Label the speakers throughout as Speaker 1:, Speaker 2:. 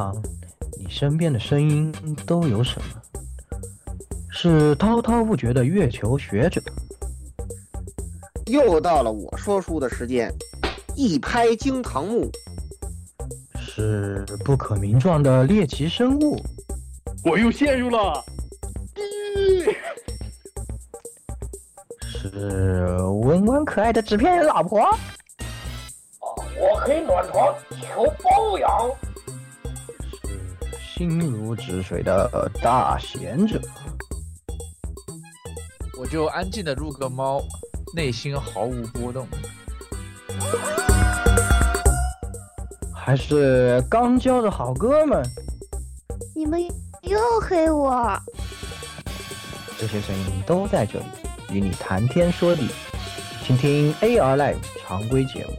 Speaker 1: 场，你身边的声音都有什么？是滔滔不绝的月球学者，
Speaker 2: 又到了我说书的时间，一拍惊堂木，
Speaker 1: 是不可名状的猎奇生物，
Speaker 3: 我又陷入了，
Speaker 1: 是温婉可爱的纸片人老婆，
Speaker 4: 我可以暖床求包养，
Speaker 1: 是心如止水的大贤者。
Speaker 5: 我就安静的入个猫，内心毫无波动。
Speaker 1: 还是刚交的好哥们，
Speaker 6: 你们又黑我。
Speaker 1: 这些声音都在这里，与你谈天说地，请听 AR Live 常规节目。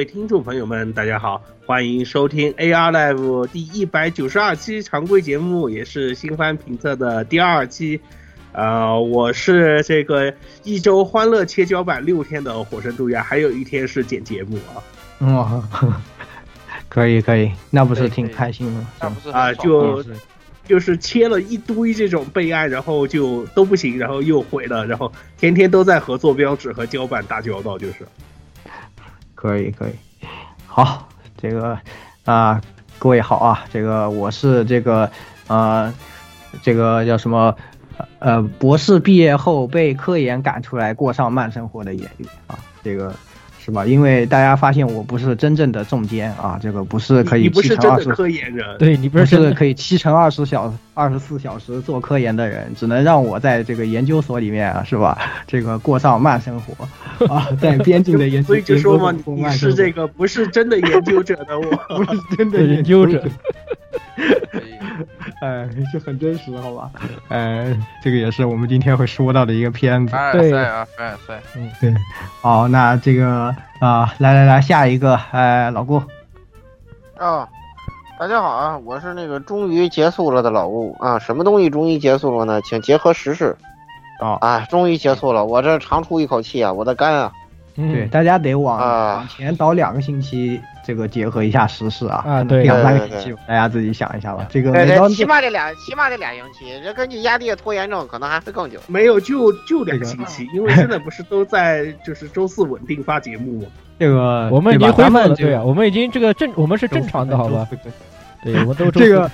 Speaker 3: 位听众朋友们，大家好，欢迎收听 AR Live 第一百九十二期常规节目，也是新番评测的第二期。呃，我是这个一周欢乐切胶板六天的火神杜亚，还有一天是剪节目啊。
Speaker 1: 哇，可以可以，那不是挺开心吗？
Speaker 5: 那不是
Speaker 3: 啊，就就是切了一堆这种备案，然后就都不行，然后又毁了，然后天天都在合作标志和胶板打交道，就是。
Speaker 1: 可以可以，好，这个啊、各位好啊，这个我是这个呃，这个叫什么呃，博士毕业后被科研赶出来过上慢生活的野驴啊，这个是吧？因为大家发现我不是真正的重监啊，这个不是可以
Speaker 3: 你不是
Speaker 1: 七乘二十，
Speaker 3: 科研人，
Speaker 7: 对你不
Speaker 1: 不
Speaker 7: 是
Speaker 1: 可以七乘二十小二十四小时做科研的人，只能让我在这个研究所里面啊，是吧？这个过上慢生活啊，在边境的研究，
Speaker 3: 所以就说嘛，你是这个不是真的研究者的我。
Speaker 1: 不是真的
Speaker 7: 研究者，
Speaker 1: 哎，就很真实，好吧？哎，这个也是我们今天会说到的一个片子。
Speaker 7: 对
Speaker 5: 赛啊，凡尔赛。
Speaker 1: 对，好，那这个啊、来来来，下一个，哎，老顾，
Speaker 2: 啊，大家好啊，我是那个终于结束了的老顾啊。什么东西终于结束了呢？请结合时事
Speaker 1: 哦
Speaker 2: 哎，终于结束了，我这长出一口气啊，我的肝啊
Speaker 1: 对，
Speaker 7: 嗯，
Speaker 1: 大家得往、
Speaker 2: 啊
Speaker 1: 往前倒两个星期，这个结合一下时事啊，
Speaker 7: 啊对
Speaker 1: 两三个星期，大家自己想一下吧。这个
Speaker 2: 对对，起码得俩，起码得俩星期。这根据压力的拖延症，可能还会更久。
Speaker 3: 没有，就就两
Speaker 1: 这个
Speaker 3: 星期，因为现在不是都在就是周四稳定发节目吗？
Speaker 1: 这个，
Speaker 7: 我们已经恢复了，对啊，我们已经这个正，我们是正常的，好吧？？对，我们都
Speaker 1: 这个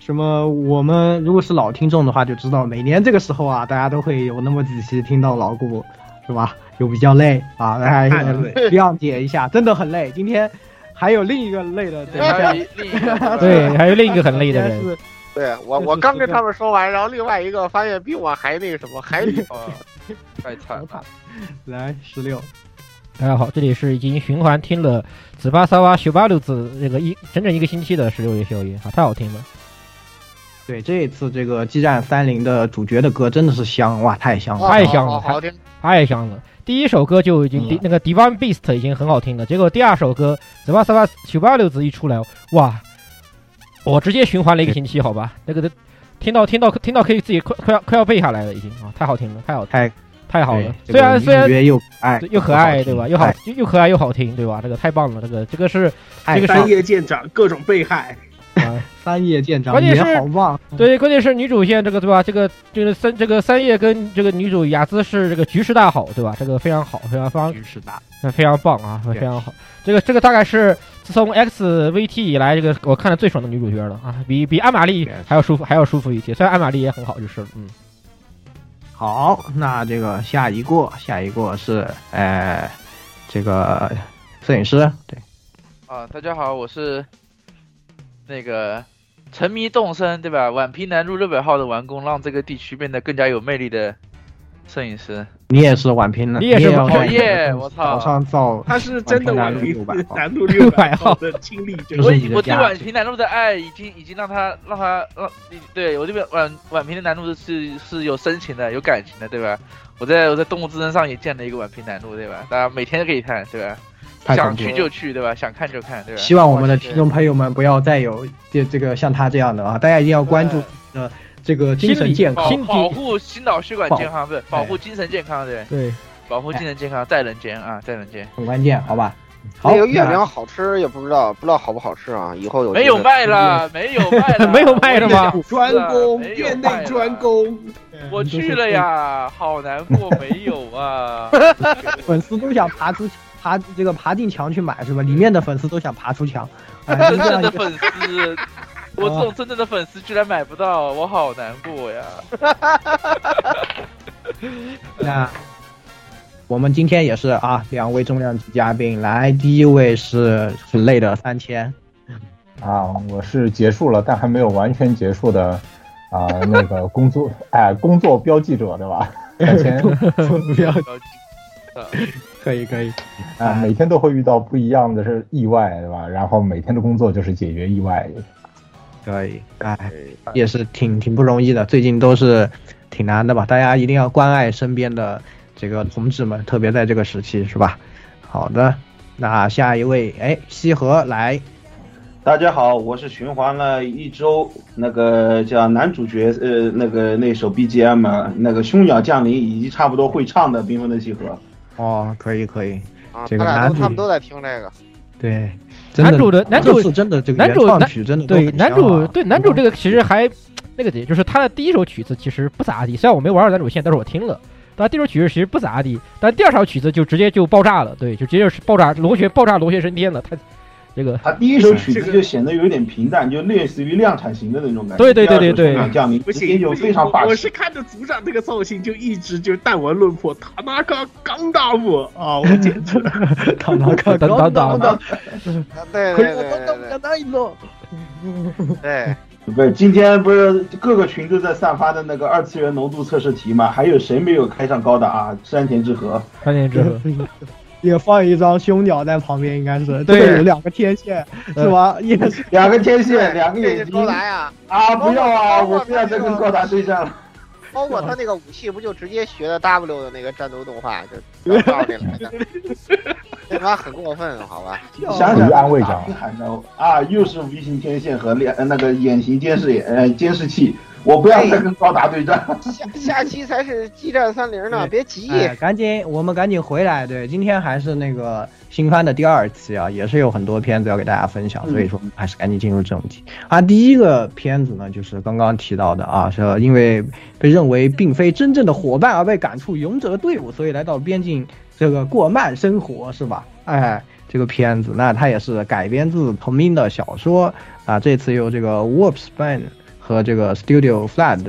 Speaker 1: 什么，我们如果是老听众的话，就知道每年这个时候啊，大家都会有那么几期听到老顾，是吧？有比较累啊，大家
Speaker 3: 太
Speaker 1: 要
Speaker 3: 累
Speaker 1: 谅解一下，真的很累。今天还有另一个累的，
Speaker 5: 对，还有另一个
Speaker 7: 对，还有另一个很累的人，
Speaker 2: 对我，我刚跟他们说完，然后另外一个发现比我还那个什么，还厉害。
Speaker 5: 哦，太惨了。
Speaker 1: 来十六，
Speaker 7: 大家好，这里是已经循环听了紫巴萨瓦修巴六子这个一整整一个星期的十六夜宵夜啊，太好听了。
Speaker 1: 对这一次这个激战三零的主角的歌真的是香哇，太香了。
Speaker 7: 太香了。太香了！第一首歌就已经、
Speaker 1: 嗯
Speaker 7: 那个 Divine Beast 已经很好听了，结果第二首歌紫巴萨瓦修巴鲁子一出来，哇！我直接循环了一个星期，好吧？那个的听到听到听到可以自己快快要快要背下来了，已经啊，太好听了，太好
Speaker 1: 太
Speaker 7: 太好了。虽然虽然
Speaker 1: 又可爱
Speaker 7: 对又可爱，对吧？又好
Speaker 1: 哎
Speaker 7: 又又可爱又好听，对吧？这个太棒了，这个这个是
Speaker 1: 太
Speaker 7: 这个是
Speaker 3: 三叶舰长各种被害，
Speaker 7: 啊，
Speaker 1: 三叶舰长也
Speaker 7: 关键是
Speaker 1: 好棒，
Speaker 7: 对，关键是女主线这个对吧？这个这个三这个三叶跟这个女主雅姿是这个局势大好，对吧？这个非常好，非常非常
Speaker 1: 局势大。
Speaker 7: 那非常棒啊，非常好。这个这个大概是自从 XVT 以来，这个我看的最爽的女主角了啊，比比安玛丽还要舒服，还要舒服一些。虽然安玛丽也很好，就是嗯，
Speaker 1: 好，那这个下一个，下一个是，呃，这个摄影师，对，
Speaker 5: 啊，大家好，我是那个沉迷动身，对吧？宛平南路六百号的完工，让这个地区变得更加有魅力的摄影师，
Speaker 1: 你也是宛平的，
Speaker 7: 你也是
Speaker 5: 哦
Speaker 1: 要在
Speaker 5: 耶我操
Speaker 1: 早上造，
Speaker 3: 他是真的
Speaker 1: 宛
Speaker 3: 宛平
Speaker 1: 平南路600
Speaker 3: 南路六百
Speaker 7: 号
Speaker 3: 号的经历，
Speaker 1: 就是
Speaker 5: 我
Speaker 1: 你的
Speaker 5: 我对宛平南路的爱已经已经让他让他让对我这边宛宛平的南路是是有深情的有感情的，对吧？我在我在动物之声上也建了一个宛平南路，对吧？大家每天都可以看，对吧？想去就去，对吧？想看就看，对吧？
Speaker 1: 希望我们的听众朋友们不要再有这这个像他这样的啊，大家一定要关注呃这个精神健康
Speaker 5: 保。保护心脑血管健康，不是保护精神健康，对，
Speaker 7: 对，
Speaker 5: 保护精神健康在人间啊，在人间。
Speaker 1: 很关键，好吧？好，
Speaker 2: 那个月
Speaker 1: 那
Speaker 2: 饼好吃也不知道，不知道好不好吃啊？以后有
Speaker 5: 没有卖了，没有卖了，
Speaker 7: 没有卖了吗
Speaker 3: 专攻店内专攻，
Speaker 5: 我去了呀，好难过，没有啊。
Speaker 1: 粉丝都想爬出爬这个爬进墙去买是吧？里面的粉丝都想爬出墙，哎，
Speaker 5: 真正的粉丝，我这种真正的粉丝居然买不到，我好难过呀。
Speaker 1: 那我们今天也是啊，两位重量级嘉宾来，第一位是很累的三千，
Speaker 8: 啊，我是结束了，但还没有完全结束的啊，那个工作，哎，工作标记者对吧？三千
Speaker 1: 不要可以可以
Speaker 8: 啊，每天都会遇到不一样的是意外对吧？然后每天的工作就是解决意外。
Speaker 1: 可以，哎，也是挺挺不容易的，最近都是挺难的吧？大家一定要关爱身边的这个同志们，特别在这个时期，是吧？好的，那下一位，哎，西河来，
Speaker 9: 大家好，我是循环了一周那个叫男主角呃那个那首 BGM 啊那个凶鸟降临以及差不多会唱的缤纷的西河。
Speaker 1: 哦，可以可以，
Speaker 2: 啊，
Speaker 1: 这个
Speaker 2: 他俩
Speaker 1: 男主
Speaker 2: 都他们都在听这个。
Speaker 1: 对，
Speaker 7: 男主的男主
Speaker 1: 这次真的这个原
Speaker 7: 男主男
Speaker 1: 创曲真的都
Speaker 7: 对男主
Speaker 1: 啊
Speaker 7: 对男主这个其实还那个的，就是他的第一首曲子其实不咋地，虽然我没玩过男主线，但是我听了。但第一首曲子其实不咋地，但第二首曲子就直接就爆炸了，对，就直接是爆炸螺旋爆炸螺旋升天了。他这个
Speaker 9: 他第一首曲子就显得有点平淡，就类似于量产型的那种感觉。
Speaker 7: 对对对对对
Speaker 9: 第二首凶鸟降临
Speaker 3: 不
Speaker 9: 直接就非常霸
Speaker 3: 气我是。看着组长这个造型就一直就弹丸论破，他妈个刚大我啊！我简直
Speaker 1: 当当当
Speaker 7: 当当当当，
Speaker 2: 啊 对对对对对 对，
Speaker 9: 不是，今天不是各个群都在散发的那个二次元浓度测试题嘛？还有谁没有开上高达啊？山田之和。
Speaker 7: 山田之后，
Speaker 1: 也放一张凶鸟在旁边，应该是
Speaker 7: 对
Speaker 1: 有两个天线是吧？也是
Speaker 9: 两个天线，两个眼睛
Speaker 2: 高达呀，
Speaker 9: 啊！不要啊！我不要再跟高达对战了。
Speaker 2: 包括他那个武器不就直接学的 W 的那个战斗动画，就照那来的，这妈很过分，好吧？
Speaker 9: 想想
Speaker 8: 安慰奖
Speaker 9: 大喊着啊，又是 V 型天线和两那个眼型监视眼呃监视器，我不要再跟高达对战了。
Speaker 2: 下下期才是激战三零呢，别急。
Speaker 1: 哎，赶紧，我们赶紧回来。对，今天还是那个新番的第二期啊，也是有很多片子要给大家分享，所以说还是赶紧进入正题啊。第一个片子呢，就是刚刚提到的啊，是因为被认为并非真正的伙伴而被赶出勇者队伍，所以来到边境这个过慢生活，是吧？哎，这个片子那它也是改编自同名的小说啊，这次由这个 Warp Span 和这个 Studio Flood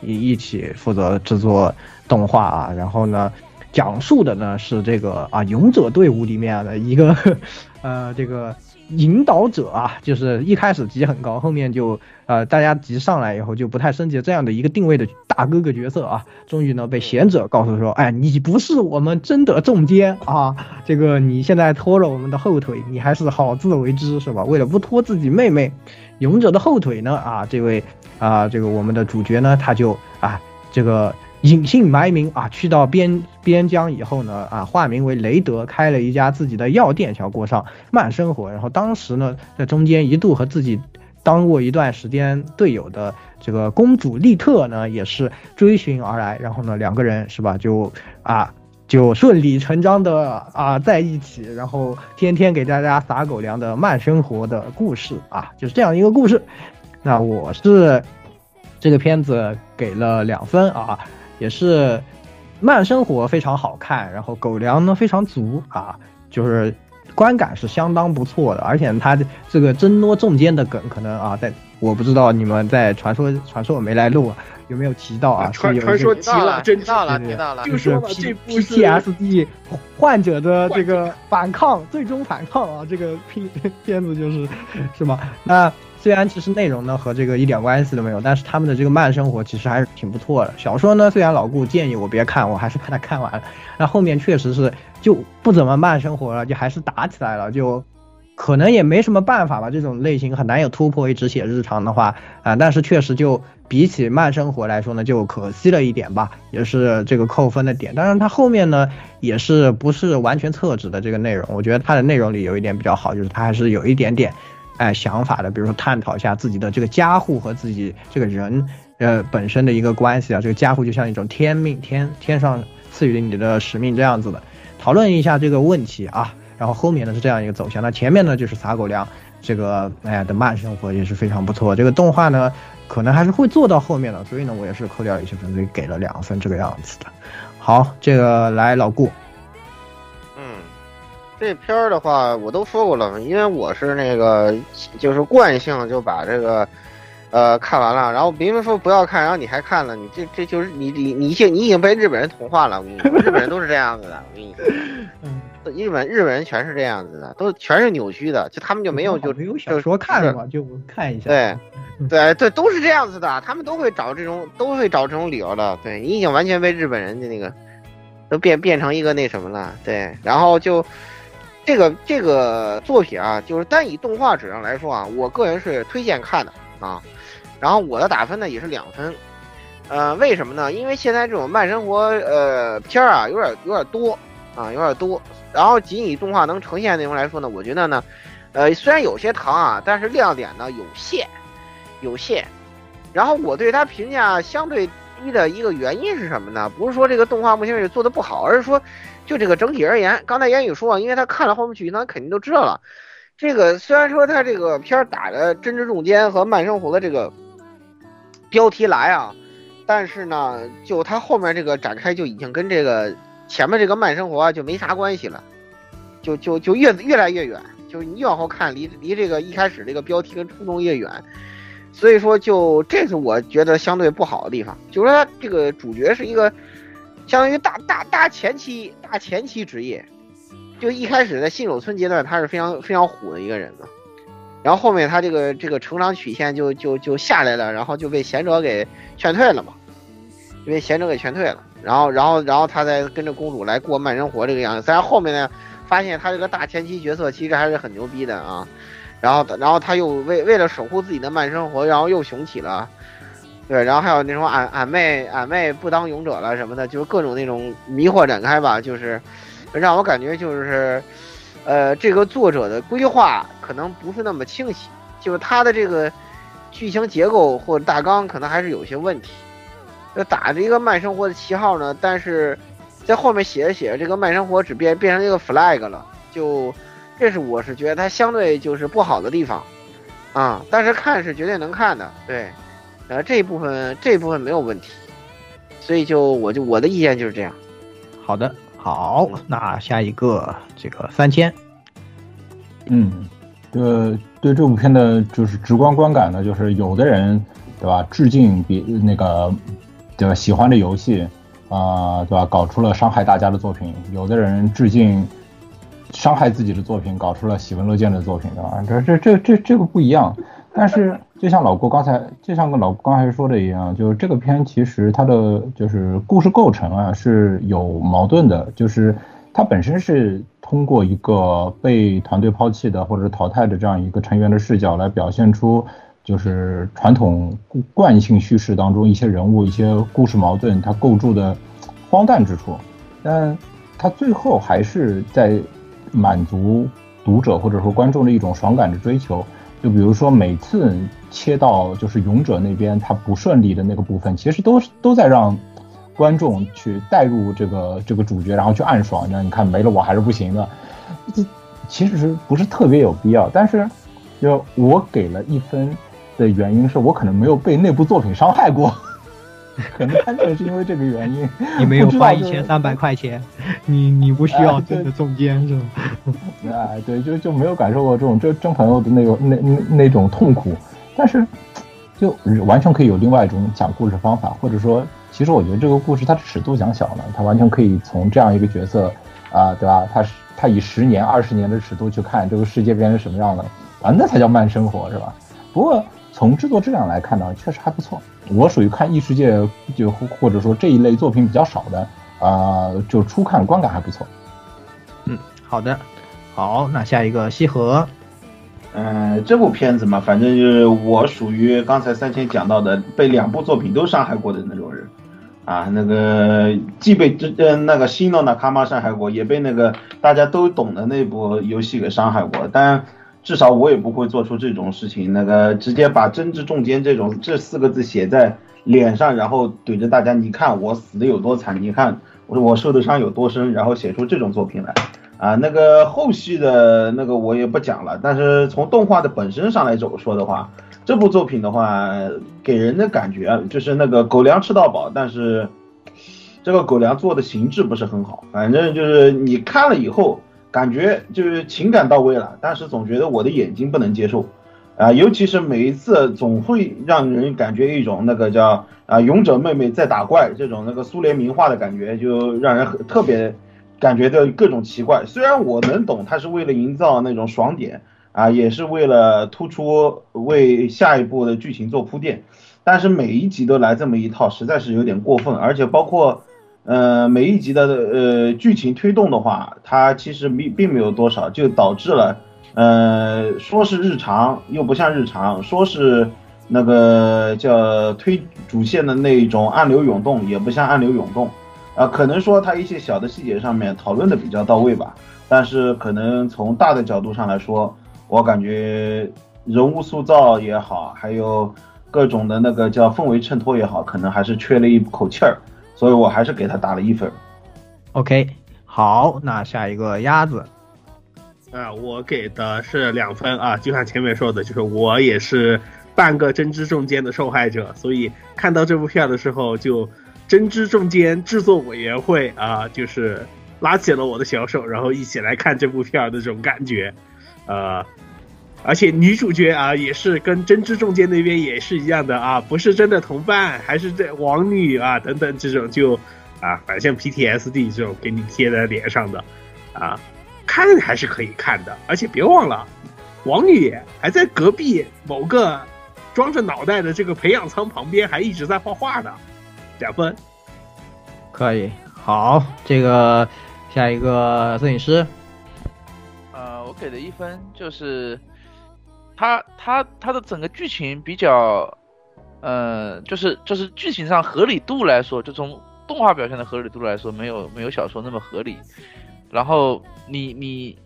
Speaker 1: 一一起负责制作动画啊，然后呢，讲述的呢是这个啊勇者队伍里面的一个 呃这个引导者啊，就是一开始级很高，后面就呃大家级上来以后就不太升级这样的一个定位的大哥哥角色啊，终于呢被贤者告诉说，哎，你不是我们真的中间啊，这个你现在拖了我们的后腿，你还是好自为之是吧？为了不拖自己妹妹勇者的后腿呢，啊，这位啊这个我们的主角呢，他就啊这个。隐姓埋名啊，去到边边疆以后呢，啊，化名为雷德，开了一家自己的药店，想要过上慢生活。然后当时呢，在中间一度和自己当过一段时间队友的这个公主利特呢，也是追寻而来。然后呢，两个人是吧，就啊，就顺理成章的啊在一起，然后天天给大家撒狗粮的慢生活的故事啊，就是这样一个故事。那我是这个片子给了两分啊。也是慢生活非常好看，然后狗粮呢非常足啊，就是观感是相当不错的，而且它这个争夺中间的梗可能啊，在我不知道你们在传说传说我没来录啊，有没有提到啊？
Speaker 3: 传传说提
Speaker 2: 了，
Speaker 3: 真
Speaker 2: 提到了，提到了
Speaker 3: 就。
Speaker 1: 是 P
Speaker 3: 这部是
Speaker 1: PTSD 患者的这个反抗，最终反抗啊！这个片 片子就是是吗？那虽然其实内容呢和这个一点关系都没有，但是他们的这个慢生活其实还是挺不错的。小说呢，虽然老顾建议我别看，我还是把它看完了。那后面确实是就不怎么慢生活了，就还是打起来了，就可能也没什么办法吧。这种类型很难有突破，一直写日常的话啊、但是确实就比起慢生活来说呢，就可惜了一点吧，也是这个扣分的点。当然，它后面呢也是不是完全厕纸的这个内容，我觉得它的内容里有一点比较好，就是它还是有一点点哎想法的，比如说探讨一下自己的这个家户和自己这个人呃本身的一个关系啊，这个家户就像一种天命天天上赐予你的使命这样子的，讨论一下这个问题啊。然后后面呢是这样一个走向，那前面呢就是撒狗粮这个哎呀的慢生活也是非常不错，这个动画呢可能还是会做到后面的，所以呢我也是扣掉一些分，所以给了两分这个样子的。好，这个来老顾，
Speaker 2: 这片儿的话，我都说过了嘛，因为我是那个就是惯性就把这个呃看完了，然后明明说不要看，然后你还看了，你这这就是你你你已经你已经被日本人同化了，我跟你说，日本人都是这样子的，我跟你说，日本日本人全是这样子的，都全是扭曲的，就他们就没有就
Speaker 1: 没有小说看了嘛，就看一下。
Speaker 2: 对，对对，都是这样子的，他们都会找这种，都会找这种理由的。对你已经完全被日本人的那个，都变变成一个那什么了。对，然后就这个这个作品啊，就是单以动画质量来说啊，我个人是推荐看的啊。然后我的打分呢也是两分，呃，为什么呢？因为现在这种慢生活呃片儿啊，有点有点多啊，有点多。然后仅以动画能呈现内容来说呢，我觉得呢，呃，虽然有些糖啊，但是亮点呢有限。有限，然后我对它评价相对低的一个原因是什么呢？不是说这个动画目前为止做的不好，而是说就这个整体而言，刚才言语说啊，因为他看了后面剧情，他肯定都知道了。这个虽然说他这个片打的真知重奸和慢生活的这个标题来啊，但是呢，就他后面这个展开就已经跟这个前面这个慢生活啊就没啥关系了，就就就越越来越远，就是你越往后看，离离这个一开始这个标题跟初衷越远。所以说，就这是我觉得相对不好的地方，就是说他这个主角是一个相当于大大大前期大前期职业，就一开始在新手村阶段他是非常非常虎的一个人嘛，然后后面他这个这个成长曲线就就就下来了，然后就被贤者给劝退了嘛，就被贤者给劝退了，然后然后然后他再跟着公主来过慢生活这个样子，再然后面呢发现他这个大前期角色其实还是很牛逼的啊。然后，然后他又为为了守护自己的慢生活，然后又雄起了，对，然后还有那种俺俺妹俺妹不当勇者了什么的，就是各种那种迷惑展开吧，就是让我感觉就是，呃，这个作者的规划可能不是那么清晰，就是他的这个剧情结构或者大纲可能还是有些问题。就打着一个慢生活的旗号呢，但是在后面写着写着，这个慢生活只变变成一个 flag 了，就。这是我是觉得它相对就是不好的地方，啊，但是看是绝对能看的，对，呃，这一部分这一部分没有问题，所以就我就我的意见就是这样。
Speaker 1: 好的，好，那下一个这个三千，
Speaker 8: 嗯，呃，对这部片的就是直观观感呢，就是有的人对吧，致敬别那个对吧喜欢的游戏啊、对吧，搞出了伤害大家的作品；有的人致敬。伤害自己的作品，搞出了喜闻乐见的作品，对吧？这这这这这个不一样。但是就像老郭刚才，就像跟老郭刚才说的一样，就是这个片其实它的就是故事构成啊是有矛盾的，就是它本身是通过一个被团队抛弃的或者是淘汰的这样一个成员的视角来表现出，就是传统惯性叙事当中一些人物、一些故事矛盾它构筑的荒诞之处，但它最后还是在。满足读者或者说观众的一种爽感的追求，就比如说每次切到就是勇者那边他不顺利的那个部分，其实都是都在让观众去带入这个这个主角，然后去暗爽。那你看没了我还是不行的，这其实是不是特别有必要？但是就我给了一分的原因是我可能没有被那部作品伤害过。可能单纯是因为这个原因，
Speaker 1: 你没有花一千三百块钱，你你不需要真的中间是吧？
Speaker 8: 哎，对，就就没有感受过这种真真朋友的那种那那那种痛苦，但是就完全可以有另外一种讲故事方法，或者说，其实我觉得这个故事它的尺度讲小了，它完全可以从这样一个角色啊，对吧？他是他以十年、二十年的尺度去看这个世界变成什么样了，啊，那才叫慢生活，是吧？不过从制作质量来看呢，确实还不错。我属于看异世界就或者说这一类作品比较少的，啊，就初看观感还不错。
Speaker 1: 嗯，好的，好，那下一个西河。
Speaker 9: 嗯，这部片子嘛，反正就是我属于刚才三千讲到的被两部作品都伤害过的那种人，啊，那个既被这呃那个新诺那卡玛伤害过，也被那个大家都懂的那部游戏给伤害过，但至少我也不会做出这种事情，那个直接把真知重奸这种这四个字写在脸上，然后怼着大家，你看我死的有多惨，你看我我受的伤有多深，然后写出这种作品来。啊，那个后续的那个我也不讲了，但是从动画的本身上来走说的话，这部作品的话，给人的感觉就是那个狗粮吃到饱，但是这个狗粮做的形制不是很好，反正就是你看了以后感觉就是情感到位了，但是总觉得我的眼睛不能接受，啊，尤其是每一次总会让人感觉一种那个叫啊勇者妹妹在打怪这种那个苏联名画的感觉，就让人很特别。感觉的各种奇怪，虽然我能懂，他是为了营造那种爽点啊，也是为了突出为下一步的剧情做铺垫，但是每一集都来这么一套，实在是有点过分。而且包括，呃，每一集的呃剧情推动的话，它其实并并没有多少，就导致了，呃，说是日常又不像日常，说是那个叫推主线的那种暗流涌动，也不像暗流涌动。啊，可能说他一些小的细节上面讨论的比较到位吧，但是可能从大的角度上来说，我感觉人物塑造也好，还有各种的那个叫氛围衬托也好，可能还是缺了一口气儿，所以我还是给他打了一分。
Speaker 1: OK，好，那下一个鸭子，
Speaker 3: 啊，我给的是两分啊，就像前面说的，就是我也是半个真知重间的受害者，所以看到这部片的时候就。真知重间制作委员会啊，就是拉起了我的小手，然后一起来看这部片儿的这种感觉，呃，而且女主角啊也是跟真知中间那边也是一样的啊，不是真的同伴，还是这王女啊等等这种就啊，反正 PTSD 这种给你贴在脸上的啊，看还是可以看的，而且别忘了，王女还在隔壁某个装着脑袋的这个培养舱旁边还一直在画画呢。两分，
Speaker 1: 可以，好，这个下一个摄影师，
Speaker 5: 呃，我给的一分就是，他他他的整个剧情比较，呃，就是就是剧情上合理度来说，就从动画表现的合理度来说，没有没有小说那么合理。然后你你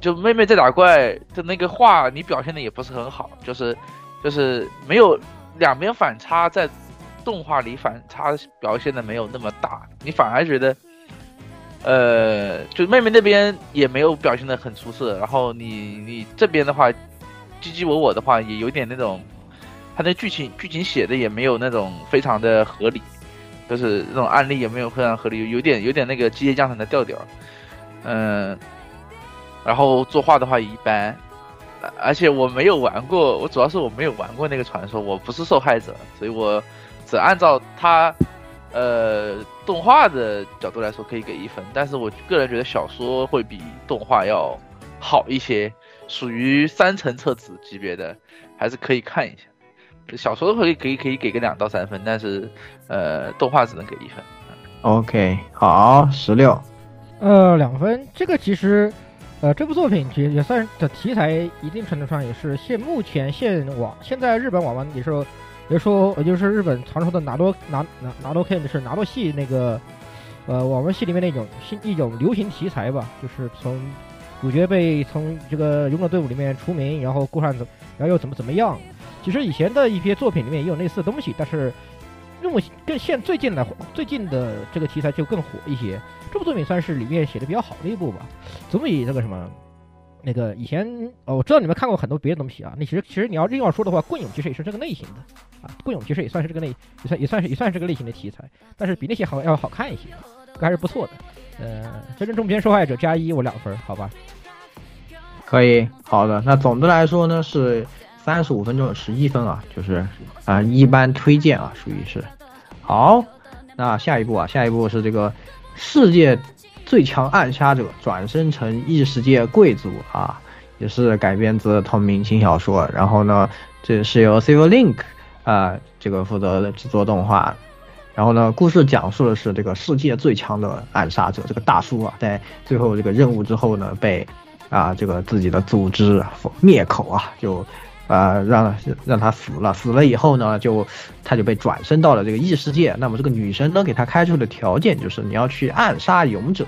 Speaker 5: 就妹妹在打怪的那个画，你表现的也不是很好，就是就是没有两边反差在。动画里反差表现的没有那么大，你反而觉得，呃，就妹妹那边也没有表现的很出色，然后你你这边的话，唧唧我我的话也有点那种，他的剧情剧情写的也没有那种非常的合理，就是那种案例也没有非常合理，有点有点那个机械降神的调调，嗯，然后作画的话一般，而且我没有玩过，我主要是我没有玩过那个传说，我不是受害者，所以我。只按照他，呃，动画的角度来说，可以给一分。但是我个人觉得小说会比动画要好一些，属于三层册子级别的，还是可以看一下。小说可以可以可以给个两到三分，但是呃，动画只能给一分。
Speaker 1: OK，好，十六，
Speaker 7: 呃，两分。这个其实，呃，这部作品其实也算的题材，一定程度上也是现目前现网现在日本网文也是。别说，也就是日本常说的拿多拿拿拿多 K，就是拿多系那个，呃，网文系里面那种新一种流行题材吧，就是从主角被从这个勇者队伍里面除名，然后过上怎，然后又怎么怎么样。其实以前的一些作品里面也有类似的东西，但是用更现最近的最近的这个题材就更火一些。这部作品算是里面写的比较好的一部吧，总比那个什么。那个以前哦，我知道你们看过很多别的东西啊。那其实其实你要硬要说的话，《棍勇》其实也是这个类型的啊，《棍勇》其实也算是这个类，也算也算是也算是这个类型的题材，但是比那些好要好看一些，还是不错的。呃，真正中篇受害者加一，我两分，好吧？
Speaker 1: 可以，好的。那总的来说呢，是三十五分钟有十一分啊，就是啊、一般推荐啊，属于是。好，那下一步啊，下一步是这个世界最强暗杀者转生成异世界贵族啊，也是改编自同名轻小说。然后呢，这是由 Civil Link 啊、这个负责的制作动画。然后呢，故事讲述的是这个世界最强的暗杀者这个大叔啊，在最后这个任务之后呢，被啊这个自己的组织灭口啊，就啊让让他死了。死了以后呢，就他就被转生到了这个异世界。那么这个女神呢，给他开出的条件就是你要去暗杀勇者。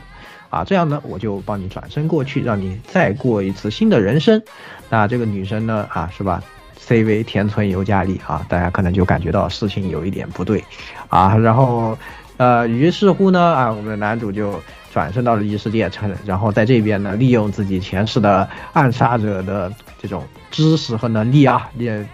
Speaker 1: 啊，这样呢，我就帮你转身过去，让你再过一次新的人生。那这个女生呢，啊，是吧 C V 田村由佳丽啊，大家可能就感觉到事情有一点不对，啊，然后，呃，于是乎呢，啊，我们的男主就转身到了异世界，成，然后在这边呢，利用自己前世的暗杀者的这种知识和能力啊，也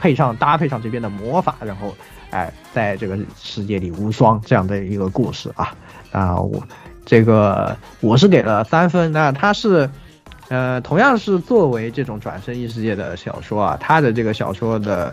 Speaker 1: 配上搭配上这边的魔法，然后，哎，在这个世界里无双这样的一个故事啊，啊，我。这个我是给了三分，那他是，呃，同样是作为这种转生异世界的小说啊，它的这个小说的，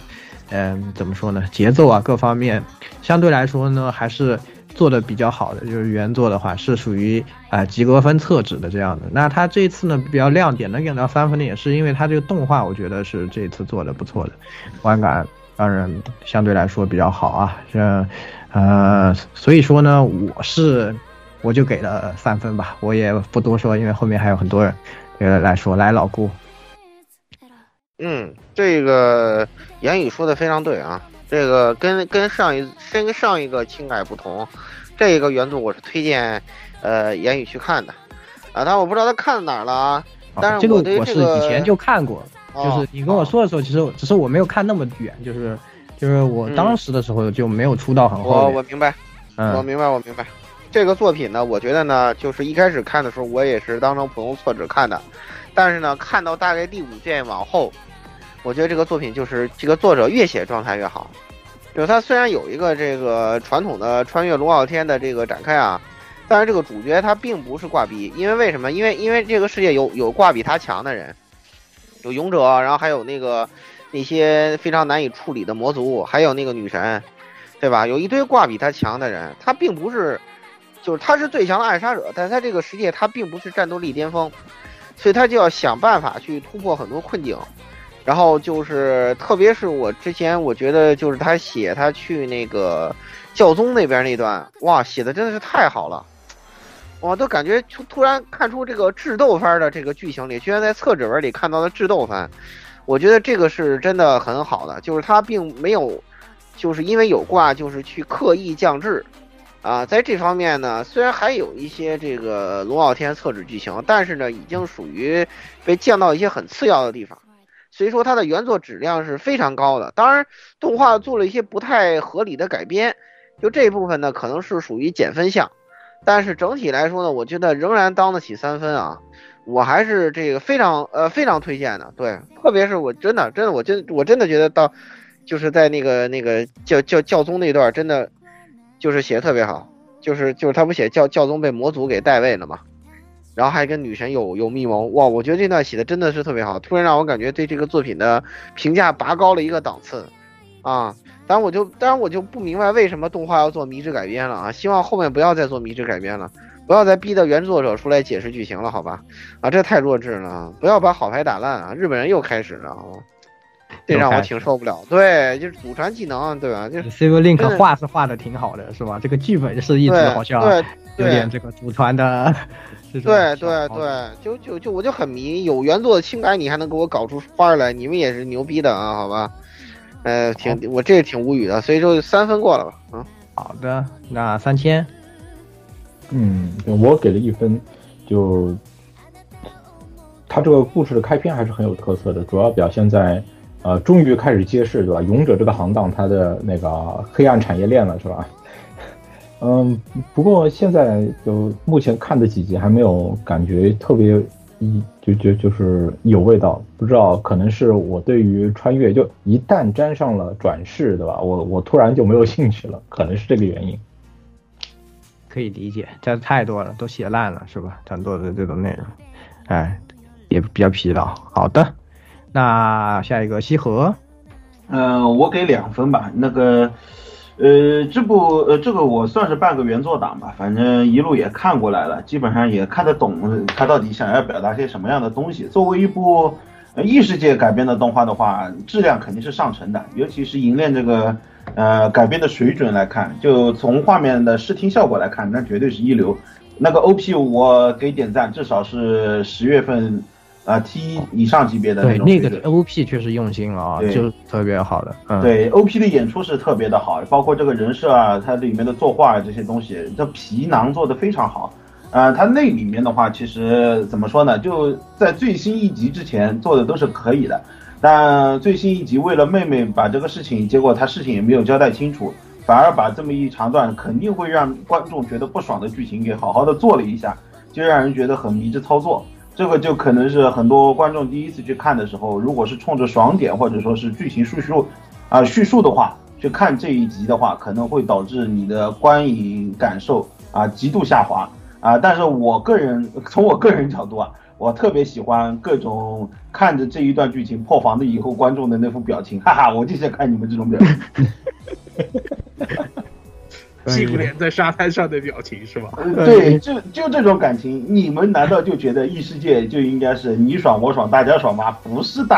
Speaker 1: 嗯、怎么说呢，节奏啊各方面相对来说呢还是做的比较好的，就是原作的话是属于啊、及格分厕纸的这样的。那它这一次呢比较亮点能给到三分的也是因为它这个动画，我觉得是这次做的不错的，观感当然相对来说比较好啊，这呃，所以说呢，我是。我就给了三分吧，我也不多说，因为后面还有很多人呃来说。来，老顾，
Speaker 2: 嗯，这个言语说的非常对啊，这个跟跟上一跟上一个情感不同，这个原著我是推荐呃言语去看的啊，但我不知道他看哪儿了啊，但是
Speaker 1: 啊这个我是以前就看过，
Speaker 2: 哦
Speaker 1: 就是你跟我说的时候，其实只是我没有看那么远，就是就是我
Speaker 2: 嗯
Speaker 1: 当时的时候就没有出到很
Speaker 2: 我
Speaker 1: 后面。
Speaker 2: 我明白，我
Speaker 1: 嗯，
Speaker 2: 明白，我明白。这个作品呢，我觉得呢，就是一开始看的时候，我也是当成普通厕纸看的，但是呢，看到大概第五卷往后，我觉得这个作品就是这个作者越写状态越好。就是他虽然有一个这个传统的穿越龙傲天的这个展开啊，但是这个主角他并不是挂逼，因为为什么？因为因为这个世界有有挂比他强的人，有勇者，然后还有那个那些非常难以处理的魔族，还有那个女神，对吧？有一堆挂比他强的人，他并不是，就是他是最强的暗杀者，但是他这个世界他并不是战斗力巅峰，所以他就要想办法去突破很多困境。然后就是，特别是我之前我觉得就是他写他去那个教宗那边那段，哇，写的真的是太好了，我都感觉突突然看出这个智斗番的这个剧情里，居然在厕纸文里看到了智斗番，我觉得这个是真的很好的，就是他并没有，就是因为有挂，就是去刻意降智，啊，在这方面呢，虽然还有一些这个龙傲天厕纸剧情，但是呢，已经属于被降到一些很次要的地方。所以说它的原作质量是非常高的。当然，动画做了一些不太合理的改编，就这一部分呢，可能是属于减分项。但是整体来说呢，我觉得仍然当得起三分啊。我还是这个非常呃非常推荐的，对，特别是我真的真的我真我真的觉得到，就是在那个那个教教教宗那段，真的就是写的特别好，就是就是他不写教教宗被魔族给代位了嘛，然后还跟女神有有密谋，哇，我觉得这段写的真的是特别好，突然让我感觉对这个作品的评价拔高了一个档次，啊，当然我就当然我就不明白为什么动画要做迷之改编了啊，希望后面不要再做迷之改编了，不要再逼着原作者出来解释剧情了，好吧？啊，这太弱智了，不要把好牌打烂啊！日本人又开始了啊，这让我挺受不了。对，就是祖传技能，对吧？就是
Speaker 1: Civil
Speaker 2: 真
Speaker 1: Link 画是画的挺好的，是吧？这个剧本是一直好像
Speaker 2: 对
Speaker 1: 有点这个祖传的
Speaker 2: 对对对，就就就我就很迷，有原作的清白，你还能给我搞出花儿来，你们也是牛逼的啊，好吧？呃，挺我这挺无语的，所以就三分过了吧，嗯。
Speaker 1: 好的，那三千，
Speaker 8: 嗯，我给了一分，就他这个故事的开篇还是很有特色的，主要表现在，呃，终于开始揭示，对吧？勇者这个行当它的那个黑暗产业链了，是吧？嗯，不过现在就目前看的几集还没有感觉特别一就就就是有味道，不知道可能是我对于穿越就一旦沾上了转世，对吧？我我突然就没有兴趣了，可能是这个原因。
Speaker 1: 可以理解，这太多了，都写烂了，是吧？很多的这种内容，哎，也比较疲劳。好的，那下一个西河，
Speaker 9: 嗯、我给两分吧。那个，呃，这部呃这个我算是半个原作党吧，反正一路也看过来了，基本上也看得懂他到底想要表达些什么样的东西。作为一部异世界改编的动画的话，质量肯定是上乘的，尤其是银链这个呃改编的水准来看，就从画面的视听效果来看，那绝对是一流。那个 OP 我给点赞，至少是十月份啊、T 以上级别的那
Speaker 1: 对
Speaker 9: 种。
Speaker 1: 那个 OP 确实用心了啊，
Speaker 9: 对
Speaker 1: 就特别好的。嗯，，
Speaker 9: 对 OP 的演出是特别的好，包括这个人设啊，它里面的作画啊这些东西，这皮囊做的非常好。呃，它那里面的话，其实怎么说呢？就在最新一集之前做的都是可以的，但最新一集为了妹妹把这个事情，结果他事情也没有交代清楚，反而把这么一长段肯定会让观众觉得不爽的剧情给好好的做了一下，就让人觉得很迷之操作。这个就可能是很多观众第一次去看的时候，如果是冲着爽点或者说是剧情叙述啊、叙述的话，去看这一集的话，可能会导致你的观影感受啊极度下滑啊。但是我个人从我个人角度啊，我特别喜欢各种看着这一段剧情破防的以后观众的那副表情，哈哈，我就想看你们这种表情。
Speaker 3: 屁股脸在沙滩上的表情是吧？
Speaker 9: 呃对，就就这种感情，你们难道就觉得异世界就应该是你爽我爽大家爽吗？不是的，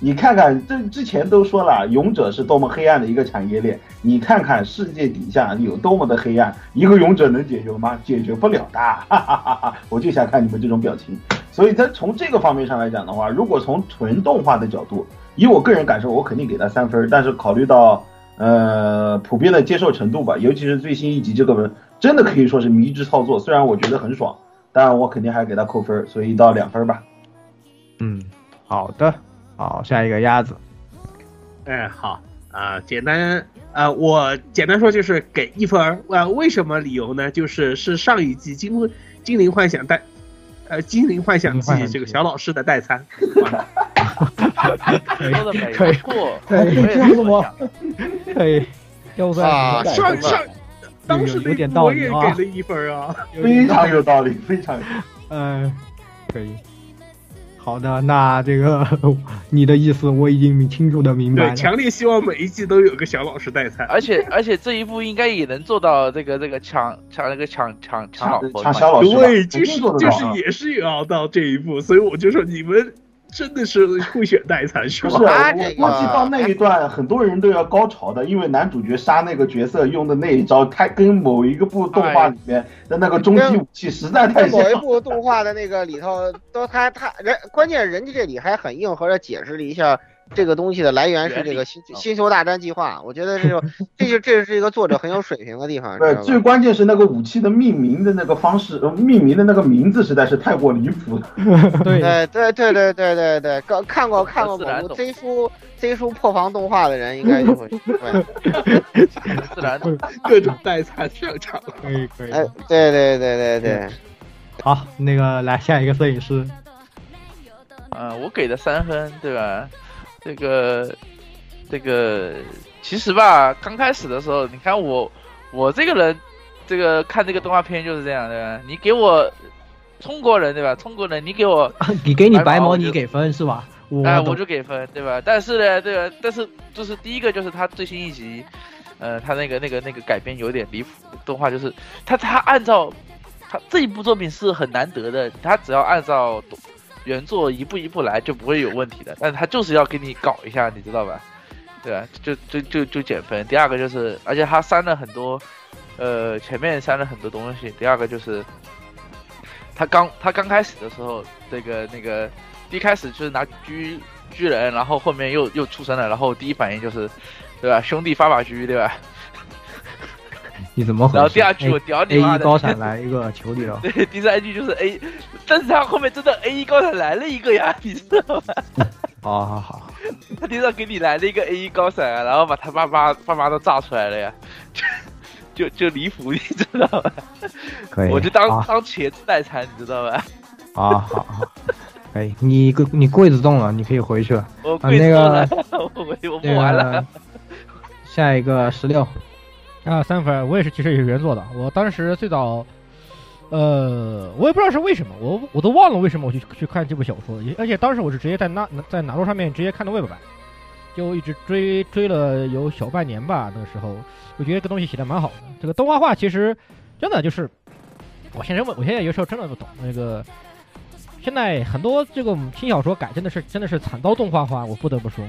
Speaker 9: 你看看这之前都说了，勇者是多么黑暗的一个产业链，你看看世界底下有多么的黑暗，一个勇者能解决吗？解决不了的，哈哈哈哈！我就想看你们这种表情。所以他从这个方面上来讲的话，如果从纯动画的角度，以我个人感受，我肯定给他三分。但是考虑到呃普遍的接受程度吧，尤其是最新一集这个真的可以说是迷之操作，虽然我觉得很爽，但我肯定还给他扣分，所以到两分吧。
Speaker 1: 嗯，好的，好，下一个鸭子，
Speaker 3: 哎，好啊、简单啊、我简单说就是给一分儿啊、为什么理由呢？就是是上一季精精灵幻想代呃精灵幻想记这个小老师的代餐，
Speaker 5: 说的没
Speaker 1: 可以
Speaker 5: 错，
Speaker 1: 可以。可以，
Speaker 7: 要不
Speaker 2: 啊
Speaker 7: 然
Speaker 3: 上上当时那
Speaker 1: 有有点
Speaker 3: 部我也
Speaker 1: 道理啊
Speaker 3: 给了一分儿啊。
Speaker 9: 非常有道理，非常有道理。
Speaker 1: 嗯，可以。好的，那这个 你的意思我已经清楚的明白
Speaker 3: 对，强烈希望每一季都有个小老师代餐。
Speaker 5: 而且而且这一步应该也能做到这个这个抢抢那个抢抢抢老婆
Speaker 9: 抢小老师，
Speaker 3: 对，就是就是也是有要到这一步，所以我就说你们真的是会选代餐是吧
Speaker 9: 不是，？计到那一段，很多人都要高潮的，因为男主角杀那个角色用的那一招，他跟某一个部动画里面的那个终极武器实在太像
Speaker 2: 在某一部动画的那个里头，都他他人，关键人家这里还很硬核的解释了一下这个东西的来源是这个星星球大战计划。我觉得这就 这就这是一个作者很有水平的地方，
Speaker 9: 对？最关键是那个武器的命名的那个方式，呃命名的那个名字实在是太过离谱了。
Speaker 7: 对，
Speaker 2: 对对对对对对对，刚看过看过某部
Speaker 5: 自然懂
Speaker 2: Z 书 Z 书破防动画的人应该就会。
Speaker 5: 自然懂。
Speaker 3: 各种代餐上场。
Speaker 1: 可以可以。
Speaker 2: 哎，对对对对对，
Speaker 1: 好，那个来下一个摄影师，
Speaker 5: 嗯，我给的三分，对吧？这个，这个，其实吧，刚开始的时候，你看我，我这个人，这个看这个动画片就是这样，对吧？你给我中国人，对吧？中国人，你给我，
Speaker 1: 你给你白
Speaker 5: 白毛
Speaker 1: 你给分是吧？我
Speaker 5: 哎，
Speaker 1: 懂
Speaker 5: 我就给分，对吧？但是呢，对吧？但是就是第一个就是他最新一集，呃，他那个那个那个改编有点离谱，动画就是他他按照他这一部作品是很难得的，他只要按照原作一步一步来就不会有问题的，但是他就是要给你搞一下，你知道吧？对吧？就就就就减分。第二个就是，而且他删了很多，呃，前面删了很多东西。第二个就是，他刚他刚开始的时候，这个那个一开始就是拿狙狙人，然后后面又又出生了，然后第一反应就是，对吧？兄弟发把狙，对吧？
Speaker 1: 你怎么回事？
Speaker 5: 然后第二句我屌你妈的！
Speaker 1: 一高闪来一个求你了，
Speaker 5: 对，第三句就是 A，但是他后面真的 A 一高闪来了一个呀，你知道吗？
Speaker 1: 好好好，
Speaker 5: 他地上给你来了一个 A 一高闪啊，然后把他爸妈爸妈都炸出来了呀，就就就离谱，你知道吧？
Speaker 1: 可以。
Speaker 5: 我就当
Speaker 1: 好
Speaker 5: 当茄子代餐，你知道吧？
Speaker 1: 啊好好，可以。你柜你柜子动了，你可以回去了。
Speaker 5: 我
Speaker 1: 啊那个
Speaker 5: 跪着了，我我我
Speaker 1: 那
Speaker 5: 摸完了
Speaker 1: 个。下一个十六，
Speaker 7: 啊，三分，我也是其实也是原作的。我当时最早呃，我也不知道是为什么，我我都忘了为什么我去去看这部小说，而且当时我是直接在那在哪路上面直接看的 Web 版，就一直追追了有小半年吧。那个时候，我觉得这东西写的蛮好的。这个动画化其实真的就是，我现在我我现在有时候真的不懂那个。现在很多这个轻小说改真的是真的是惨遭动画化，我不得不说。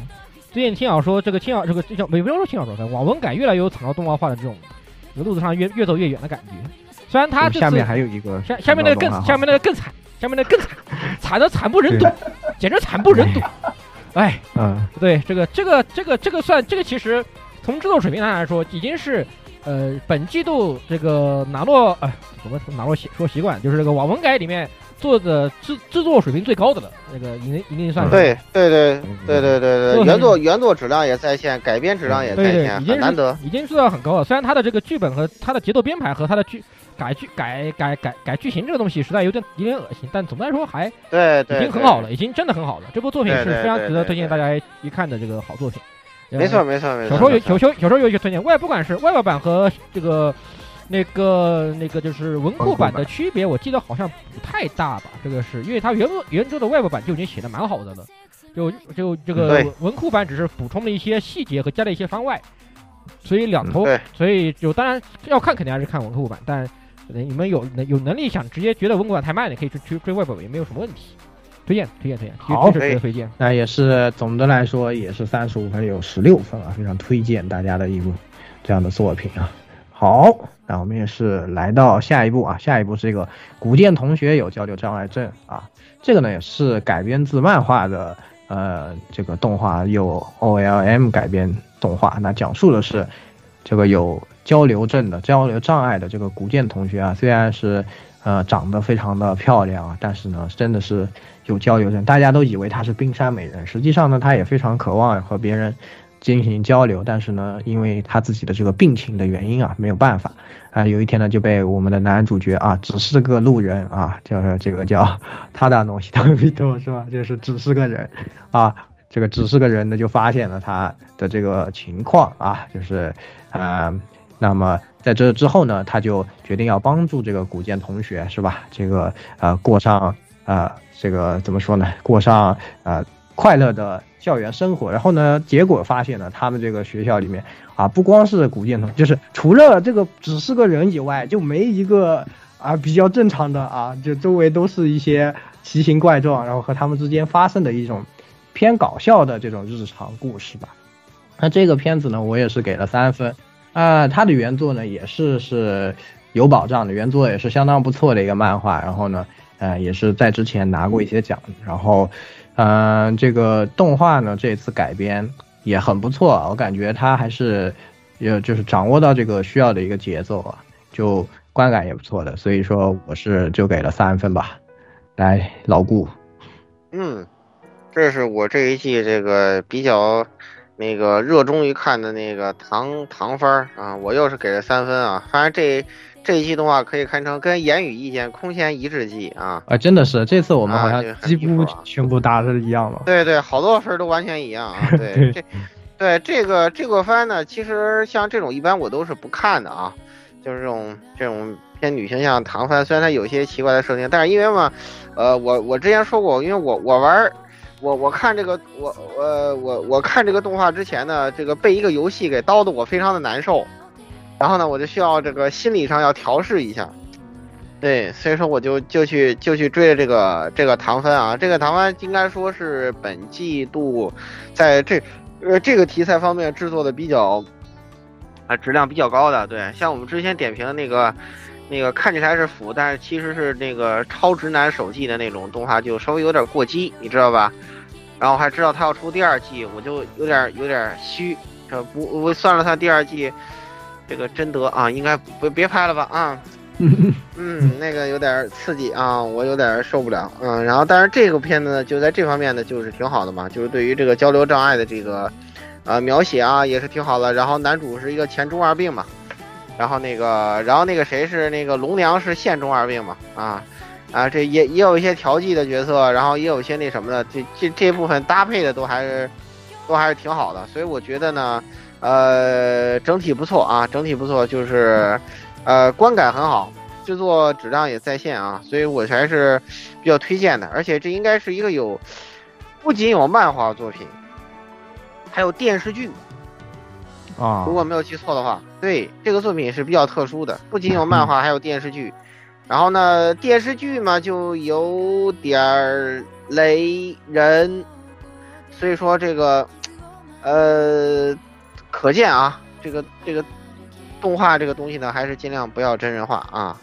Speaker 7: 最近听小说这个轻小这个这叫没不要说轻小说，网文改越来越有惨遭动画化的这种，这个路子上越越走越远的感觉。虽然他这次
Speaker 1: 下面还有一个
Speaker 7: 下下面那个更下面那个更惨，下面那个更惨，惨的惨不忍睹，简直惨不忍睹。哎，
Speaker 1: 嗯，
Speaker 7: 对，这个这个这个这个算这个其实从制作水平上来说，已经是呃本季度这个拿诺哎怎么拿诺习说习惯，就是这个网文改里面做的制制作水平最高的了，那个已经已经算是
Speaker 2: 对对对对对对对，原作原作质量也在线，改编质量也在
Speaker 7: 对对，
Speaker 2: 线，
Speaker 7: 已经
Speaker 2: 很难得。
Speaker 7: 已经做到很高了。虽然它的这个剧本和它的节奏编排和它的剧改剧改改改改剧情这个东西实在有点有点恶心，但总的来说还
Speaker 2: 对对，
Speaker 7: 已经很好了，已经真的很好了。这部作品是
Speaker 2: 对对
Speaker 7: 非常值得
Speaker 2: 对对对
Speaker 7: 推荐大家一看的这个好作品。呃
Speaker 2: 没错没错没错。
Speaker 7: 小说有
Speaker 2: 没错
Speaker 7: 小说小说有一些推荐，外不管是外版和这个那个那个就是文库版的区别，我记得好像不太大吧？这个是因为它原原著的外部版就已经写的蛮好的了，就就这个文库版只是补充了一些细节和加了一些番外，所以两头，所以就当然要看肯定还是看文库版，但呃你们有有能力想直接觉得文库版太慢的，可以去去追外本也没有什么问题。推荐推荐推荐，
Speaker 1: 好
Speaker 7: 这是推荐。
Speaker 1: 那也是总的来说也是三十五分有十六分啊，非常推荐大家的一部这样的作品啊。好，那我们也是来到下一步啊，下一步是这个古剑同学有交流障碍症啊，这个呢也是改编自漫画的，呃，这个动画有 OLM 改编动画，那讲述的是这个有交流症的交流障碍的这个古剑同学啊，虽然是呃长得非常的漂亮啊，但是呢真的是有交流症，大家都以为她是冰山美人，实际上呢她也非常渴望和别人进行交流，但是呢因为他自己的这个病情的原因啊，没有办法啊，有一天呢就被我们的男主角啊只是个路人啊，就是这个叫 他的诺西他比多是吧？就是只是个人啊。这个只是个人呢，就发现了他的这个情况啊，就是，呃，那么在这之后呢，他就决定要帮助这个古剑同学，是吧？这个呃，过上呃，这个怎么说呢？过上呃快乐的校园生活。然后呢，结果发现呢，他们这个学校里面啊，不光是古剑同，就是除了这个只是个人以外，就没一个啊比较正常的啊，就周围都是一些奇形怪状，然后和他们之间发生的一种。偏搞笑的这种日常故事吧。那这个片子呢，我也是给了三分。啊，它的原作呢也是是有保障的，原作也是相当不错的一个漫画。然后呢，呃，也是在之前拿过一些奖。然后，嗯、这个动画呢这次改编也很不错，我感觉它还是也就是掌握到这个需要的一个节奏啊，就观感也不错的。所以说我是就给了三分吧。来，老顾，
Speaker 2: 嗯。这是我这一季这个比较那个热衷于看的那个唐唐番啊，我又是给了三分啊。反正这这一季动画可以堪称跟言语意见空前一致季啊。
Speaker 1: 啊，真的是这次我们好
Speaker 2: 啊
Speaker 1: 像几乎全部答的一样了。
Speaker 2: 对对，好多分都完全一样啊。对这对这个这个番呢，其实像这种一般我都是不看的啊，就是这种这种偏女性向唐番，虽然它有一些奇怪的设定，但是因为嘛，呃，我我之前说过，因为我我玩。我我看这个我我我我看这个动画之前呢，这个被一个游戏给叨的我非常的难受，然后呢，我就需要这个心理上要调试一下，对，所以说我就就去就去追这个这个唐番啊，这个唐番应该说是本季度在这呃这个题材方面制作的比较啊质量比较高的，对，像我们之前点评的那个。那个看起来是腐，但是其实是那个超直男手记的那种动画，就稍微有点过激，你知道吧？然后还知道他要出第二季，我就有点有点虚，这不我算了，他第二季这个真德啊，应该不别拍了吧啊？嗯，那个有点刺激啊，我有点受不了。嗯，然后但是这个片子呢，就在这方面呢，就是挺好的嘛，就是对于这个交流障碍的这个呃描写啊，也是挺好的。然后男主是一个前中二病嘛。然后那个，然后那个谁是那个龙娘是现中二病嘛？啊，啊，这也也有一些调剂的角色，然后也有一些那什么的，这这这部分搭配的都还是都还是挺好的，所以我觉得呢，呃，整体不错啊，整体不错，就是呃观感很好，制作质量也在线啊，所以我还是比较推荐的。而且这应该是一个有不仅有漫画作品，还有电视剧。
Speaker 1: 啊
Speaker 2: 如果没有记错的话，对这个作品是比较特殊的，不仅有漫画，还有电视剧。然后呢，电视剧嘛就有点儿雷人，所以说这个，呃，可见啊，这个这个动画这个东西呢，还是尽量不要真人化啊。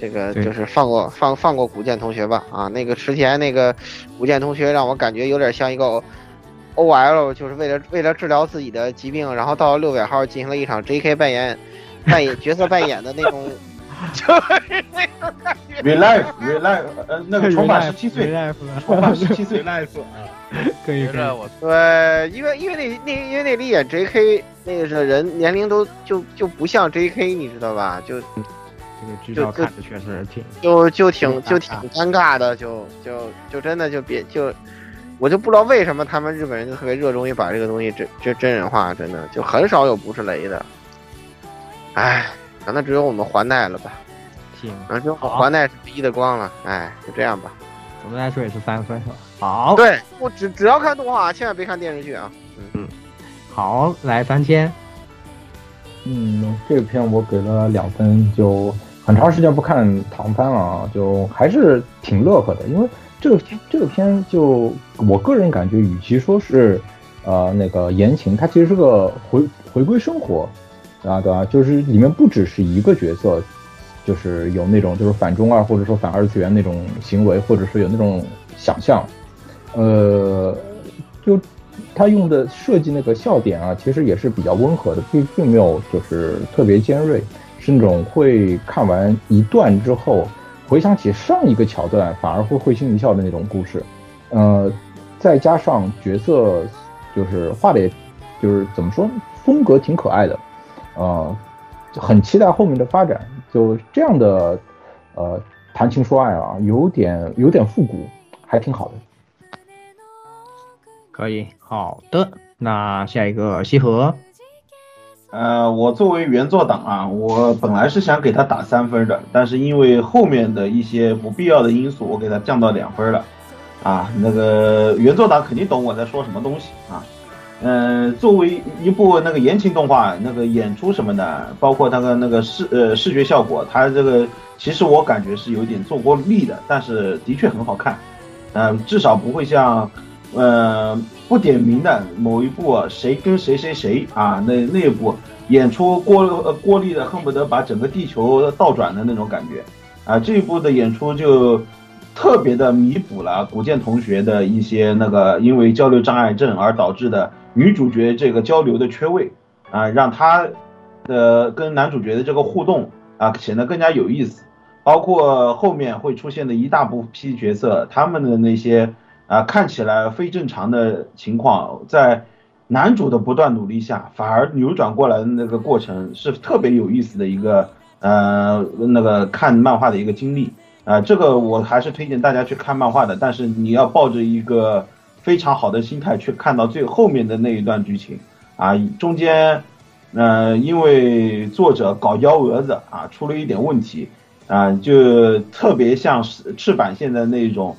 Speaker 2: 这个就是放过放放过古剑同学吧啊，那个池田那个古剑同学让我感觉有点像一个 OL，就是为了为了治疗自己的疾病，然后到了六百号进行了一场 JK 扮演扮演 角色扮演的那种，就是那种感觉。
Speaker 9: relive relive 呃那个 重返十七岁，重返十七岁
Speaker 3: life 啊，
Speaker 1: 可以可
Speaker 5: 我
Speaker 2: 对，因为因为那那因为那里演 J.K. 那个是人年龄都就就不像 J.K. 你知道吧？就
Speaker 1: 这个剧照
Speaker 2: 就就
Speaker 1: 看着确实挺
Speaker 2: 就就挺
Speaker 1: 挺
Speaker 2: 就挺尴尬的，就就就真的就别就，我就不知道为什么他们日本人就特别热衷于把这个东西真真真人化，真的就很少有不是雷的。哎，可能只有我们环奈了吧？
Speaker 1: 挺。
Speaker 2: 可能只有我
Speaker 1: 好
Speaker 2: 环奈是逼的光了。哎，就这样吧。
Speaker 1: 总的来说也是三分是吧？好，
Speaker 2: 对我只只要看动画，千万别看电视剧啊。
Speaker 1: 嗯好，来三千，
Speaker 8: 嗯，这个片我给了两分，就很长时间不看唐番了啊，就还是挺乐呵的。因为这个这个片就我个人感觉，与其说是呃那个言情，它其实是个回回归生活啊，对吧？就是里面不只是一个角色，就是有那种就是反中二或者说反二次元那种行为，或者是有那种想象，呃，就他用的设计那个笑点啊，其实也是比较温和的，并并没有就是特别尖锐，是那种会看完一段之后回想起上一个桥段，反而会会心一笑的那种故事。呃，再加上角色就是画的，也就是怎么说，风格挺可爱的，呃，很期待后面的发展。就这样的呃谈情说爱啊，有点有点复古，还挺好的。
Speaker 1: 可以，好的。那下一个西河，
Speaker 9: 呃，我作为原作党啊，我本来是想给他打三分的，但是因为后面的一些不必要的因素，我给他降到两分了。啊，那个原作党肯定懂我在说什么东西啊。呃，作为一部那个言情动画，那个演出什么的，包括那个那个视呃视觉效果，它这个其实我感觉是有点做过力的，但是的确很好看。嗯、至少不会像呃不点名的某一部谁跟谁谁谁啊那那一部演出过呃过力的恨不得把整个地球倒转的那种感觉啊，这一部的演出就特别的弥补了古剑同学的一些那个因为交流障碍症而导致的女主角这个交流的缺位啊，让她的跟男主角的这个互动啊显得更加有意思。包括后面会出现的一大部批角色，他们的那些啊看起来非正常的情况，在男主的不断努力下，反而扭转过来的那个过程是特别有意思的一个呃那个看漫画的一个经历啊、这个我还是推荐大家去看漫画的，但是你要抱着一个非常好的心态去看到最后面的那一段剧情啊，中间呃因为作者搞幺蛾子啊出了一点问题。啊，就特别像是赤坂现在那种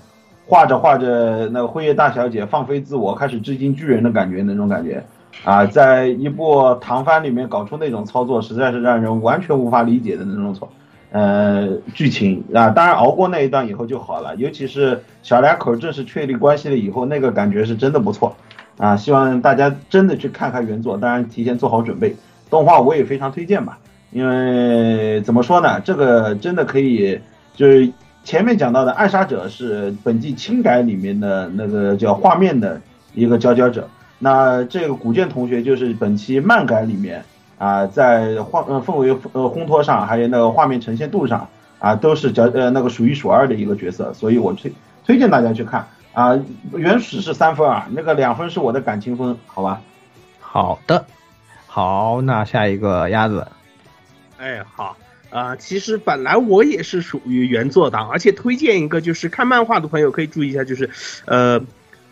Speaker 9: 画着画着那个辉夜大小姐放飞自我，开始致敬巨人的感觉那种感觉啊，在一部唐番里面搞出那种操作，实在是让人完全无法理解的那种错呃剧情啊。当然熬过那一段以后就好了，尤其是小两口正式确立关系了以后，那个感觉是真的不错啊。希望大家真的去看看原作，当然提前做好准备。动画我也非常推荐吧。因为怎么说呢，这个真的可以，就是前面讲到的《暗杀者》是本季轻改里面的那个叫画面的一个佼佼者，那这个古剑同学就是本期漫改里面啊，在画呃氛围呃烘托上，还有那个画面呈现度上啊，都是佼呃那个数一数二的一个角色，所以我推推荐大家去看啊。原始是三分啊，那个两分是我的感情分，好吧？
Speaker 1: 好的，好，那下一个鸭子，
Speaker 3: 哎，好啊、其实本来我也是属于原作党，而且推荐一个就是看漫画的朋友可以注意一下，就是呃，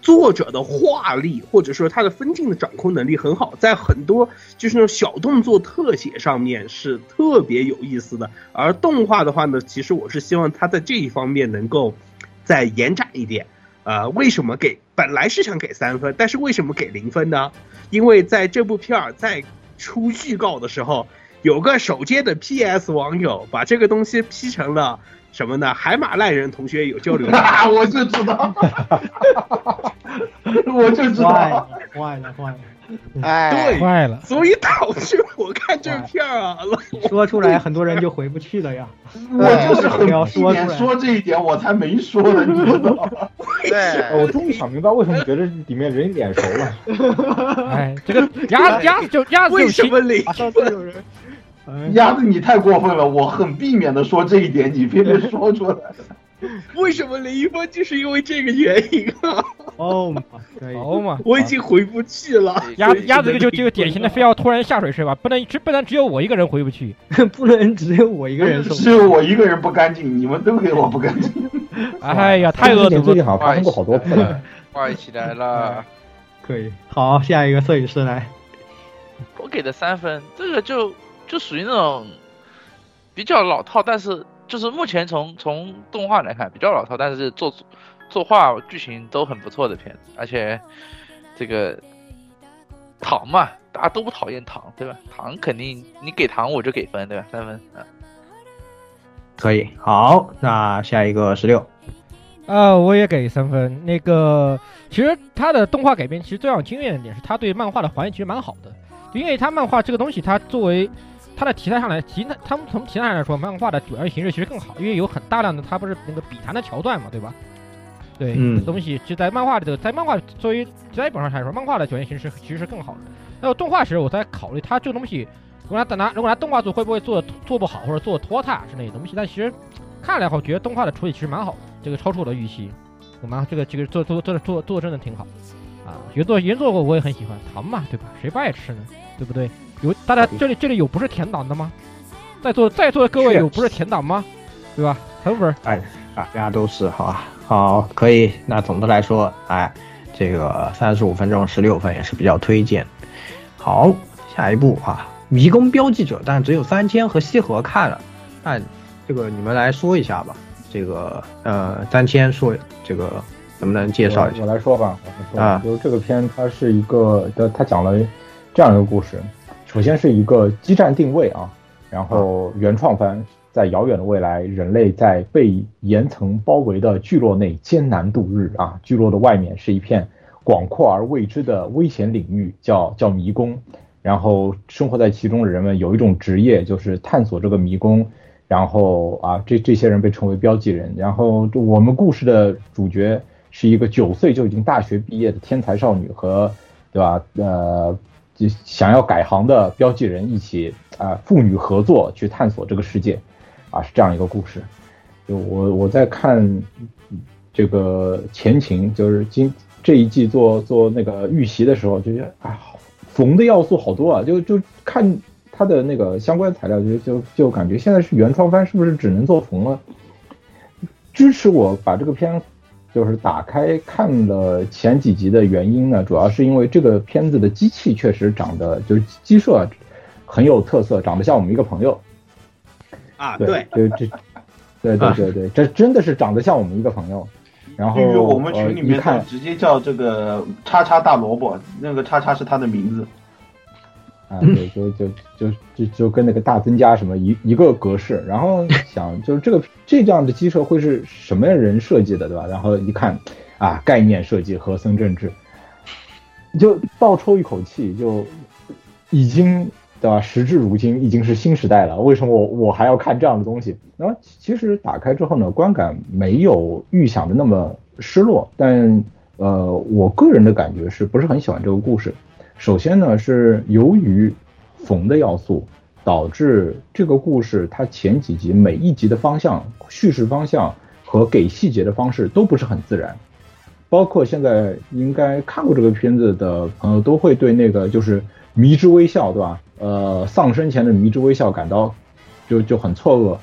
Speaker 3: 作者的画力或者说他的分镜的掌控能力很好，在很多就是那种小动作特写上面是特别有意思的。而动画的话呢，其实我是希望他在这一方面能够再延展一点。呃，为什么给本来是想给三分，但是为什么给零分呢？因为在这部片儿在出预告的时候，有个首届的 PS 网友把这个东西 P 成了什么呢？海马赖人同学有交流。
Speaker 9: 我就知道，我就知
Speaker 1: 坏
Speaker 9: 道
Speaker 1: 了，坏了，坏了！
Speaker 2: 哎，
Speaker 3: 对，
Speaker 7: 坏了，
Speaker 3: 所以导致我看这片儿啊，
Speaker 1: 说出来很多人就回不去了呀。
Speaker 9: 我就是很
Speaker 1: 要说
Speaker 9: 说这一点，我才没说的，你知道吗？
Speaker 2: 对，
Speaker 8: 我终于想明白为什么觉得里面人脸熟了。
Speaker 7: 哎，这个鸭子鸭子就鸭子就
Speaker 3: 为什么零
Speaker 1: 马上就有人，哎
Speaker 9: 鸭子，你太过分了，我很避免的说这一点，你偏偏说出来。
Speaker 3: 为什么零分？就是因为这个原因啊！
Speaker 1: 哦嘛，可以，
Speaker 7: 好嘛。
Speaker 3: 我已经回不去了。
Speaker 7: 鸭子鸭子这个就这个典型的非要突然下水是吧？不能只不能只有我一个人回不去。
Speaker 1: 不能只有我一个人只
Speaker 9: 有我一个人不干净，你们都给我不干净。
Speaker 7: 哎呀，太恶毒了。
Speaker 8: 最近好像发生过好多次了。
Speaker 5: 坏起来了。
Speaker 1: 可以，好，下一个摄影师来。
Speaker 5: 我给的三分，这个就就属于那种比较老套，但是就是目前从从动画来看比较老套，但是做作画剧情都很不错的片子，而且这个糖嘛，大家都不讨厌糖，对吧？糖肯定你给糖我就给分，对吧？三分，啊，
Speaker 1: 可以，好，那下一个十六。
Speaker 7: 啊，我也给三分。那个，其实他的动画改编其实最让我惊艳的点是，他对漫画的还原其实蛮好的。因为他漫画这个东西，它作为它的题材上来，题材他们从题材上来说，漫画的主要形式其实更好，因为有很大量的它不是那个笔谈的桥段嘛，对吧？对，
Speaker 1: 嗯
Speaker 7: 这东西就在漫画里头，在漫画作为题材本上来说，漫画的表现形式其实是更好的。还有动画时，我在考虑它这个东西，如果拿等拿如果拿动画做，会不会做做不好或者做拖沓之类的东西？但其实看来后觉得动画的处理其实蛮好的，这个超出我的预期。我蛮这个这个做做做做做的真的挺好啊！原作原作我我也很喜欢，糖嘛对吧？谁不爱吃呢？对不对？有大家这里这里有不是甜党的吗？在座在座的各位有不是甜党吗？对吧？很不是？
Speaker 1: 哎，大家都是好吧？好，可以。那总的来说，哎，这个三十五分钟十六分也是比较推荐。好，下一步啊，迷宫标记者，但只有三千和西河看了，那这个你们来说一下吧。这个呃，三千说这个能不能介绍一下
Speaker 8: 我？我来说吧，我来说吧
Speaker 1: 啊
Speaker 8: 就是这个片它是一个，它它讲了这样一个故事。首先是一个基站定位啊，然后原创番在遥远的未来，人类在被岩层包围的聚落内艰难度日啊。聚落的外面是一片广阔而未知的危险领域，叫叫迷宫。然后生活在其中的人们有一种职业，就是探索这个迷宫。然后啊，这这些人被称为标记人。然后我们故事的主角是一个九岁就已经大学毕业的天才少女和，对吧？呃，就想要改行的标记人一起啊，父女合作去探索这个世界，啊，是这样一个故事。就我我在看这个前情，就是今这一季做做那个预习的时候，就觉得啊，好缝的要素好多啊，就就看它的那个相关材料，就就就感觉现在是原创番，是不是只能做缝了？支持我把这个片就是打开看了前几集的原因呢，主要是因为这个片子的机器确实长得就是机设很有特色，长得像我们一个朋友。
Speaker 3: 啊，
Speaker 8: 对
Speaker 3: 对，，
Speaker 8: 就这，对对对对，这真的是长得像我们一个朋友。然后
Speaker 9: 我们群里面
Speaker 8: 看
Speaker 9: 直接叫这个叉叉大萝卜，那个叉叉是他的名字。
Speaker 8: 啊，就，就就就就就跟那个大增加什么一一个格式，然后想就是这个这样的机设会是什么样人设计的，对吧？然后一看，啊，概念设计和森政治，就倒抽一口气，就已经对吧？时至如今已经是新时代了，为什么我我还要看这样的东西？然后其实打开之后呢，观感没有预想的那么失落，但呃，我个人的感觉是不是很喜欢这个故事？首先呢，是由于缝的要素，导致这个故事它前几集每一集的方向、叙事方向和给细节的方式都不是很自然。包括现在应该看过这个片子的朋友都会对那个就是迷之微笑，对吧？呃，丧生前的迷之微笑感到就就很错愕。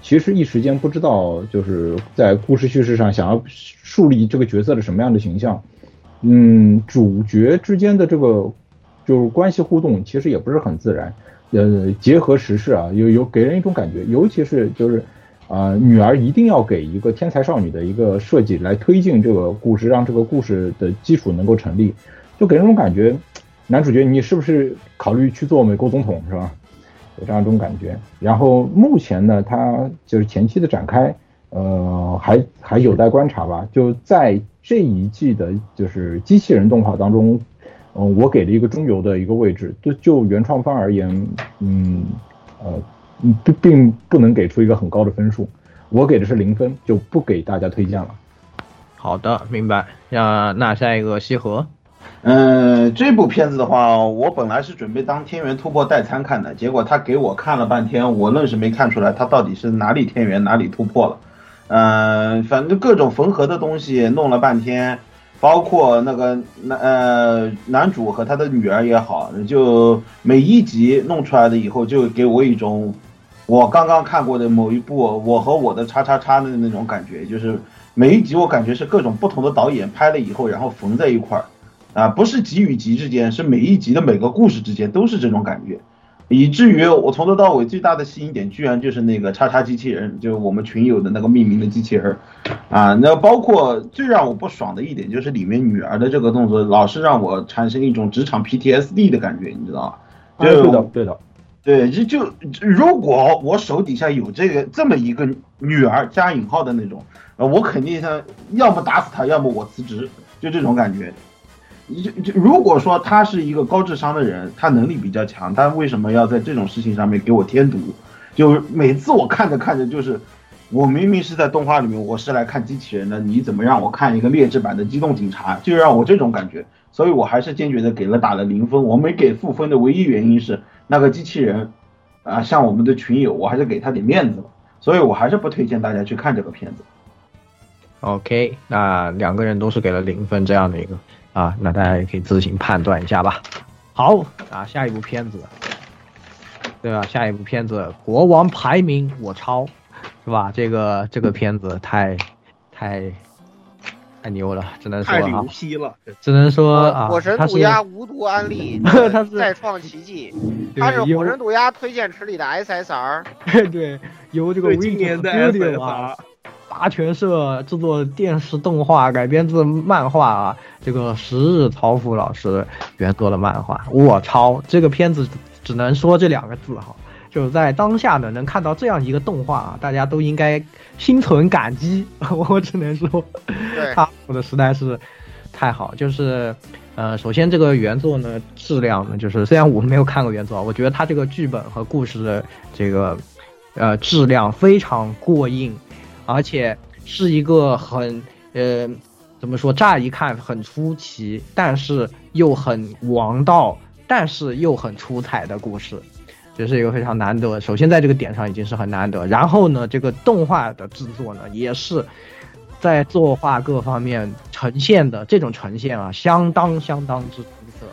Speaker 8: 其实一时间不知道就是在故事叙事上想要树立这个角色的什么样的形象。嗯，主角之间的这个就是关系互动其实也不是很自然。呃，结合时事啊，有有给人一种感觉，尤其是就是啊、女儿一定要给一个天才少女的一个设计来推进这个故事，让这个故事的基础能够成立，就给人一种感觉，男主角你是不是考虑去做美国总统是吧？有这样一种感觉。然后目前呢，它就是前期的展开，呃，还还有待观察吧。就在这一季的，就是机器人动画当中，嗯、我给了一个中游的一个位置。就就原创方而言，嗯，呃，嗯并并不能给出一个很高的分数，我给的是零分，就不给大家推荐了。
Speaker 1: 好的，明白。那那下一个西河，
Speaker 9: 嗯，这部片子的话，我本来是准备当天元突破代餐看的，结果他给我看了半天，我愣是没看出来他到底是哪里天元哪里突破了。嗯，反正各种缝合的东西弄了半天，包括那个男呃男主和他的女儿也好，就每一集弄出来的以后，就给我一种我刚刚看过的某一部我和我的叉叉叉的那种感觉，就是每一集我感觉是各种不同的导演拍了以后，然后缝在一块儿。啊，不是集与集之间，是每一集的每个故事之间都是这种感觉，以至于我从头到尾最大的吸引点，居然就是那个叉叉机器人，就是我们群友的那个命名的机器人，啊，那包括最让我不爽的一点就是里面女儿的这个动作，老是让我产生一种职场 PTSD 的感觉，你知道吗？
Speaker 8: 哎对的，对的。
Speaker 9: 对，就就如果我手底下有这个这么一个女儿加引号的那种，呃，我肯定是要么打死她，要么我辞职，就这种感觉。就就如果说他是一个高智商的人，他能力比较强，他为什么要在这种事情上面给我添堵？就每次我看着看着，就是我明明是在动画里面，我是来看机器人的，你怎么让我看一个劣质版的机动警察？就让我这种感觉，所以我还是坚决的给了打了零分。我没给负分的唯一原因是那个机器人啊，像我们的群友，我还是给他点面子了，所以我还是不推荐大家去看这个片子。
Speaker 1: OK，那两个人都是给了零分这样的一个啊，那大家也可以自行判断一下吧。好啊，下一部片子，对吧？下一部片子《国王排名》我超，是吧？这个这个片子太太太牛了，只能说
Speaker 3: 太牛
Speaker 1: 啊，
Speaker 3: 批了。
Speaker 1: 只能说啊，
Speaker 2: 火神渡鸦无毒安利，
Speaker 1: 他是
Speaker 2: 再创奇迹，
Speaker 1: 对
Speaker 2: 它是火神渡鸦推荐池里的 SSR。
Speaker 1: 对，由这个
Speaker 3: 对
Speaker 1: Wings
Speaker 3: 今年的 SSR，
Speaker 1: 八泉社制作电视动画改编自漫画啊，这个十日曹福老师原作的漫画，我操，这个片子只能说这两个字哈，就是在当下呢能看到这样一个动画啊，大家都应该心存感激，我只能说，
Speaker 2: 对
Speaker 1: 他我的实在是太好，就是。呃，首先这个原作呢，质量呢，就是虽然我没有看过原作啊，我觉得他这个剧本和故事的这个呃质量非常过硬，而且是一个很呃怎么说，乍一看很出奇，但是又很王道，但是又很出彩的故事。这是一个非常难得，首先在这个点上已经是很难得，然后呢，这个动画的制作呢，也是在作画各方面呈现的这种呈现啊，相当相当之出色，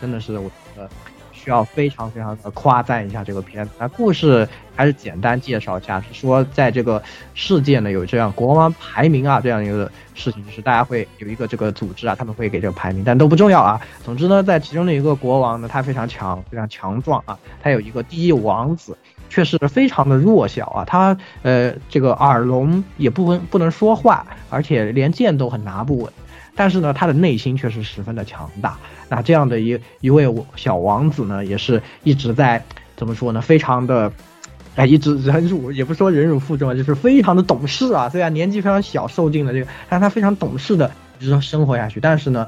Speaker 1: 真的是我觉得需要非常非常的夸赞一下这个片子。那故事还是简单介绍一下，是说在这个世界呢有这样国王排名啊这样一个事情，就是大家会有一个这个组织啊，他们会给这个排名，但都不重要啊。总之呢，在其中的一个国王呢，他非常强，非常强壮啊，他有一个第一王子。却是非常的弱小啊，他呃这个耳聋也不能不能说话，而且连剑都很拿不稳。但是呢，他的内心却是十分的强大。那这样的一一位小王子呢，也是一直在怎么说呢？非常的，哎，一直忍辱，也不说忍辱负重啊，就是非常的懂事啊。虽然年纪非常小，受尽了这个，但他非常懂事的，就是生活下去。但是呢，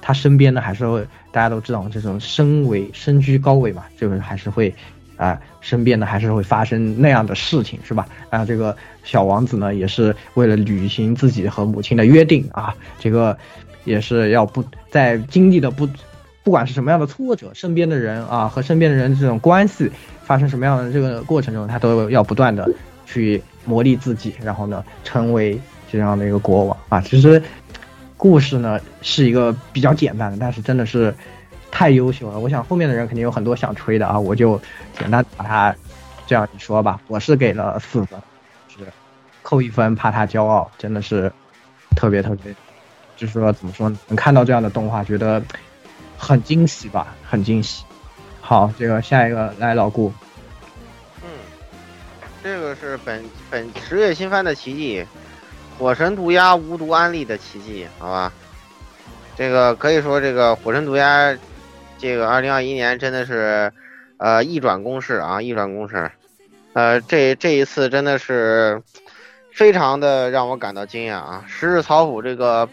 Speaker 1: 他身边呢，还是会大家都知道，这种身为身居高位嘛，就是还是会。啊，身边呢还是会发生那样的事情，是吧？啊，这个小王子呢，也是为了履行自己和母亲的约定啊，这个也是要不在经历的不，不管是什么样的挫折，身边的人啊和身边的人这种关系发生什么样的这个过程中，他都要不断的去磨砺自己，然后呢，成为这样的一个国王啊。其实故事呢是一个比较简单的，但是真的是。太优秀了，我想后面的人肯定有很多想吹的啊，我就简单把它这样一说吧。我是给了四分，是扣一分，怕他骄傲，真的是特别特别就是说怎么说呢，能看到这样的动画，觉得很惊喜吧，很惊喜。好，这个下一个来老顾，
Speaker 2: 嗯，这个是本本十月新番的奇迹，火神毒鸦无毒安利的奇迹，好吧？这个可以说，这个火神毒鸦，这个二零二一年真的是，呃，一转公式啊，一转公式，呃，这这一次真的是非常的让我感到惊讶啊！十日草辅这个，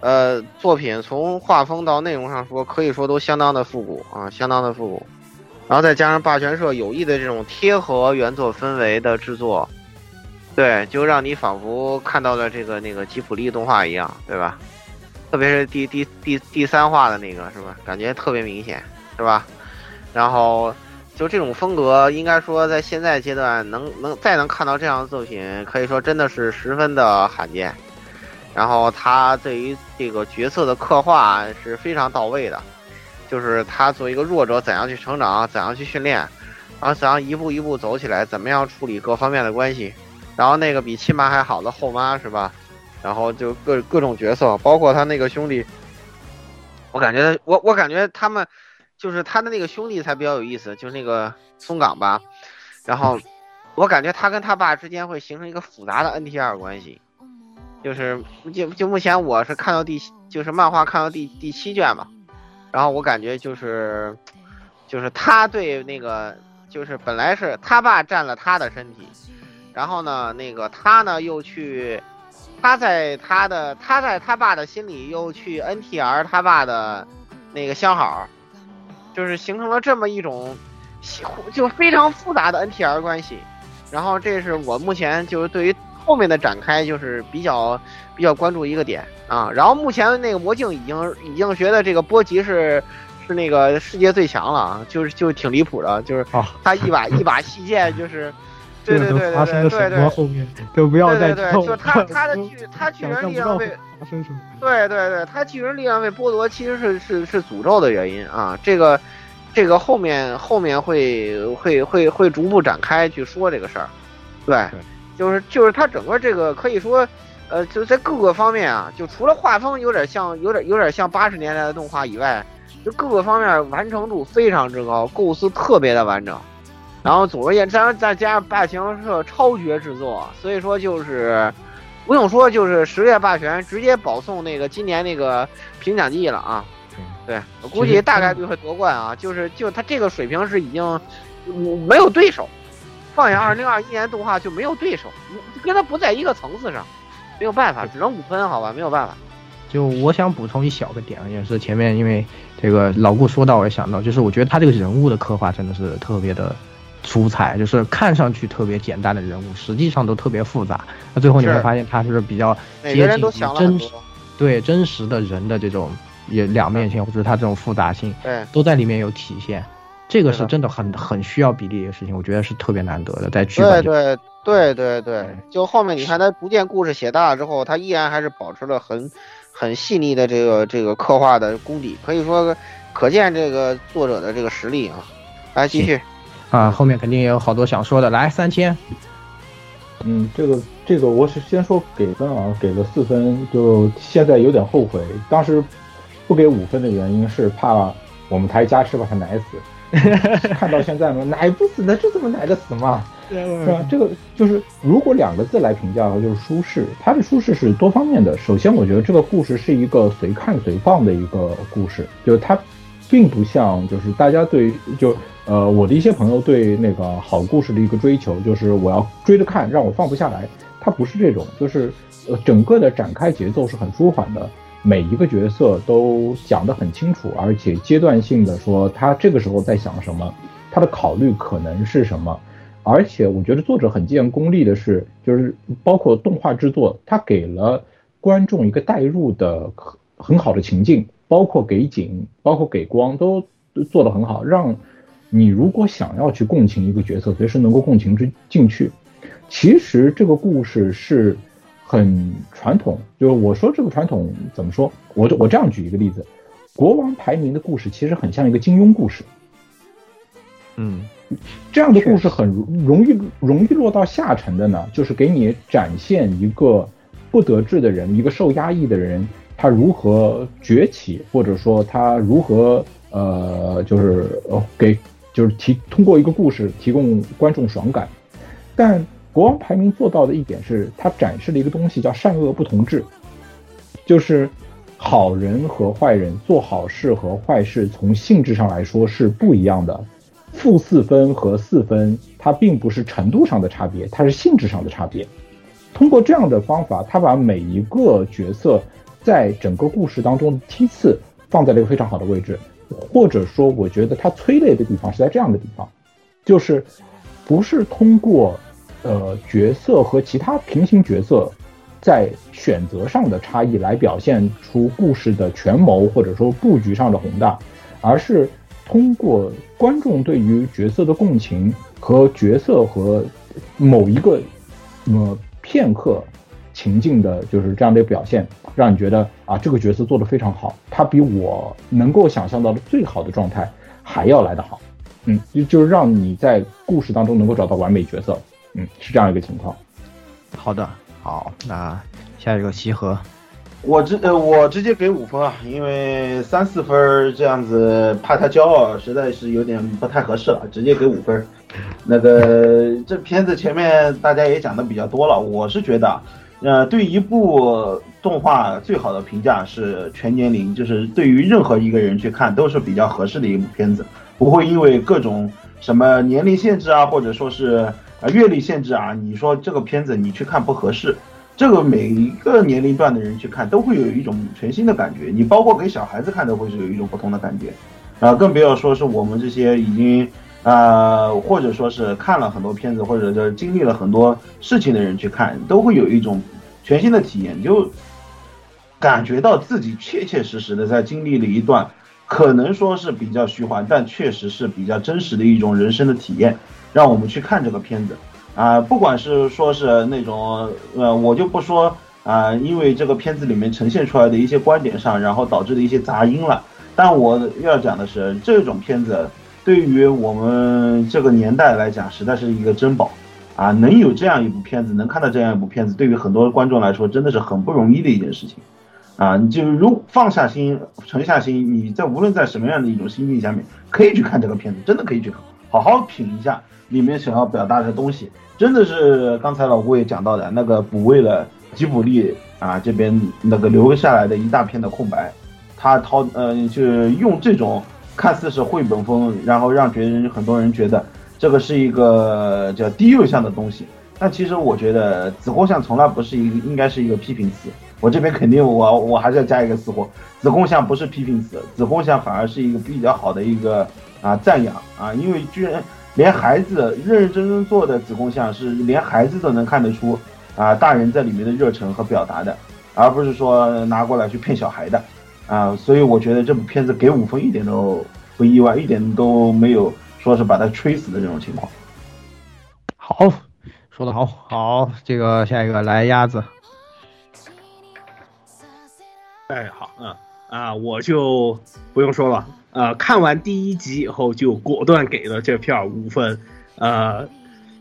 Speaker 2: 呃，作品从画风到内容上说，可以说都相当的复古啊，相当的复古。然后再加上霸权社有意的这种贴合原作氛围的制作，对，就让你仿佛看到了这个那个吉普力动画一样，对吧？特别是第第第第三话的那个是吧？感觉特别明显，是吧？然后就这种风格，应该说在现在阶段能能再能看到这样的作品，可以说真的是十分的罕见。然后他对于这个角色的刻画是非常到位的。就是他作为一个弱者，怎样去成长，怎样去训练，然后怎样一步一步走起来，怎么样处理各方面的关系，然后那个比亲妈还好的后妈是吧？然后就各各种角色，包括他那个兄弟，我感觉我我感觉他们就是他的那个兄弟才比较有意思，就是那个松岗吧。然后我感觉他跟他爸之间会形成一个复杂的 NTR 关系，就是就就目前我是看到第就是漫画看到第第七卷嘛。然后我感觉就是，就是他对那个，就是本来是他爸占了他的身体，然后呢，那个他呢又去，他在他的他在他爸的心里又去 NTR 他爸的那个相好，就是形成了这么一种，就非常复杂的 NTR 关系。然后这是我目前就是对于后面的展开就是比较比较关注一个点。啊，然后目前那个魔镜已经已经觉得这个波吉是是那个世界最强了啊，就是就挺离谱的，就是他一把一把细剑就是，对对对对对对对，
Speaker 1: 后面都不要再
Speaker 2: 对，就他他的巨他巨人力量被对对对，他巨人力量被剥夺其实是是是诅咒的原因啊，这个这个后面后面会会会会逐步展开去说这个事儿，对，就是就是他整个这个可以说。呃，就在各个方面啊，就除了画风有点像，有点有点像八十年代的动画以外，就各个方面完成度非常之高，构思特别的完整。然后总而言之，再加上霸权社超绝制作，所以说就是不用说，就是十月霸权直接保送那个今年那个评奖季了啊。对，我估计大概率会夺冠啊。就是就他这个水平是已经没有对手，放眼二零二一年动画就没有对手，跟他不在一个层次上。没有办法，只能五分，好吧，没有办法。
Speaker 1: 就我想补充一小个点，也是前面因为这个老顾说到，我也想到，就是我觉得他这个人物的刻画真的是特别的出彩，就是看上去特别简单的人物，实际上都特别复杂。那最后你会发现他是比较接近真实，对真实的人的这种也两面性，或者他这种复杂性，
Speaker 2: 对，
Speaker 1: 都在里面有体现。这个是真的很很需要比例的事情，我觉得是特别难得的，在剧
Speaker 2: 本。对对对对对，就后面你看他逐渐故事写大了之后，他依然还是保持了很很细腻的这个这个刻画的功底，可以说可见这个作者的这个实力啊。来继续
Speaker 1: 啊，后面肯定也有好多想说的，来三千。
Speaker 8: 嗯，这个这个我是先说给分啊，给了四分，就现在有点后悔，当时不给五分的原因是怕我们台加持把他奶死。看到现在吗？奶不死的，这怎么奶得死嘛？是吧？这个就是如果两个字来评价的话，就是舒适。它的舒适是多方面的。首先，我觉得这个故事是一个随看随放的一个故事，就是它并不像就是大家对就呃我的一些朋友对那个好故事的一个追求，就是我要追着看，让我放不下来。它不是这种，就是呃整个的展开节奏是很舒缓的。每一个角色都讲得很清楚，而且阶段性的说他这个时候在想什么，他的考虑可能是什么，而且我觉得作者很见功力的是，就是包括动画制作，他给了观众一个代入的很很好的情境，包括给景，包括给光都做得很好，让你如果想要去共情一个角色，随时能够共情之进去。其实这个故事是。很传统，就是我说这个传统怎么说？我我这样举一个例子，国王排名的故事其实很像一个金庸故事。
Speaker 1: 嗯，
Speaker 8: 这样的故事很容易容易落到下沉的呢，就是给你展现一个不得志的人，一个受压抑的人，他如何崛起，或者说他如何呃，就是呃给就是提通过一个故事提供观众爽感。但国王排名做到的一点是，他展示了一个东西叫善恶不同质，就是好人和坏人做好事和坏事从性质上来说是不一样的。负四分和四分，它并不是程度上的差别，它是性质上的差别。通过这样的方法，他把每一个角色在整个故事当中的梯次放在了一个非常好的位置，或者说，我觉得他催泪的地方是在这样的地方，就是不是通过呃角色和其他平行角色在选择上的差异来表现出故事的权谋或者说布局上的宏大，而是。通过观众对于角色的共情和角色和某一个呃片刻情境的，就是这样的表现，让你觉得啊，这个角色做得非常好，他比我能够想象到的最好的状态还要来得好，嗯，就就是让你在故事当中能够找到完美角色，嗯，是这样一个情况。
Speaker 1: 好的，好，那下一个西河。
Speaker 9: 我直呃，我直接给五分啊，因为三四分这样子怕他骄傲，实在是有点不太合适了，直接给五分。那个这片子前面大家也讲的比较多了，我是觉得，呃，对一部动画最好的评价是全年龄，就是对于任何一个人去看都是比较合适的一部片子，不会因为各种什么年龄限制啊，或者说是啊阅历限制啊，你说这个片子你去看不合适。这个每一个年龄段的人去看，都会有一种全新的感觉。你包括给小孩子看，都会是有一种不同的感觉，啊，更不要说是我们这些已经，啊，或者说是看了很多片子，或者是经历了很多事情的人去看，都会有一种全新的体验，就感觉到自己切切实实的在经历了一段，可能说是比较虚幻，但确实是比较真实的一种人生的体验，让我们去看这个片子。啊，不管是说是那种，呃，我就不说啊，因为这个片子里面呈现出来的一些观点上，然后导致的一些杂音了。但我要讲的是，这种片子对于我们这个年代来讲，实在是一个珍宝啊！能有这样一部片子，能看到这样一部片子，对于很多观众来说，真的是很不容易的一件事情啊！你就如放下心，沉下心，你在无论在什么样的一种心境下面，可以去看这个片子，真的可以去，好好品一下里面想要表达的东西。真的是刚才老顾也讲到的那个补位了吉卜力啊这边那个留下来的一大片的空白，他掏呃就是用这种看似是绘本风，然后让觉得很多人觉得这个是一个叫低幼向的东西，但其实我觉得子贡像从来不是一个应该是一个批评词，我这边肯定我我还是要加一个词货，子贡像不是批评词，子贡像反而是一个比较好的一个啊赞扬啊，因为居然。连孩子认认真真做的子宫像是连孩子都能看得出啊，大人在里面的热忱和表达的，而不是说拿过来去骗小孩的啊。所以我觉得这部片子给五分一点都不意外，一点都没有说是把他吹死的这种情况。
Speaker 1: 好，说的好，好，这个下一个来鸭子。
Speaker 3: 哎，好，嗯啊，我就不用说了。呃，看完第一集以后就果断给了这片五分。呃，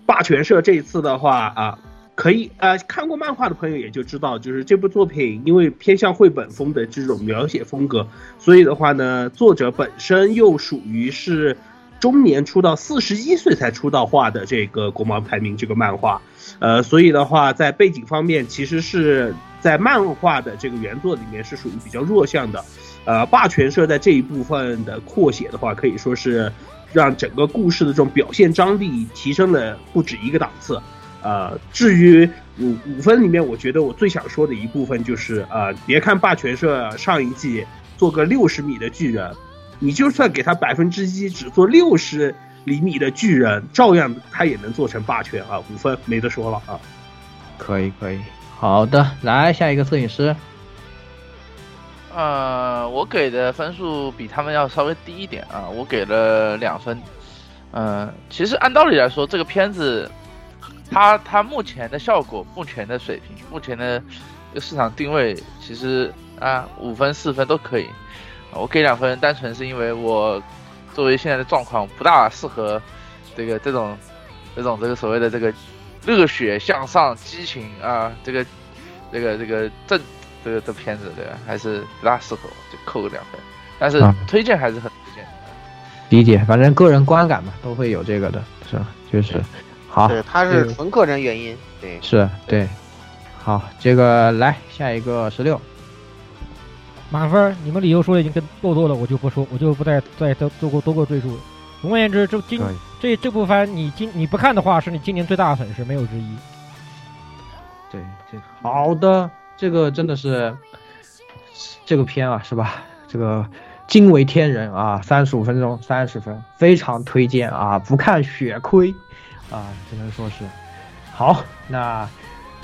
Speaker 3: 霸权社这一次的话啊，可以呃看过漫画的朋友也就知道，就是这部作品因为偏向绘本风的这种描写风格，所以的话呢，作者本身又属于是中年出道，四十一岁才出道画的这个国王排名这个漫画，呃，所以的话在背景方面其实是在漫画的这个原作里面是属于比较弱项的。呃，霸权社在这一部分的扩写的话，可以说是让整个故事的这种表现张力提升了不止一个档次。呃，至于五五分里面，我觉得我最想说的一部分就是，呃，别看霸权社上一季做个六十米的巨人，你就算给他百分之一只做六十厘米的巨人，照样他也能做成霸权啊，五分没得说了啊。
Speaker 1: 可以可以，好的，来下一个摄影师。
Speaker 5: 呃，我给的分数比他们要稍微低一点啊，我给了两分。嗯，其实按道理来说，这个片子，它它目前的效果、目前的水平、目前的市场定位，其实啊五分、四分都可以。我给两分，单纯是因为我作为现在的状况不大适合这个这种这种这个所谓的这个热血向上、激情啊这个。这个这个正这个的片子，对吧？还是不大适合我，就扣个两分。但是
Speaker 1: 啊
Speaker 5: 推荐还是很推荐。
Speaker 1: 理解，反正个人观感嘛，都会有这个的，是吧？就是好，
Speaker 2: 对，他是纯个人原因。对，
Speaker 1: 是对，好，这个来下一个十六，
Speaker 7: 满分儿，你们理由说的已经跟够多了，我就不说，我就不再再多多过多过赘述了。总而言之，这今这这部番你今你不看的话，是你今年最大的损失，没有之一。
Speaker 1: 对，这好的，这个真的是这个片啊，是吧？这个惊为天人啊，三十五分钟三十分，非常推荐啊，不看血亏啊，只能说是好。那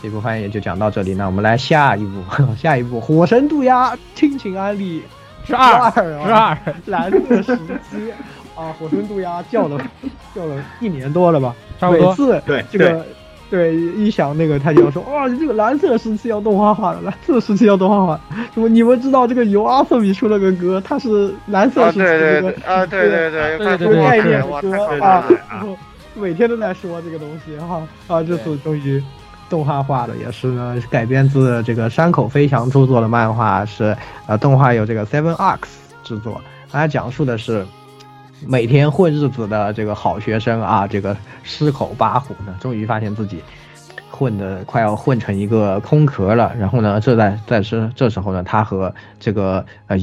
Speaker 1: 这部番也就讲到这里，那我们来下一部，下一部《火神渡鸦》，亲情安利
Speaker 7: 是二
Speaker 1: 二啊
Speaker 7: 是二，
Speaker 1: 蓝色时期啊，火神渡鸦叫了 叫了一年多了吧，
Speaker 7: 差不多。
Speaker 1: 每次
Speaker 3: 对
Speaker 1: 这个对一想那个他就要说，哇，这个蓝色时期要动画化了，蓝色时期要动画化。什么？你们知道这个由阿瑟米出了个歌，他是蓝色
Speaker 2: 啊，
Speaker 1: 时期
Speaker 2: 对对
Speaker 1: 这个
Speaker 2: 对啊，对对对，
Speaker 7: 对对
Speaker 1: 这个
Speaker 7: 对
Speaker 1: 概念歌啊
Speaker 3: 对对对，
Speaker 1: 每天都在说这个东西哈啊，这次终于动画化的，也是呢改编自这个山口飞翔著作的漫画，是呃动画由这个 Seven Arcs 制作，它讲述的是。每天混日子的这个好学生啊，这个狮口八虎呢，终于发现自己混的快要混成一个空壳了。然后呢，这在在是这时候呢，他和这个呃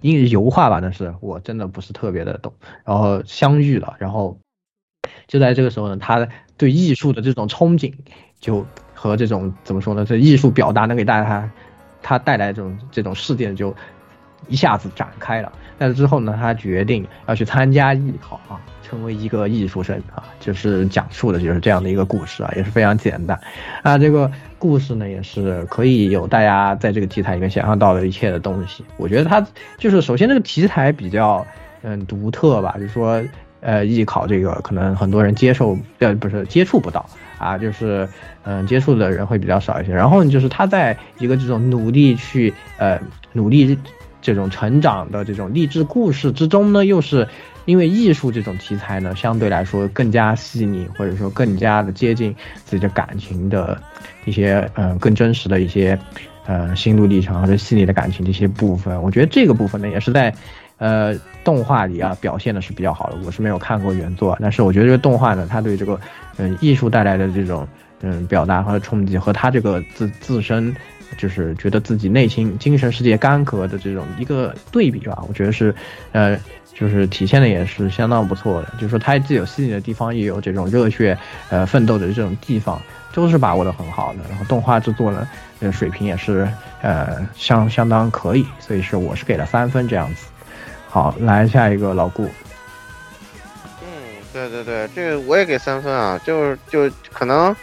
Speaker 1: 因为油画吧，那是我真的不是特别的懂。然后相遇了，然后就在这个时候呢，他对艺术的这种憧憬，就和这种怎么说呢，这艺术表达能给大家他带来这种这种事件就一下子展开了。但是之后呢，他决定要去参加艺考啊，成为一个艺术生啊，就是讲述的就是这样的一个故事啊，也是非常简单啊。这个故事呢，也是可以有大家在这个题材里面想象到的一切的东西。我觉得它就是首先这个题材比较嗯独特吧，就是说呃艺考这个可能很多人接受呃不是接触不到啊，就是嗯接触的人会比较少一些。然后，就是他在一个这种努力去呃努力。这种成长的这种励志故事之中呢，又是因为艺术这种题材呢，相对来说更加细腻，或者说更加的接近自己的感情的一些嗯、更真实的一些呃心路历程或者细腻的感情这些部分。我觉得这个部分呢，也是在呃动画里啊表现的是比较好的。我是没有看过原作，但是我觉得这个动画呢，它对这个嗯艺术带来的这种嗯表达和冲击，和他这个自自身。就是觉得自己内心精神世界干涸的这种一个对比吧，我觉得是，呃，就是体现的也是相当不错的。就是说他既有细腻的地方，也有这种热血，呃，奋斗的这种地方，都是把握的很好的。然后动画制作呢，呃，水平也是呃相相当可以，所以是我是给了三分这样子。好，来下一个老顾。
Speaker 2: 嗯，对对对，这个我也给三分啊，就是就可能。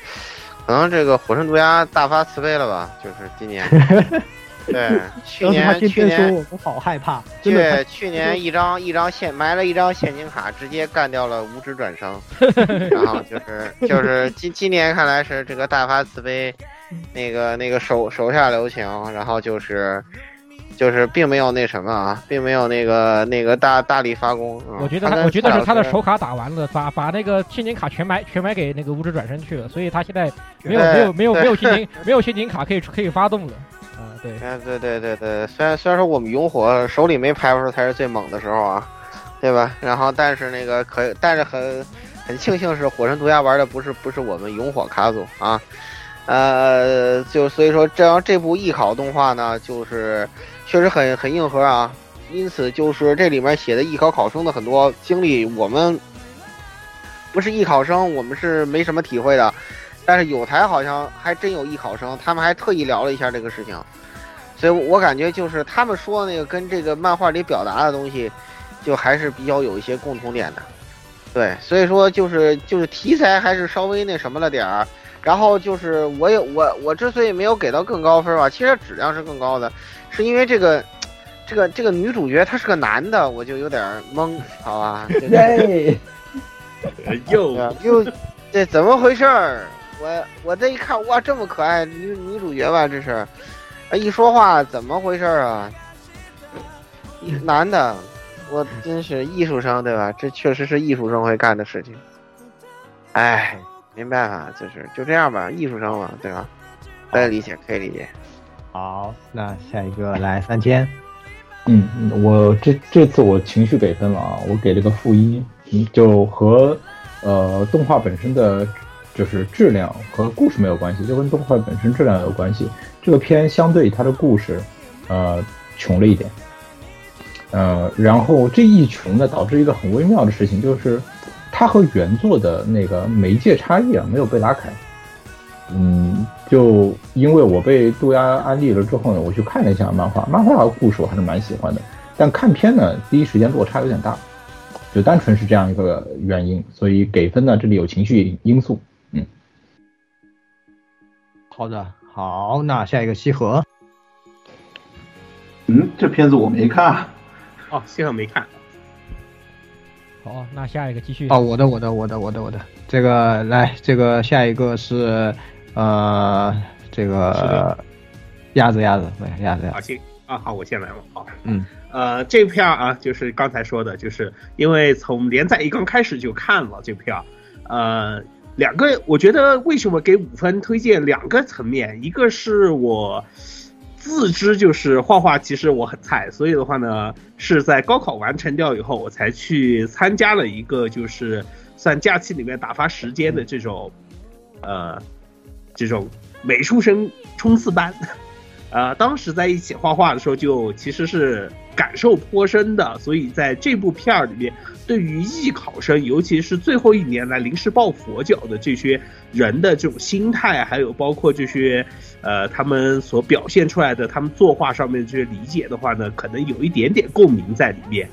Speaker 2: 可能这个火神毒鸦大发慈悲了吧？就是今年，对，去年去年
Speaker 1: 我们好害怕，
Speaker 2: 对，去年一张一张现埋了一张现金卡，直接干掉了五指转生，然后就是就是今今年看来是这个大发慈悲，那个那个手手下留情，然后就是。就是并没有那什么啊，并没有那个那个大大力发功。嗯、
Speaker 7: 我觉得他，我觉得是他的手卡打完了，把把那个陷阱卡全买全买给那个无指转身去了，所以他现在没有没有没有没有陷阱 没有陷阱卡可以可以发动了。啊，对，
Speaker 2: 哎，对对对对，虽然虽然说我们勇火手里没牌的时候才是最猛的时候啊，对吧？然后但是那个可但是很很庆幸是火神毒牙玩的不是不是我们勇火卡组啊，呃，就所以说这样这部艺考动画呢，就是。确实很很硬核啊，因此就是这里面写的艺考考生的很多经历，我们不是艺考生，我们是没什么体会的。但是有台好像还真有艺考生，他们还特意聊了一下这个事情，所以我感觉就是他们说的那个跟这个漫画里表达的东西，就还是比较有一些共同点的。对，所以说就是就是题材还是稍微那什么了点儿。然后就是我也我我之所以没有给到更高分吧，其实质量是更高的。是因为这个，这个这个女主角她是个男的，我就有点懵，好吧？
Speaker 1: 对，
Speaker 3: 又
Speaker 2: 又这怎么回事儿？我我这一看，哇，这么可爱女女主角吧，这是啊，一说话怎么回事儿啊？男的，我 真是艺术生对吧？这确实是艺术生会干的事情。哎，没办法，就是就这样吧，艺术生嘛，对吧？可以理解，可以理解。
Speaker 1: 好，那下一个来三千。
Speaker 8: 嗯，我这这次我情绪给分了啊，我给了个负一，就和呃动画本身的就是质量和故事没有关系，就跟动画本身质量有关系。这个片相对它的故事，呃，穷了一点，呃，然后这一穷呢，导致一个很微妙的事情，就是它和原作的那个媒介差异啊没有被拉开。嗯，就因为我被杜鸦安利了之后呢，我去看了一下漫画，漫画的故事我还是蛮喜欢的，但看片呢，第一时间落差有点大，就单纯是这样一个原因，所以给分呢，这里有情绪因素。嗯，
Speaker 1: 好的，好，那下一个西河。
Speaker 9: 嗯，这片子我没看。
Speaker 3: 哦，西河没看。
Speaker 7: 好，那下一个继续。
Speaker 1: 哦，我的，我的，我的，我的，我的，这个来，这个下一个是。呃，这个鸭子鸭子对鸭子鸭子。
Speaker 3: 好，行啊，好，我先来了。好，
Speaker 1: 嗯，
Speaker 3: 呃，这片啊，就是刚才说的，就是因为从连载一刚开始就看了这片，呃，两个，我觉得为什么给五分推荐两个层面，一个是我自知就是画画其实我很菜，所以的话呢，是在高考完成掉以后，我才去参加了一个就是算假期里面打发时间的这种，呃。这种美术生冲刺班，呃，当时在一起画画的时候，就其实是感受颇深的。所以在这部片儿里面，对于艺考生，尤其是最后一年来临时抱佛脚的这些人的这种心态，还有包括这些呃他们所表现出来的他们作画上面这些理解的话呢，可能有一点点共鸣在里面。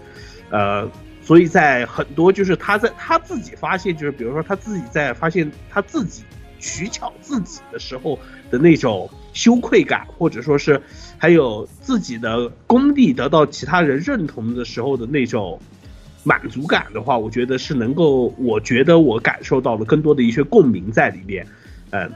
Speaker 3: 呃，所以在很多就是他在他自己发现，就是比如说他自己在发现他自己。取巧自己的时候的那种羞愧感，或者说是还有自己的功力得到其他人认同的时候的那种满足感的话，我觉得是能够，我觉得我感受到了更多的一些共鸣在里面，嗯，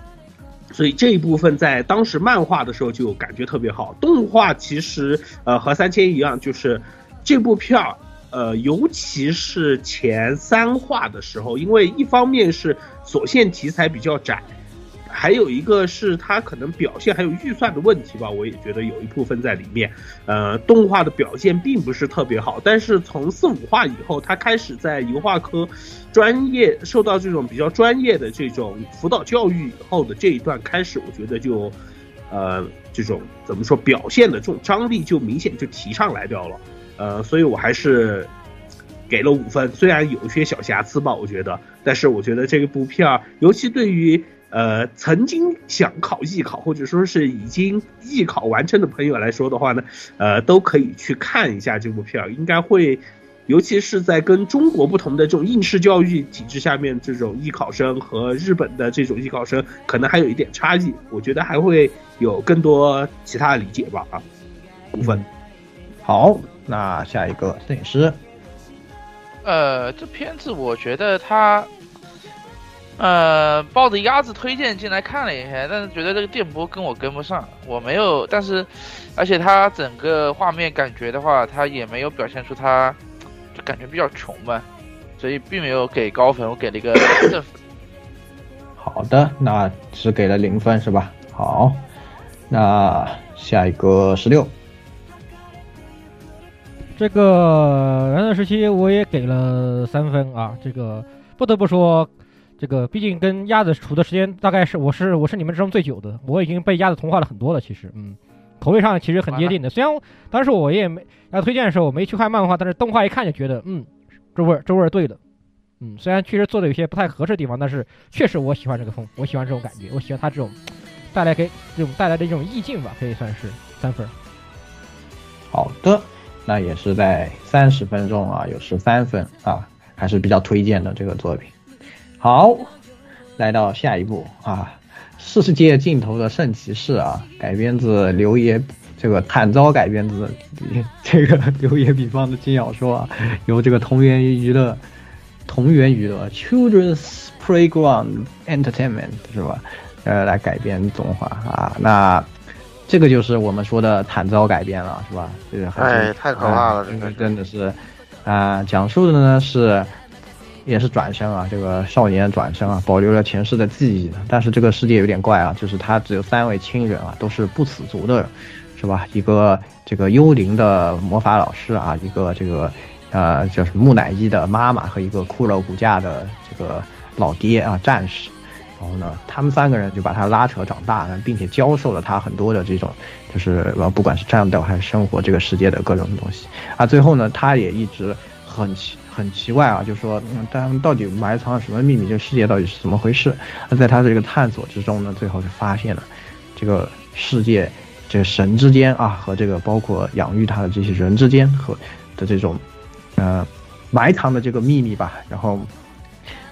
Speaker 3: 所以这一部分在当时漫画的时候就感觉特别好。动画其实呃和三千一样，就是这部片儿。呃，尤其是前三话的时候，因为一方面是所限题材比较窄，还有一个是它可能表现还有预算的问题吧，我也觉得有一部分在里面。呃，动画的表现并不是特别好，但是从四五话以后，它开始在油画科专业受到这种比较专业的这种辅导教育以后的这一段开始，我觉得就呃这种怎么说表现的这种张力就明显就提上来掉了。呃，所以我还是给了五分，虽然有些小瑕疵吧，我觉得，但是我觉得这部片儿，尤其对于呃曾经想考艺考或者说是已经艺考完成的朋友来说的话呢，呃，都可以去看一下这部片儿，应该会，尤其是在跟中国不同的这种应试教育体制下面，这种艺考生和日本的这种艺考生可能还有一点差异，我觉得还会有更多其他的理解吧，啊，五分，
Speaker 1: 好。那下一个摄影师，
Speaker 5: 呃，这片子我觉得他，呃，抱着鸭子推荐进来看了一下，但是觉得这个电波跟我跟不上，我没有，但是，而且他整个画面感觉的话，他也没有表现出他，就感觉比较穷吧，所以并没有给高分，我给了一个 正分。
Speaker 1: 好的，那只给了零分是吧？好，那下一个十六。
Speaker 7: 这个蓝色时期我也给了三分啊，这个不得不说，这个毕竟跟鸭子处的时间大概是我是我是你们之中最久的，我已经被鸭子同化了很多了。其实，嗯，口味上其实很接近的。虽然当时我也没要推荐的时候我没去看漫画，但是动画一看就觉得，嗯，这味儿这味儿对的。嗯，虽然确实做的有些不太合适的地方，但是确实我喜欢这个风，我喜欢这种感觉，我喜欢它这种带来给这种带来的这种意境吧，可以算是三分。
Speaker 1: 好的。那也是在三十分钟啊，有十三分啊，还是比较推荐的这个作品。好，来到下一部啊，《世界尽头的圣骑士》啊，改编自刘野这个惨遭改编自这个刘野比方的金小说啊，由这个同源娱乐同源娱乐 Children's Playground Entertainment 是吧？呃，来改编动画啊，那。这个就是我们说的惨遭改编了，是吧？这个
Speaker 2: 哎，太可怕了，
Speaker 1: 这个真的是，啊，讲述的呢是，也是转生啊，这个少年转生啊，保留了前世的记忆的。但是这个世界有点怪啊，就是他只有三位亲人啊，都是不死族的，是吧？一个这个幽灵的魔法老师啊，一个这个呃就是木乃伊的妈妈和一个骷髅骨架的这个老爹啊战士。然后呢，他们三个人就把他拉扯长大，并且教授了他很多的这种，就是呃，不管是战斗还是生活这个世界的各种东西啊。最后呢，他也一直很奇很奇怪啊，就说，嗯，他们到底埋藏了什么秘密？这个世界到底是怎么回事？那在他的这个探索之中呢，最后就发现了这个世界，这个神之间啊，和这个包括养育他的这些人之间和的这种，呃，埋藏的这个秘密吧。然后。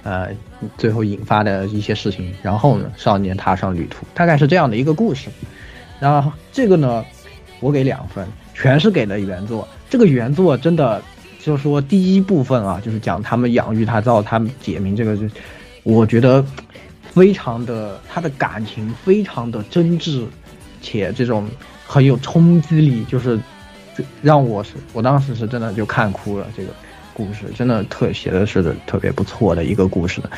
Speaker 1: 呃，最后引发的一些事情，然后呢，少年踏上旅途，大概是这样的一个故事。然后这个呢，我给两分，全是给了原作。这个原作真的，就是说第一部分啊，就是讲他们养育他，到他们解明这个，就我觉得非常的，他的感情非常的真挚，且这种很有冲击力，就是让我是我当时是真的就看哭了这个。故事真的特写的是特别不错的一个故事的，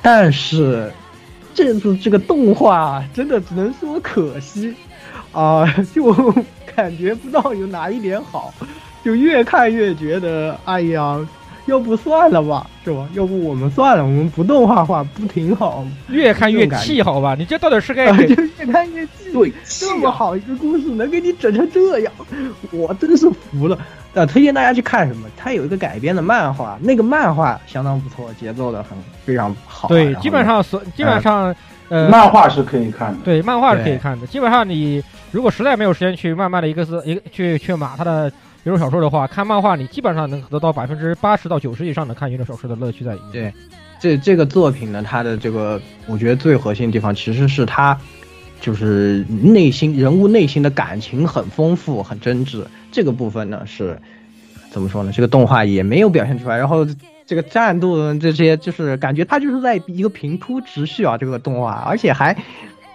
Speaker 1: 但是这次这个动画真的只能说可惜啊，就感觉不到有哪一点好，就越看越觉得哎呀，要不算了吧，是吧？要不我们算了，我们不动画化不挺好？
Speaker 7: 越看越气，好吧？你这到底是该
Speaker 1: 就越看越气，对，这么好一个故事能给你整成这样，我真是服了。呃，推荐大家去看什么？它有一个改编的漫画，那个漫画相当不错，节奏的很非常好。
Speaker 7: 对，基本上所基本上，呃，
Speaker 9: 漫画是可以看的。
Speaker 7: 对，漫画是可以看的。基本上你如果实在没有时间去慢慢的一个字一个去去码它的原著小说的话，看漫画你基本上能得到百分之八十到九十以上的看原著小说的乐趣在里面。
Speaker 1: 对，这这个作品呢，它的这个我觉得最核心的地方其实是它就是内心人物内心的感情很丰富，很真挚。这个部分呢是，怎么说呢？这个动画也没有表现出来。然后这个战斗这些，就是感觉它就是在一个平铺直叙啊，这个动画，而且还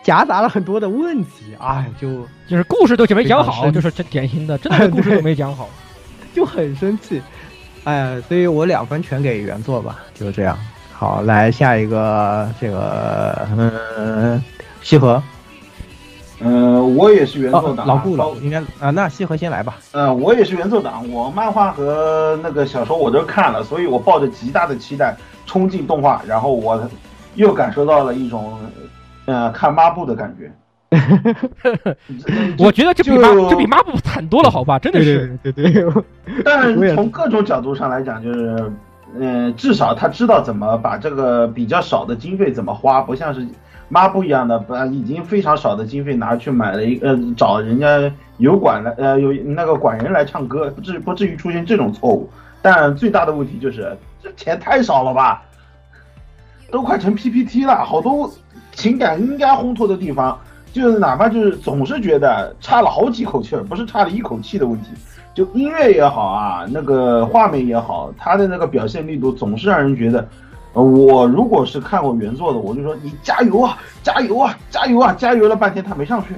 Speaker 1: 夹杂了很多的问题。啊，就
Speaker 7: 就是故事都没讲好，就是这典型的，真的故事都没讲好，
Speaker 1: 就很生气。哎，所以我两分全给原作吧，就是这样。好，来下一个，这个嗯，西河。
Speaker 9: 嗯，我也是原作党，
Speaker 1: 老顾了，应该啊，那西河先来吧。
Speaker 9: 嗯，我也是原作党，我漫画和那个小说我都看了，所以我抱着极大的期待冲进动画，然后我又感受到了一种呃看抹布的感觉。
Speaker 7: 我觉得这比抹这比抹布惨多了，好吧？真的是，
Speaker 1: 对对对。
Speaker 9: 但从各种角度上来讲，就是嗯，至少他知道怎么把这个比较少的经费怎么花，不像是。抹布一样的，把已经非常少的经费拿去买了一呃，找人家油管来呃，有那个管人来唱歌，不至不至于出现这种错误。但最大的问题就是这钱太少了吧，都快成 PPT 了，好多情感应该烘托的地方，就是哪怕就是总是觉得差了好几口气，不是差了一口气的问题，就音乐也好啊，那个画面也好，他的那个表现力度总是让人觉得。我如果是看过原作的，我就说你加油啊，加油啊，加油啊，加油了半天他没上去，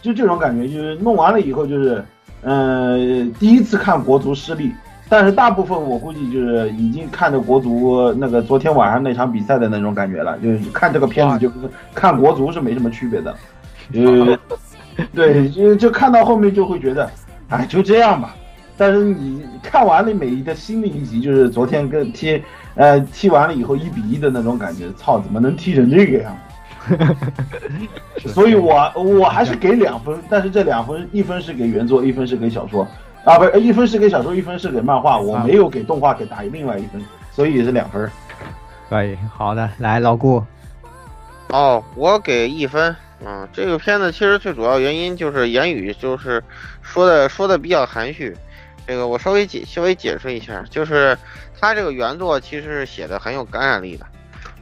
Speaker 9: 就这种感觉，就是弄完了以后就是，呃，第一次看国足失利，但是大部分我估计就是已经看着国足那个昨天晚上那场比赛的那种感觉了，就是看这个片子就跟看国足是没什么区别的，呃，对，就就看到后面就会觉得，哎，就这样吧。但是你看完了每一个新的一集，就是昨天跟踢，呃，踢完了以后一比一的那种感觉，操，怎么能踢成这个样子？所以我我还是给两分，但是这两分，一分是给原作，一分是给小说，啊，不是，一分是给小说，一分是给漫画，我没有给动画给打另外一分，所以也是两分。
Speaker 1: 可以，好的，来老顾。
Speaker 2: 哦，我给一分。嗯，这个片子其实最主要原因就是言语就是说的说的比较含蓄。这个我稍微解稍微解释一下，就是他这个原作其实是写的很有感染力的。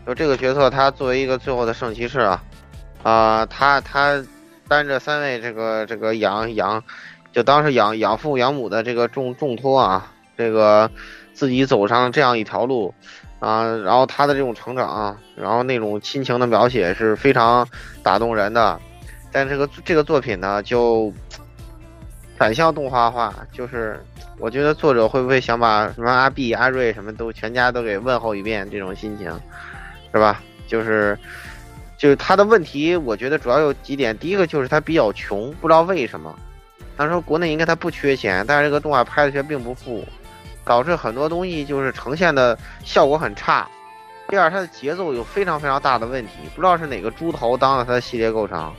Speaker 2: 就这个角色，他作为一个最后的圣骑士啊，啊，他他担着三位这个这个养养，就当时养养父养母的这个重重托啊，这个自己走上这样一条路啊，然后他的这种成长，然后那种亲情的描写是非常打动人的。但这个这个作品呢，就 反向动画化，就是。我觉得作者会不会想把什么阿碧、阿瑞什么都全家都给问候一遍？这种心情，是吧？就是，就是他的问题，我觉得主要有几点。第一个就是他比较穷，不知道为什么。他说国内应该他不缺钱，但是这个动画拍的却并不富，导致很多东西就是呈现的效果很差。第二，它的节奏有非常非常大的问题，不知道是哪个猪头当了它的系列构成，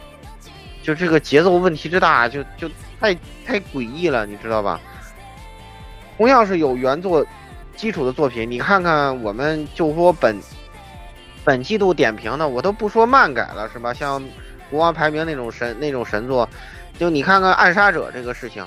Speaker 2: 就这个节奏问题之大，就就太太诡异了，你知道吧？同样是有原作基础的作品，你看看我们就说本本季度点评的，我都不说漫改了，是吧？像国王排名那种神那种神作，就你看看暗杀者这个事情，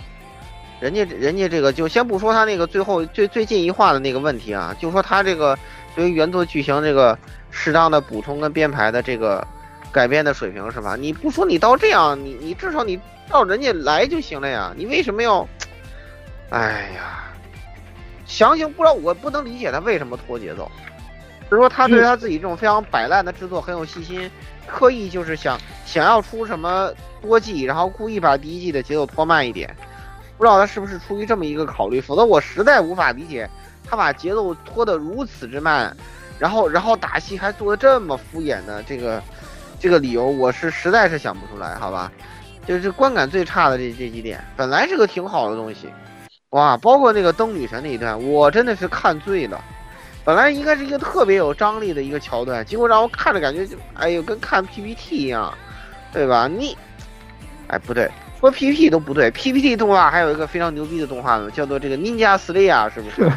Speaker 2: 人家人家这个就先不说他那个最后最最近一话的那个问题啊，就说他这个对于原作剧情这个适当的补充跟编排的这个改编的水平是吧？你不说你到这样，你你至少你照人家来就行了呀，你为什么要？哎呀，详情不知道，我不能理解他为什么拖节奏。就是说他对他自己这种非常摆烂的制作很有信心，刻意就是想想要出什么多季，然后故意把第一季的节奏拖慢一点。不知道他是不是出于这么一个考虑，否则我实在无法理解他把节奏拖得如此之慢，然后然后打戏还做得这么敷衍的这个这个理由，我是实在是想不出来，好吧？就是观感最差的这这几点，本来是个挺好的东西，哇，包括那个灯女神那一段，我真的是看醉了。本来应该是一个特别有张力的一个桥段，结果让我看着感觉就，哎呦，跟看 PPT 一样，对吧？你，哎，不对，说 PPT 都不对，PPT 动画还有一个非常牛逼的动画呢，叫做这个 Ninja Slayer，是不是？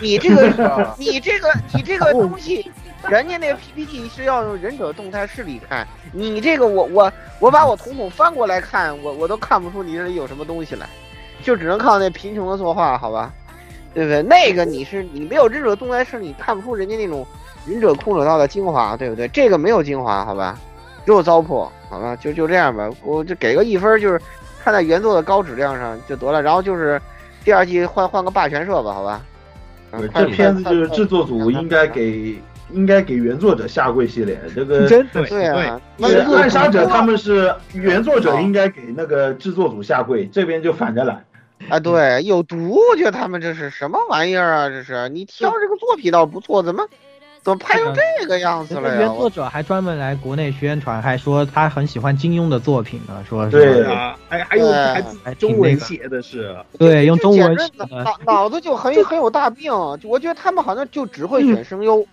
Speaker 2: 你这个，你这个，你这个东西，人家那个 PPT 是要用忍者动态视力看，你这个我我我把我瞳孔翻过来看，我我都看不出你这里有什么东西来，就只能靠那贫穷的作画，好吧？对不对？那个你是你没有忍者动态是，你看不出人家那种忍者空手道的精华，对不对？这个没有精华，好吧？只有糟粕，好吧？就就这样吧，我就给个一分，就是看在原作的高质量上就得了。然后就是第二季换换个霸权社吧，好吧？嗯
Speaker 9: 这片子就是制作组应该给应该给原作者下跪谢脸，这个
Speaker 1: 真
Speaker 2: 对
Speaker 9: 对暗杀者他们是原作者应该给那个制作组下跪，这边就反着来。
Speaker 2: 啊，对，有毒！我觉得他们这是什么玩意儿啊？这是你挑这个作品倒不错，怎么怎么拍成这个样子了呀？
Speaker 1: 原作者还专门来国内宣传，还说他很喜欢金庸的作品呢，说是
Speaker 9: 对
Speaker 3: 啊，还还有还
Speaker 1: 还
Speaker 3: 中文写的是，
Speaker 1: 对，用中文
Speaker 2: 简
Speaker 1: 写的。
Speaker 2: 脑脑子就很很有大病。我觉得他们好像就只会选声优，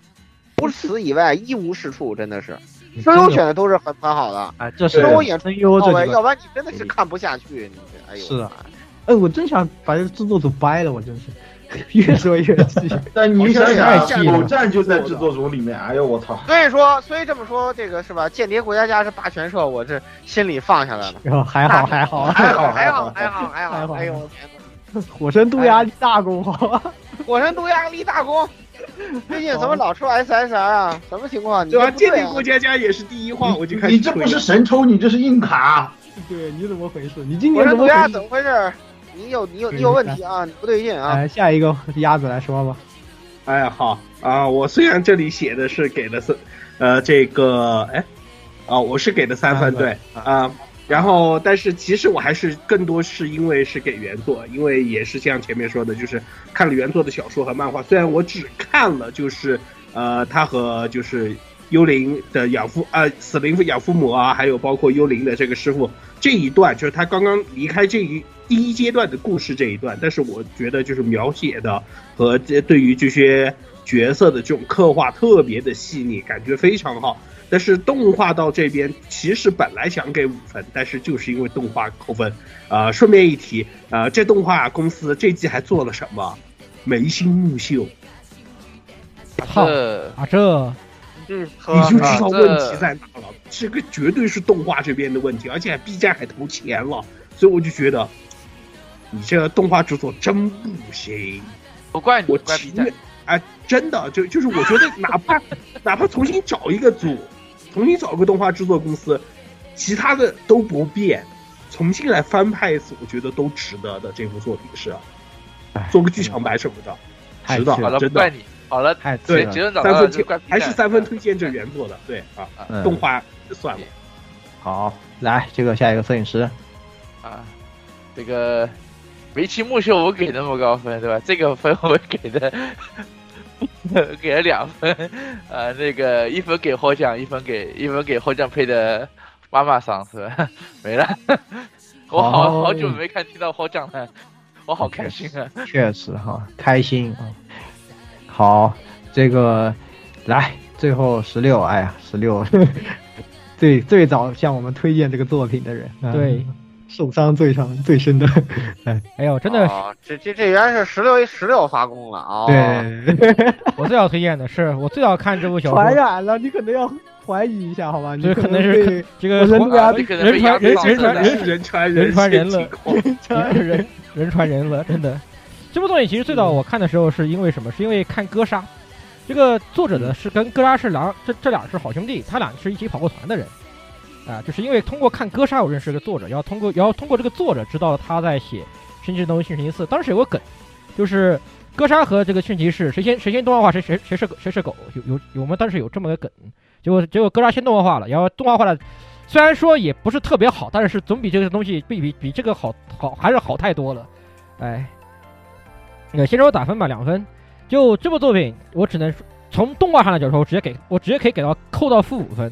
Speaker 2: 除此以外一无是处，真的是。声优选的都是很很好的，
Speaker 1: 哎，这是
Speaker 2: 声优演出
Speaker 1: 声优这
Speaker 2: 到位，要不然你真的是看不下去。你这，哎呦，
Speaker 1: 是啊哎，我真想把这个制作组掰了，我真是越说越气。
Speaker 9: 但你想想，某站就在制作组里面，哎呦我操！
Speaker 2: 所以说，所以这么说，这个是吧？间谍过家家是霸权社，我这心里放下来了。
Speaker 1: 然后还好还好，
Speaker 2: 还好，
Speaker 9: 好
Speaker 2: 还好，
Speaker 9: 还
Speaker 2: 还好，还好，哎呦，我天哪！
Speaker 1: 火神渡鸦立大功，好吧？
Speaker 2: 火神渡鸦立大功，最近怎么老出 SSR 啊？什么情况？你
Speaker 3: 对
Speaker 2: 啊
Speaker 3: 间谍过家家也是第一话，我就开始
Speaker 9: 你这不是神抽，你这是硬卡。
Speaker 1: 对，你怎么回事？你今
Speaker 2: 火
Speaker 1: 年怎么
Speaker 2: 怎？么回事？你有你有你有问题啊！你不对劲啊！
Speaker 1: 哎，下一个鸭子来说吧。
Speaker 3: 哎，好啊，我虽然这里写的是给了三，呃，这个，哎，啊，我是给的三分，
Speaker 1: 三分
Speaker 3: 对啊，然后，但是其实我还是更多是因为是给原作，因为也是像前面说的，就是看了原作的小说和漫画，虽然我只看了就是呃，他和就是幽灵的养父呃，死灵养父母啊，还有包括幽灵的这个师傅这一段，就是他刚刚离开这一第一阶段的故事这一段，但是我觉得就是描写的和这对于这些角色的这种刻画特别的细腻，感觉非常好。但是动画到这边，其实本来想给五分，但是就是因为动画扣分。呃，顺便一提，呃，这动画公司这季还做了什么？眉心目秀，
Speaker 7: 操
Speaker 5: 这
Speaker 7: 啊这
Speaker 2: 嗯，
Speaker 3: 你就知道
Speaker 5: 啊
Speaker 3: 问题在哪了。这个绝对是动画这边的问题，而且 B 站还投钱了，所以我就觉得你这个动画制作真不行。
Speaker 5: 不怪你，
Speaker 3: 我情愿。哎，真的就就是我觉得 哪怕哪怕重新找一个组，重新找个动画制作公司，其他的都不变，重新来翻拍一次，我觉得都值得的。这部作品是
Speaker 1: 哎
Speaker 3: 做个剧场版什么的，值得
Speaker 1: 太气了
Speaker 5: 好了，
Speaker 3: 真的。
Speaker 5: 不怪你。好了，
Speaker 1: 太
Speaker 3: 对三分还是三分推荐这原作的，对啊，
Speaker 1: 嗯
Speaker 3: 动画算了。
Speaker 1: 好，来这个下一个摄影师，
Speaker 5: 啊，这个围棋木秀我给那么高分，对吧？这个分我给的 给了两分，呃，那个一分给获奖，一分给一分给获奖配的妈妈桑是吧？没了，我好
Speaker 1: 哦
Speaker 5: 好久没看听到获奖了，我好开心啊！
Speaker 1: 确实哈，开心啊。好，这个来最后十六，哎呀，十六最最早向我们推荐这个作品的人，啊
Speaker 7: 对，
Speaker 1: 受伤最伤最深的，哎，
Speaker 7: 哎呦，真的，
Speaker 2: 哦，这这这原来是十六十六发功了啊！哦，
Speaker 1: 对，
Speaker 7: 我最要推荐的是我最要看这部小说。
Speaker 1: 传，染了，你可能要怀疑一下，好吧？你
Speaker 7: 这可能
Speaker 1: 能
Speaker 7: 是
Speaker 1: 对
Speaker 7: 这个
Speaker 1: 人对啊
Speaker 5: 你可能
Speaker 7: 人传人人传人
Speaker 5: 了
Speaker 3: 人传
Speaker 7: 人传人了。
Speaker 3: 现情况
Speaker 7: 人人人传人了，真的。这部作品其实最早我看的时候是因为什么？是因为看哥杀，这个作者呢是跟哥杀是狼这这俩是好兄弟，他俩是一起跑过团的人，啊，就是因为通过看哥杀我认识这个作者，然后通过然后通过这个作者知道他在写《星际动物新神四》，当时有个梗，就是哥杀和这个圣骑士谁先谁先动画化谁谁谁是谁是狗，有有有我们当时有这么个梗，结果结果哥杀先动画化了，然后动画化了。虽然说也不是特别好，但是总比这个东西比比比这个好好还是好太多了。哎，那个先说打分吧，两分。就这部作品，我只能说从动画上来讲说，我直接给我直接可以给到扣到负五分，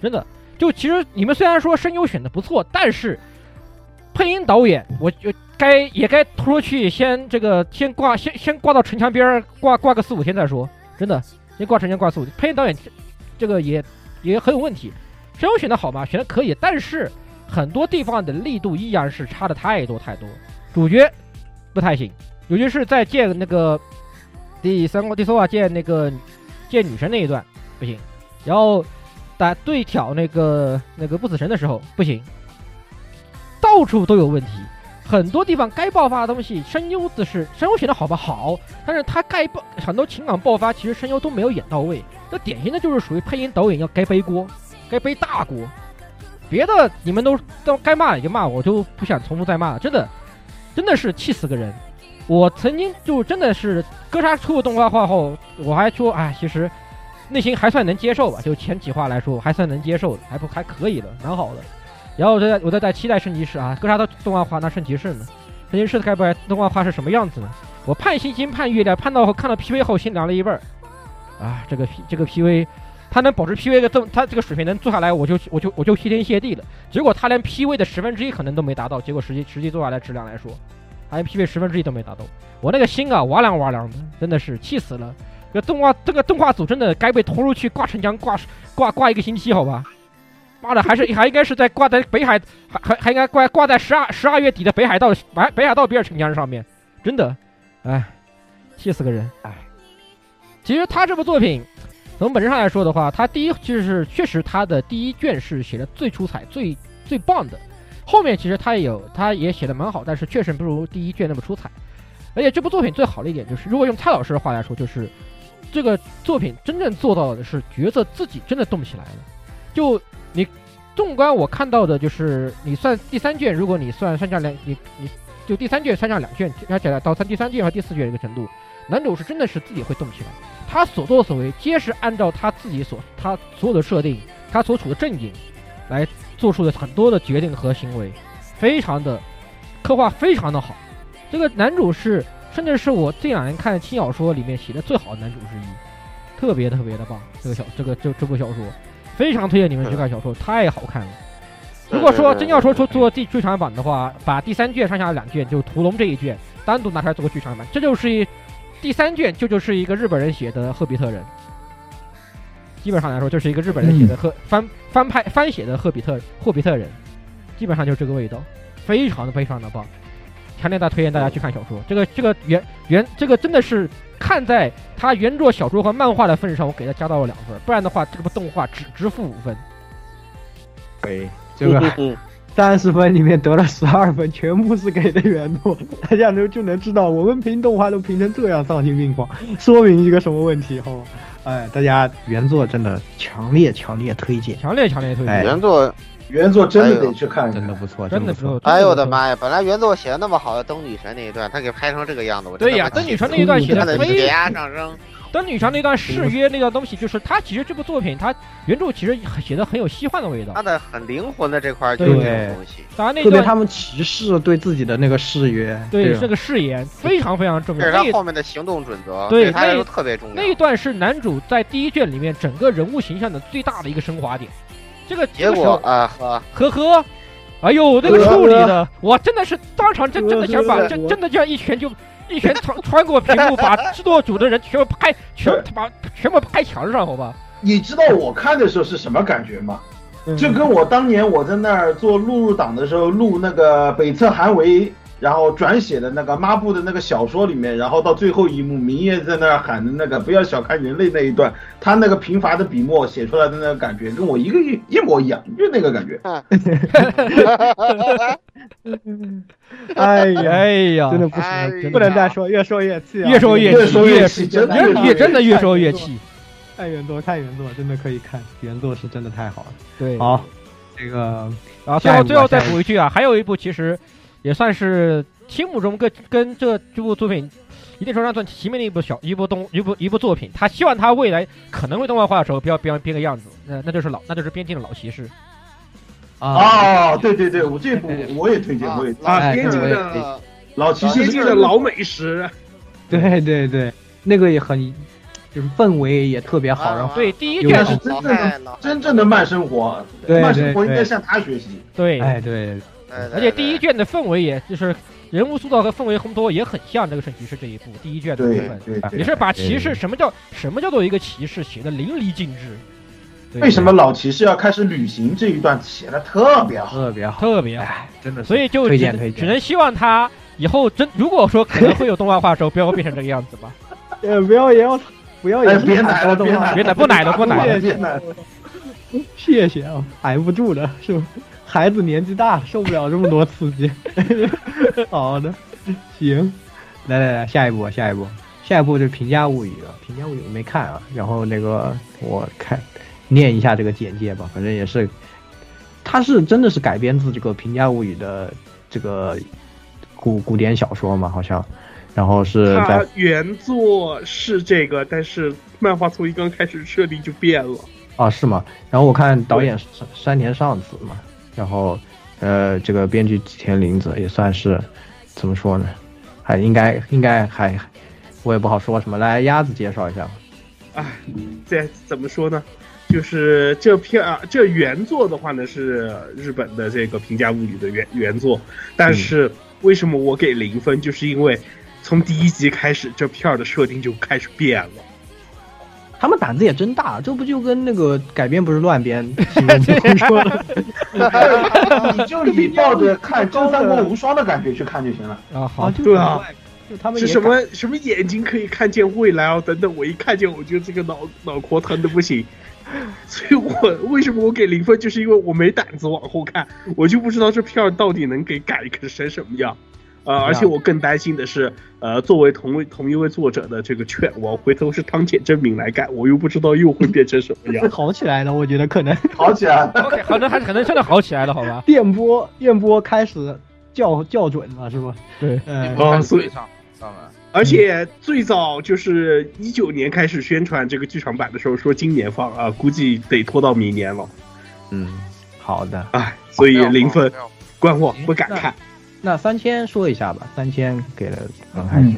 Speaker 7: 真的。就其实你们虽然说声优选的不错，但是配音导演，我就该也该拖出去先这个先挂先先挂到城墙边儿挂挂个四五天再说，真的先挂城墙挂四五天。配音导演这个也也很有问题，声优选的好吗？选的可以，但是很多地方的力度依然是差的太多太多。主角不太行，尤其是在见那个第三个第三话见那个见女神那一段不行，然后打对挑那个那个不死神的时候不行，到处都有问题。很多地方该爆发的东西，声优的是声优选的好吧好，但是他该爆很多情感爆发，其实声优都没有演到位。这典型的就是属于配音导演要该背锅，该背大锅。别的你们都都该骂也就骂，我就不想重复再骂了。真的，真的是气死个人。我曾经就真的是哥杀出动画化后，我还说，哎，其实内心还算能接受吧，就前几话来说还算能接受的，还不还可以的，蛮好的。然后我在我在在期待圣骑士啊，哥杀的动画化，那圣骑士呢？圣骑士该不该动画化是什么样子呢？我盼星星盼月亮，盼到看到 PV 后心凉了一半儿。啊，这个 P 这个 PV，他能保持 PV 的这么他这个水平能做下来，我就我就我就谢天谢地了。结果他连 PV 的十分之一可能都没达到，结果实际实际做下来质量来说，他连 PV 十分之一都没达到，我那个心啊哇凉哇凉的，真的是气死了。这个动画这个动画组真的该被拖出去挂城墙挂挂挂一个星期好吧？妈的，还是还应该是在挂在北海，还还还应该挂挂在十二十二月底的北海道北北海道比尔城墙上面，真的，哎，气死个人，哎。其实他这部作品，从本质上来说的话，他第一就是确实他的第一卷是写的最出彩、最最棒的，后面其实他也有他也写的蛮好，但是确实不如第一卷那么出彩。而且这部作品最好的一点就是，如果用蔡老师的话来说，就是这个作品真正做到的是角色自己真的动起来了。就你纵观我看到的，就是你算第三卷，如果你算上下两，你你就第三卷上下两卷，加起来到三第三卷和第四卷这个程度，男主是真的是自己会动起来，他所作所为皆是按照他自己所他所有的设定，他所处的阵营来做出的很多的决定和行为，非常的刻画非常的好。这个男主是甚至是我这两年看的轻小说里面写的最好的男主之一，特别特别的棒。这个小这个这这部小说非常推荐你们去看小说，太好看了。如果说真要说出做剧剧场版的话，把第三卷上下两卷就屠龙这一卷单独拿出来做个剧场版，这就是一第三卷就就是一个日本人写的赫比特人。基本上来说，就是一个日本人写的赫、翻翻拍翻写的赫比特霍比特人，基本上就是这个味道，非常的非常的棒。强烈大推荐大家去看小说，这个这个原原这个真的是看在他原作小说和漫画的份上，我给他加到了两分，不然的话这部动画只只负五分。
Speaker 1: 对，这个三十分里面得了十二分，全部是给的原作，大家就就能知道我们评动画都评成这样，丧心病狂，说明一个什么问题哈？哎，大家原作真的强烈强烈推荐，
Speaker 7: 强烈强烈推荐。
Speaker 1: 哎
Speaker 2: 原作
Speaker 9: 原作真的得去看，
Speaker 1: 真的不错，
Speaker 7: 真的
Speaker 1: 不错。
Speaker 2: 哎呦我的妈呀！本来原作写的那么好的灯女神那一段，他给拍成这个样子，我
Speaker 7: 对呀，灯女神那一段写的非
Speaker 2: 常压上升，
Speaker 7: 灯女神那段誓约那段东西，就是他其实这部作品，他原著其实写的很有西幻的味道。
Speaker 2: 他的很灵魂的这块就是这种东西，
Speaker 7: 当然那段
Speaker 1: 特别他们骑士对自己的那个誓约，吧
Speaker 7: 对这个誓言非常非常重要。
Speaker 2: 这是他后面的行动准则，
Speaker 7: 对那
Speaker 2: 他来说特别重要。
Speaker 7: 那一段是男主在第一卷里面整个人物形象的最大的一个升华点。这个
Speaker 2: 结果啊呵，
Speaker 7: 呵呵，哎呦，那个处理的，我真的是当场真真的想把真真的这样一拳就一拳穿穿过屏幕，把制作组的人全部拍全把全部拍墙上，好吧？
Speaker 9: 你知道我看的时候是什么感觉吗？
Speaker 7: 嗯
Speaker 9: 就跟我当年我在那儿做录入党的时候录那个北侧韩维，然后转写的那个抹布的那个小说里面，然后到最后一幕，明夜在那儿喊的那个“不要小看人类”那一段，他那个贫乏的笔墨写出来的那个感觉，跟我一个一一模一样，就那个感觉。
Speaker 1: 哎呀，
Speaker 7: 哎呀，
Speaker 1: 真的不
Speaker 2: 哎
Speaker 1: 行，不能再说，越说越气啊，
Speaker 7: 越说越气，
Speaker 9: 越说越
Speaker 7: 越
Speaker 9: 气真的
Speaker 7: 越真的越说越
Speaker 1: 气
Speaker 7: 气。
Speaker 1: 看原作，看原作，真的可以看，原作是真的太好了。
Speaker 7: 对，
Speaker 1: 好，这个
Speaker 7: 然后最后最后再补一句啊，还有一部其实也算是心目中跟跟这这部作品一定程度上算齐名的一部小一部动一部一部作品。他希望他未来可能会动画化的时候，不要编编个样子，那那就是老那就是边境的老骑士。
Speaker 1: 啊，
Speaker 9: 哦，对对对，我这部我也推荐，我也推荐。
Speaker 3: 啊，
Speaker 1: 哎
Speaker 3: 边境的
Speaker 9: 老骑士
Speaker 3: 边境的老美食，
Speaker 1: 对对对，那个也很，就是氛围也特别好，然后
Speaker 7: 对，第一
Speaker 1: 有
Speaker 7: 卷
Speaker 1: 点
Speaker 9: 是真正的真正的慢生活，
Speaker 1: 对
Speaker 9: 慢生活应该向他学习。
Speaker 7: 对，
Speaker 1: 哎对，
Speaker 7: 而且第一卷的氛围也就是人物塑造和氛围烘托也很像这个圣骑士这一部第一卷的部分，
Speaker 9: 对对
Speaker 7: 也是把骑士什么叫什么叫做一个骑士写的淋漓尽致。
Speaker 9: 为什么老骑士要开始旅行这一段写的特别好？
Speaker 1: 特别好，
Speaker 7: 特别好？
Speaker 1: 哎，真的是，
Speaker 7: 所以就只
Speaker 1: 推荐推荐
Speaker 7: 只能希望他以后真如果说可能会有动画化的时候，不要变成这个样子吧。
Speaker 1: 呃不要也要不要也
Speaker 9: 别奶了别奶
Speaker 7: 别奶不奶了不奶了
Speaker 9: 别奶了。
Speaker 1: 谢谢啊，挨不住了，是吧？孩子年纪大，受不了这么多刺激。好的，行，来来来，下一步，下一步，下一步就是《平价物语》了，《平价物语》我没看啊，然后那个我看念一下这个简介吧，反正也是，它是真的是改编自这个《平价物语》的这个古古典小说嘛，好像，然后是在
Speaker 3: 它原作是这个，但是漫画从一刚开始设定就变了。
Speaker 1: 啊，是吗？然后我看导演山山田尚子嘛，然后呃，这个编剧吉田林子也算是怎么说呢？还应该应该还我也不好说什么。来，鸭子介绍一下吧。
Speaker 3: 哎，这怎么说呢？就是这片啊，这原作的话呢是日本的这个《平价物语》的原原作，但是为什么我给零分？就是因为从第一集开始，这片儿的设定就开始变了。
Speaker 1: 他们胆子也真大，这不就跟那个改编不是乱编新闻说的？
Speaker 9: 你就以抱着看《真三国无双》的感觉去看就行了。
Speaker 7: 啊，
Speaker 1: 啊，
Speaker 7: 好，
Speaker 1: 就
Speaker 3: 对啊，
Speaker 1: 就他们
Speaker 3: 是什么什么眼睛可以看见未来啊？等等，我一看见我就这个脑脑壳疼的不行。所以我为什么我给零分，就是因为我没胆子往后看，我就不知道这片儿到底能给改成什么样。呃，而且我更担心的是，呃，作为同位同一位作者的这个劝，我，回头是汤浅真明来干，我又不知道又会变成什么样。
Speaker 1: 好起来了，我觉得可能
Speaker 9: 好起来了，
Speaker 7: OK，可能还可能真的好起来了，好吧？
Speaker 1: 电波电波开始校校准了，是吧？
Speaker 7: 对，
Speaker 1: 嗯，
Speaker 3: 哦所以？而且最早就是一九年开始宣传这个剧场版的时候，说今年放啊，估计得拖到明年了。
Speaker 1: 嗯，好的。
Speaker 3: 哎，所以零分
Speaker 5: 不要
Speaker 3: 关我不敢看。
Speaker 1: 那三千说一下吧，三千给了刚开始。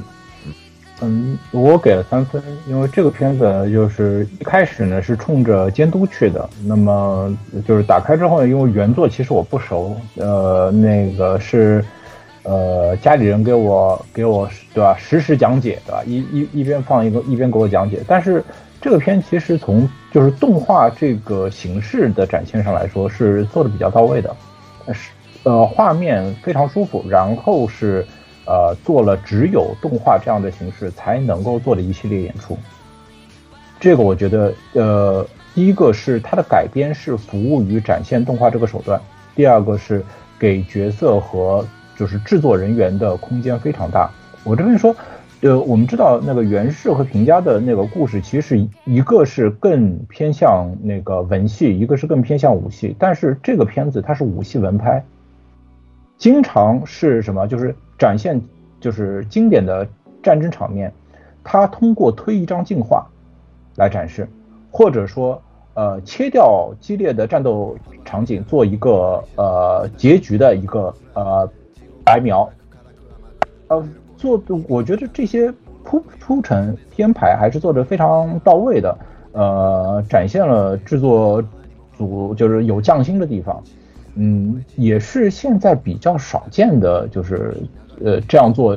Speaker 8: 嗯，我给了三分，因为这个片子就是一开始呢是冲着监督去的，那么就是打开之后呢，因为原作其实我不熟，呃，那个是呃家里人给我给我对吧实时讲解对吧，一一一边放一个一边给我讲解，但是这个片其实从就是动画这个形式的展现上来说是做的比较到位的，但是呃画面非常舒服，然后是。呃，做了只有动画这样的形式才能够做的一系列演出。这个我觉得，呃，第一个是它的改编是服务于展现动画这个手段，第二个是给角色和就是制作人员的空间非常大。我这边说，呃，我们知道那个源氏和平家的那个故事，其实一个是更偏向那个文戏，一个是更偏向武戏，但是这个片子它是武戏文拍。经常是什么？就是展现就是经典的战争场面，他通过推一张进化来展示，或者说呃切掉激烈的战斗场景，做一个呃结局的一个呃白描，呃做我觉得这些铺铺陈编排还是做的非常到位的，呃展现了制作组就是有匠心的地方。嗯，也是现在比较少见的，就是呃这样做，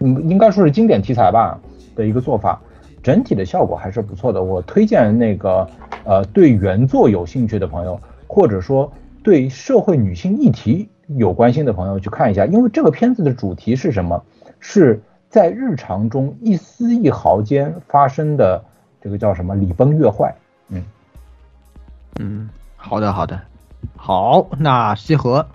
Speaker 8: 嗯，应该说是经典题材吧的一个做法，整体的效果还是不错的。我推荐那个呃对原作有兴趣的朋友，或者说对社会女性议题有关心的朋友去看一下，因为这个片子的主题是什么？是在日常中一丝一毫间发生的这个叫什么礼崩乐坏？嗯
Speaker 1: 嗯，好的好的。好，那西河，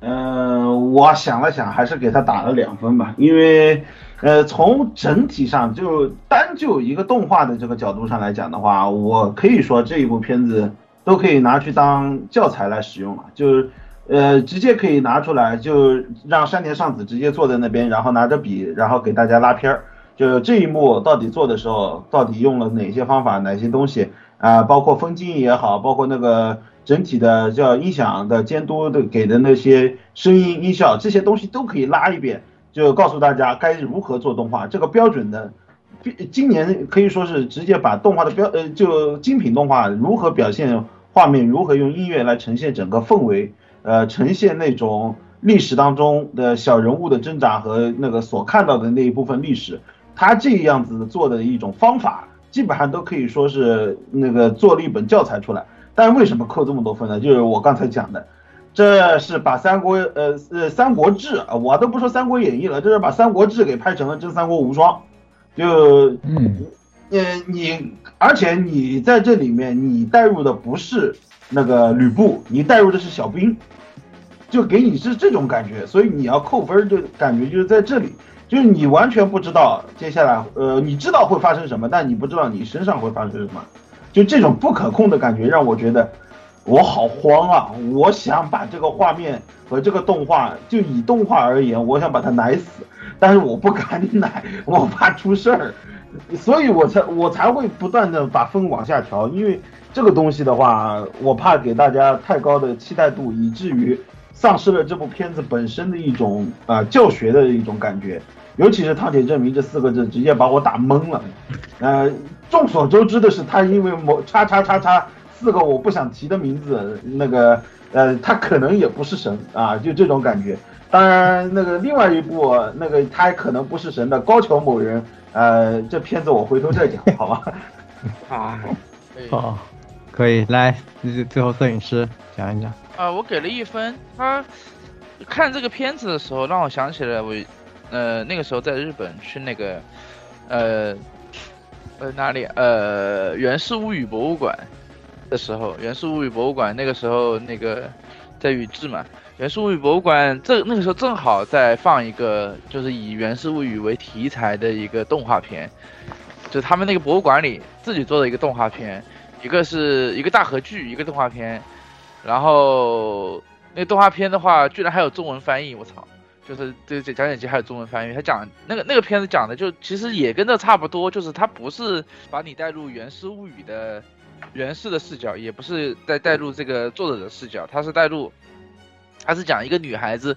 Speaker 9: 嗯，我想了想，还是给他打了两分吧，因为，呃，从整体上就单就一个动画的这个角度上来讲的话，我可以说这一部片子都可以拿去当教材来使用了，就是，呃，直接可以拿出来，就让山田尚子直接坐在那边，然后拿着笔，然后给大家拉片儿，就这一幕到底做的时候，到底用了哪些方法，哪些东西啊，包括分镜也好，包括那个。整体的叫音响的监督的给的那些声音音效这些东西都可以拉一遍，就告诉大家该如何做动画。这个标准的，今年可以说是直接把动画的标呃就精品动画如何表现画面，如何用音乐来呈现整个氛围，呃呈现那种历史当中的小人物的挣扎和那个所看到的那一部分历史，他这样子做的一种方法，基本上都可以说是那个做了一本教材出来。但为什么扣这么多分呢？就是我刚才讲的，这是把三国呃呃三国志啊，我都不说三国演义了，这是把三国志给拍成了真三国无双，就
Speaker 8: 嗯
Speaker 9: 呃你而且你在这里面你带入的不是那个吕布，你带入的是小兵，就给你是这种感觉，所以你要扣分就感觉就是在这里，就是你完全不知道接下来呃你知道会发生什么，但你不知道你身上会发生什么。就这种不可控的感觉，让我觉得我好慌啊！我想把这个画面和这个动画，就以动画而言，我想把它奶死，但是我不敢 奶，我怕出事儿，所以我才我才会不断的把分往下调，因为这个东西的话，我怕给大家太高的期待度，以至于丧失了这部片子本身的一种啊教学的一种感觉。尤其是“汤铁证明”这四个字，直接把我打懵了。呃，众所周知的是，他因为某叉叉叉叉四个我不想提的名字，那个呃，他可能也不是神啊，就这种感觉。当然，那个另外一部那个他可能不是神的高桥某人，呃，这片子我回头再讲，好吧？
Speaker 5: 啊，
Speaker 1: 好，可以来，最后摄影师讲一讲。
Speaker 5: 啊，我给了一分。他看这个片子的时候，让我想起了我。呃，那个时候在日本去那个，呃，呃哪里？呃，源氏物语博物馆的时候，源氏物语博物馆那个时候那个在宇治嘛，源氏物语博物馆这那个时候正好在放一个就是以源氏物语为题材的一个动画片，就他们那个博物馆里自己做的一个动画片，一个是一个大合剧，一个动画片，然后那个动画片的话，居然还有中文翻译，我操！就是这这讲解集还有中文翻译，他讲那个那个片子讲的就其实也跟这差不多，就是他不是把你带入原氏物语的原氏的视角，也不是带带入这个作者的视角，他是带入，他是讲一个女孩子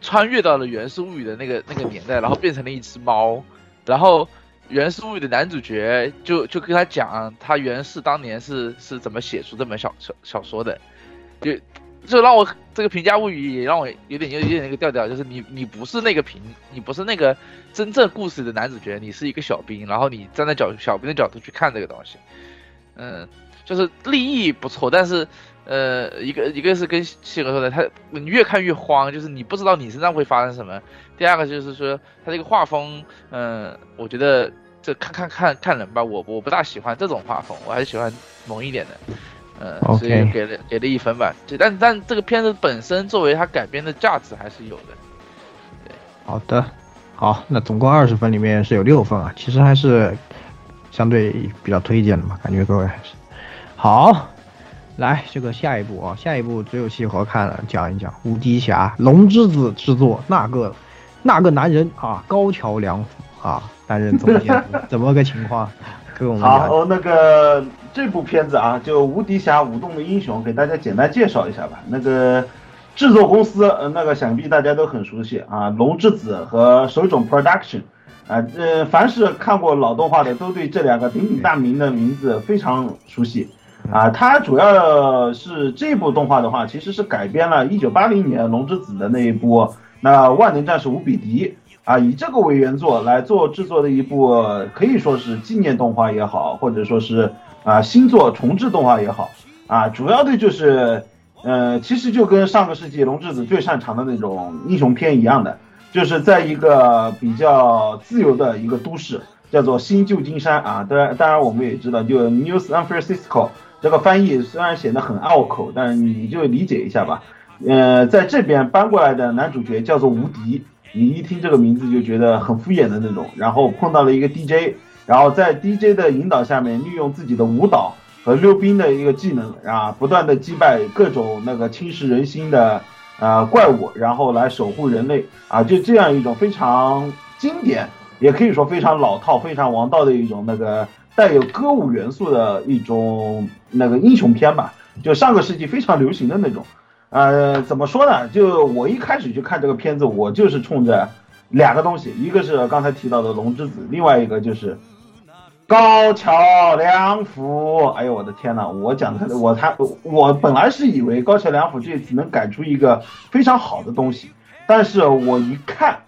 Speaker 5: 穿越到了原氏物语的那个那个年代，然后变成了一只猫，然后原氏物语的男主角就就跟他讲他原氏当年是是怎么写出这本小小小说的，就。就让我这个评价物语也让我有点有点那个调调，就是你你不是那个评，你不是那个真正故事的男主角，你是一个小兵，然后你站在角小兵的角度去看这个东西，嗯，就是立意不错，但是呃一个一个是跟谢哥说的，他你越看越慌，就是你不知道你身上会发生什么。第二个就是说他这个画风，嗯，我觉得这看看看看人吧，我我不大喜欢这种画风，我还是喜欢萌一点的。呃，所以给了给了一分吧。就但但这个片子本身作为它改编的价值还是有的。对，
Speaker 1: 好的，好，那总共二十分里面是有六分啊，其实还是相对比较推荐的嘛，感觉各位还是好。来，这个下一步啊，下一步只有西河看了，讲一讲无敌侠龙之子制作那个那个男人啊，高桥良辅啊，担任总监，怎么个情况？给我们讲
Speaker 9: 好，那个这部片子啊，就《无敌侠舞动的英雄》，给大家简单介绍一下吧。那个制作公司，呃，那个想必大家都很熟悉啊，龙之子和手冢 Production。啊，呃，凡是看过老动画的，都对这两个鼎鼎大名的名字非常熟悉。啊，它主要是这部动画的话，其实是改编了1980年龙之子的那一部那《万能战士无比敌》啊，以这个为原作来做制作的一部，可以说是纪念动画也好，或者说是啊新作重制动画也好啊，主要的就是，呃，其实就跟上个世纪龙之子最擅长的那种英雄片一样的，就是在一个比较自由的一个都市，叫做新旧金山啊，当然当然我们也知道，就 New San Francisco 这个翻译虽然显得很拗口，但是你就理解一下吧。呃，在这边搬过来的男主角叫做无敌，你一听这个名字就觉得很敷衍的那种。然后碰到了一个 DJ，然后在 DJ 的引导下面，利用自己的舞蹈和溜冰的一个技能啊，不断的击败各种那个侵蚀人心的呃怪物，然后来守护人类啊，就这样一种非常经典，也可以说非常老套、非常王道的一种那个带有歌舞元素的一种那个英雄片吧，就上个世纪非常流行的那种。呃，怎么说呢？就我一开始去看这个片子，我就是冲着两个东西，一个是刚才提到的龙之子，另外一个就是高桥良辅。哎呦我的天呐，我讲的我他我本来是以为高桥良辅这次能改出一个非常好的东西，但是我一看，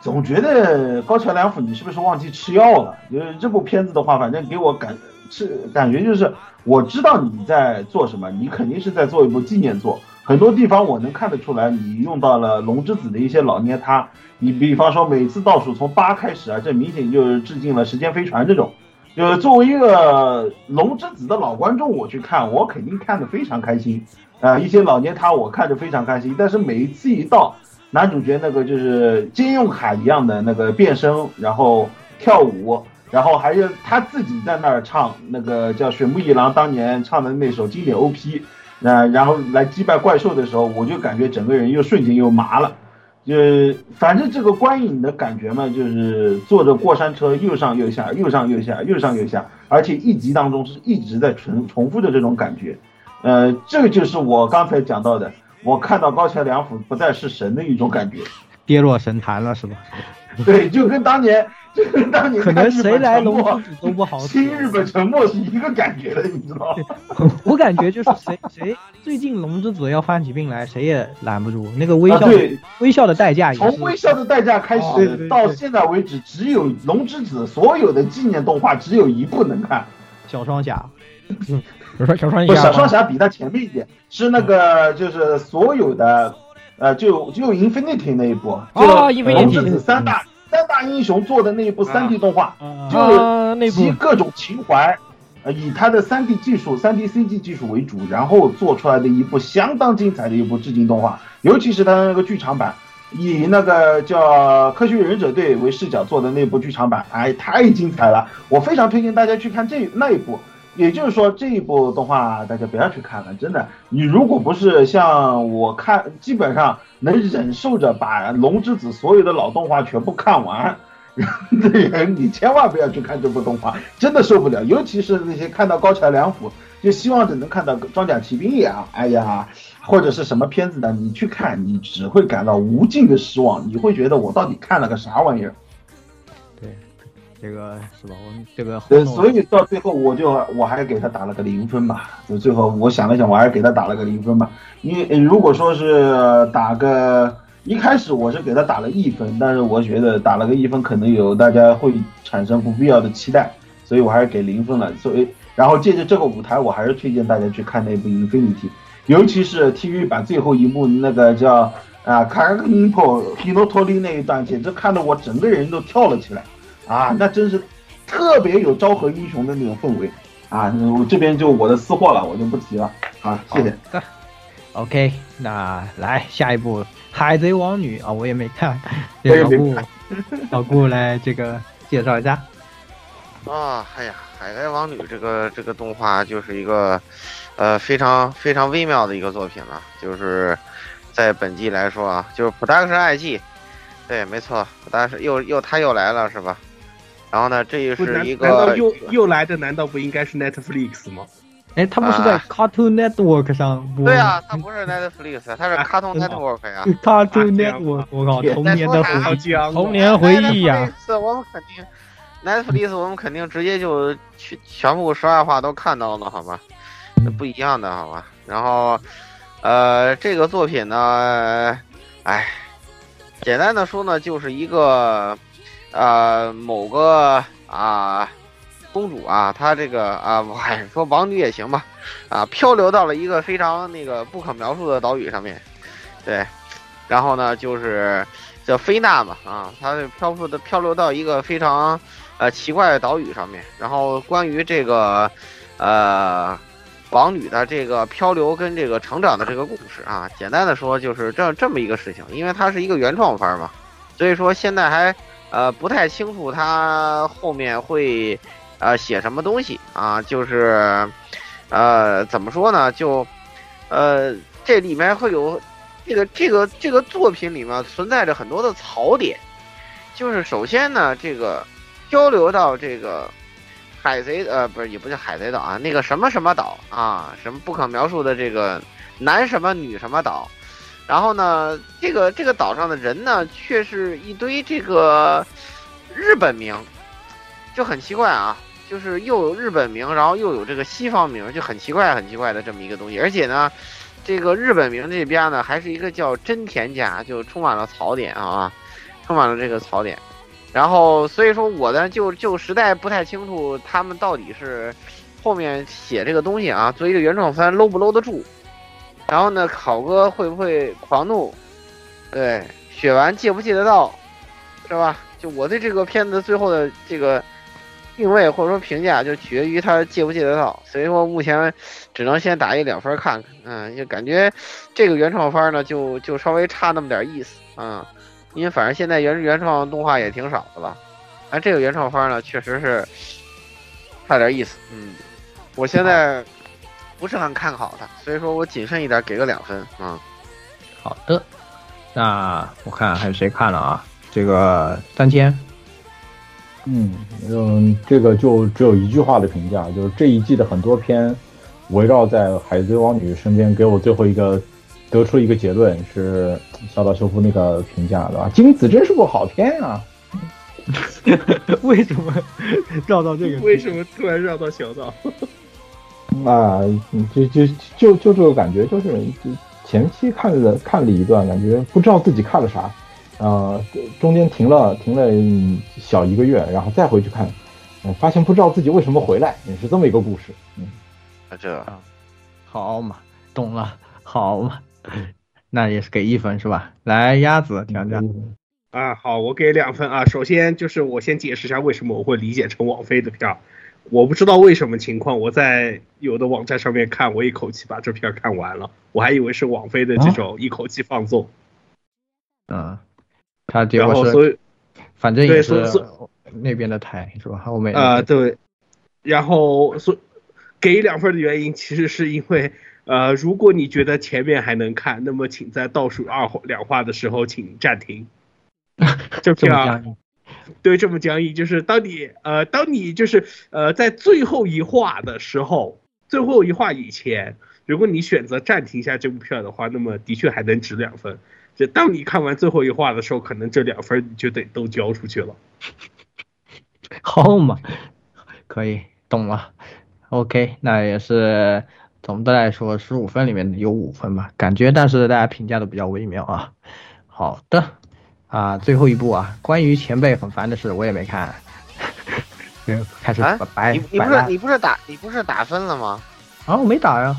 Speaker 9: 总觉得高桥良辅你是不是忘记吃药了？就是这部片子的话，反正给我感是感觉就是我知道你在做什么，你肯定是在做一部纪念作。很多地方我能看得出来，你用到了龙之子的一些老捏他。你比方说每次倒数从八开始啊，这明显就是致敬了时间飞船这种。就是作为一个龙之子的老观众，我去看，我肯定看得非常开心。啊、一些老捏他我看着非常开心，但是每一次一到男主角那个就是金用卡一样的那个变身，然后跳舞，然后还有他自己在那儿唱那个叫水木一郎当年唱的那首经典 OP，那、然后来击败怪兽的时候，我就感觉整个人又瞬间又麻了。就反正这个观影的感觉嘛，就是坐着过山车又上又下，又上又下，又上又下，而且一集当中是一直在重重复的这种感觉。呃，这个就是我刚才讲到的，我看到高桥良辅不再是神的一种感觉。
Speaker 1: 跌落神坛了是吧？
Speaker 9: 对，就跟当年，
Speaker 1: 可能谁来龙之子都不好使
Speaker 9: 新日本沉默是一个感觉的，你知道吗？
Speaker 1: 我感觉就是谁 谁最近龙之子要犯起病来，谁也拦不住。那个微笑、
Speaker 9: 啊对。
Speaker 1: 微笑的代价也是。
Speaker 9: 从微笑的代价开始、
Speaker 1: 哦对对对。
Speaker 9: 到现在为止，只有龙之子所有的纪念动画只有一部能看。
Speaker 1: 小双侠，
Speaker 7: 小双小双
Speaker 9: 不，
Speaker 7: 侠
Speaker 9: 小双侠比他前面一点，是那个就是所有的，呃，就就 Infinity 那一部，就
Speaker 7: 啊，Infinity
Speaker 9: 龙之子三大三大英雄做的那一部三 D 动画，
Speaker 7: 啊
Speaker 9: 就
Speaker 7: 那部
Speaker 9: 集各种情怀，呃，以他的三 D 技术、三 D CG 技术为主，然后做出来的一部相当精彩的一部致敬动画，尤其是他的那个剧场版。以那个叫《科学忍者队》为视角做的那部剧场版，哎，太精彩了！我非常推荐大家去看这那一部。也就是说，这一部动画大家不要去看了，真的。你如果不是像我看，基本上能忍受着把《龙之子》所有的老动画全部看完 的人，你千万不要去看这部动画，真的受不了。尤其是那些看到高桥良辅，就希望着能看到装甲骑兵呀，哎呀，或者是什么片子的，你去看，你只会感到无尽的失望，你会觉得我到底看了个啥玩意儿？
Speaker 1: 这个是吧？我们这个
Speaker 9: 对，所以到最后我就我还给他打了个零分吧。就最后我想了想，我还是给他打了个零分吧。因为呃如果说是打个一开始我是给他打了一分，但是我觉得打了个一分可能有大家会产生不必要的期待，所以我还是给零分了。所以然后借着这个舞台，我还是推荐大家去看那部《Infinity》，尤其是 TV 版最后一幕那个叫啊卡卡尼普 Hinotori 那一段，简直看得我整个人都跳了起来。啊，那真是特别有昭和英雄的那种氛围啊！我这边就我的私货了，我就不提了。好，谢谢。
Speaker 1: OK，那来下一部《海贼王女》啊，我也没看，
Speaker 9: 我也没
Speaker 1: 老顾老顾来这个介绍一下。
Speaker 2: 啊，哎呀，《海贼王女》这个这个动画就是一个，呃，非常非常微妙的一个作品了。就是在本季来说啊，就是 Production IG，对，没错，但是又又他又来了是吧？然后呢，这又是一
Speaker 3: 难道
Speaker 2: 个
Speaker 3: 又又来的难道不应该是 Netflix 吗？
Speaker 1: 哎，他不是在
Speaker 2: 啊
Speaker 1: Cartoon Network 上播？
Speaker 2: 对啊，他不是 Netflix，他是 Cartoon Network 呀。
Speaker 1: ，Cartoon
Speaker 3: 啊这样
Speaker 1: Network，我靠，童年的回忆。
Speaker 7: 童年回忆呀、
Speaker 2: Netflix 我们肯定，Netflix 我们肯定直接就全全部十二话都看到了，好吧？那不一样的，好吧？然后，呃，这个作品呢，哎，简单的说呢，就是一个，呃，某个啊。公主啊，她这个啊，我还说王女也行吧，啊，漂流到了一个非常那个不可描述的岛屿上面，对，然后呢，就是叫菲娜嘛，啊，她漂浮的漂流到一个非常呃奇怪的岛屿上面，然后关于这个呃王女的这个漂流跟这个成长的这个故事啊，简单的说就是这这么一个事情，因为它是一个原创番嘛，所以说现在还呃不太清楚他后面会呃写什么东西啊，就是呃怎么说呢，就呃这里面会有这个这个这个作品里面存在着很多的槽点，就是首先呢，这个交流到这个海贼呃不是也不叫海贼岛啊，那个什么什么岛啊，什么不可描述的这个男什么女什么岛，然后呢，这个这个岛上的人呢，却是一堆这个日本名，就很奇怪啊。就是又有日本名，然后又有这个西方名，就很奇怪、很奇怪的这么一个东西。而且呢，这个日本名这边呢，还是一个叫真田家，就充满了槽点啊，充满了这个槽点。然后所以说我呢，就就实在不太清楚他们到底是后面写这个东西啊，作为一个原创番搂不搂得住。然后呢，考哥会不会狂怒？对，雪丸借不借得到，是吧？就我对这个片子最后的这个。定位或者说评价就取决于他借不借得到，所以说目前只能先打一两分看看，嗯，就感觉这个原创番呢就就稍微差那么点意思，嗯，因为反正现在原原创动画也挺少的了，但这个原创番呢确实是差点意思，嗯，我现在不是很看好他，所以说我谨慎一点给个两分，嗯，
Speaker 1: 好的，那我看还有谁看了啊？这个三千。
Speaker 8: 嗯嗯，这个就只有一句话的评价，就是这一季的很多篇围绕在海贼王女身边，给我最后一个得出一个结论是小岛秀夫那个评价对吧？金子真是部好片啊！
Speaker 1: 为什么绕到这个？
Speaker 3: 为什么突然绕到小岛？
Speaker 8: 啊，就就就就这个感觉，就是就前期看了看了一段，感觉不知道自己看了啥。呃，中间停了停了小一个月，然后再回去看，呃、发现不知道自己为什么回来，也是这么一个故事。嗯，啊
Speaker 2: 这
Speaker 1: 好嘛，懂了，好嘛，那也是给一分是吧？来，鸭子讲讲。
Speaker 3: 啊，好，我给两分啊。首先就是我先解释一下为什么我会理解成王菲的票，我不知道为什么情况，我在有的网站上面看，我一口气把这片看完了，我还以为是网飞的这种一口气放纵。
Speaker 1: 嗯。他结果
Speaker 3: 所以，
Speaker 1: 反正也是那边的台是吧？后面
Speaker 3: 啊、呃，对。然后所给两分的原因，其实是因为呃，如果你觉得前面还能看，那么请在倒数二两话的时候请暂停。这
Speaker 1: 这么
Speaker 3: 样
Speaker 1: 僵硬，
Speaker 3: 对，这么僵硬，就是当你呃，当你就是呃，在最后一话的时候，最后一话以前，如果你选择暂停一下这部片的话，那么的确还能值两分。就当你看完最后一话的时候，可能这两分你就得都交出去了。
Speaker 1: 好嘛，可以懂了。OK，那也是总的来说十五分里面有五分吧，感觉但是大家评价都比较微妙啊。好的，啊，最后一部啊，关于前辈很烦的事我也没看，开始
Speaker 2: 啊
Speaker 1: 白，
Speaker 2: 你你不是你不是打你不是打分了吗？
Speaker 1: 啊，我没打呀，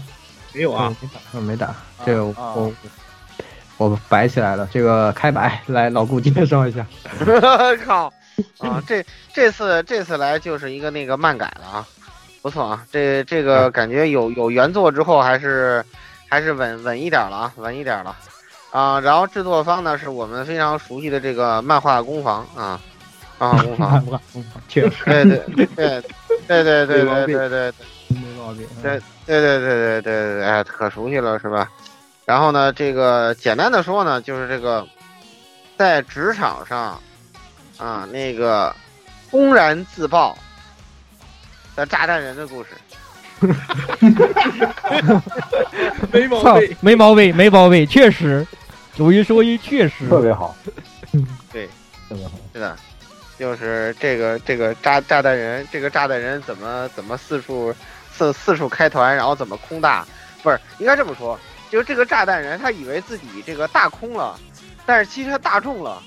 Speaker 3: 没有啊，
Speaker 1: 没打，我没打，这个我我摆起来了，这个开摆，来老顾介绍一下。
Speaker 2: 靠！啊，这这次这次来就是一个那个漫改了啊，不错啊，这这个感觉有有原作之后还是还是稳稳一点了啊，稳一点了啊。然后制作方呢是我们非常熟悉的这个漫画工坊啊，漫画工坊，
Speaker 1: 确实，
Speaker 2: 对对对对对对对对对对。
Speaker 1: 没毛病。
Speaker 2: 对对对对对对对，哎，可熟悉了是吧？然后呢，这个简单的说呢，就是这个在职场上啊那个公然自爆的炸弹人的故事。
Speaker 3: 没毛
Speaker 7: 操
Speaker 3: 病，，
Speaker 7: 没毛病，没毛病，确实，有一说一，确实，
Speaker 8: 特别好，
Speaker 2: 对，
Speaker 8: 特别好。
Speaker 2: 真的，就是这个这个炸炸弹人，这个炸弹人怎么怎么四处四四处开团，然后怎么空大，不是应该这么说，就是这个炸弹人他以为自己这个大空了，但是其实他大中了，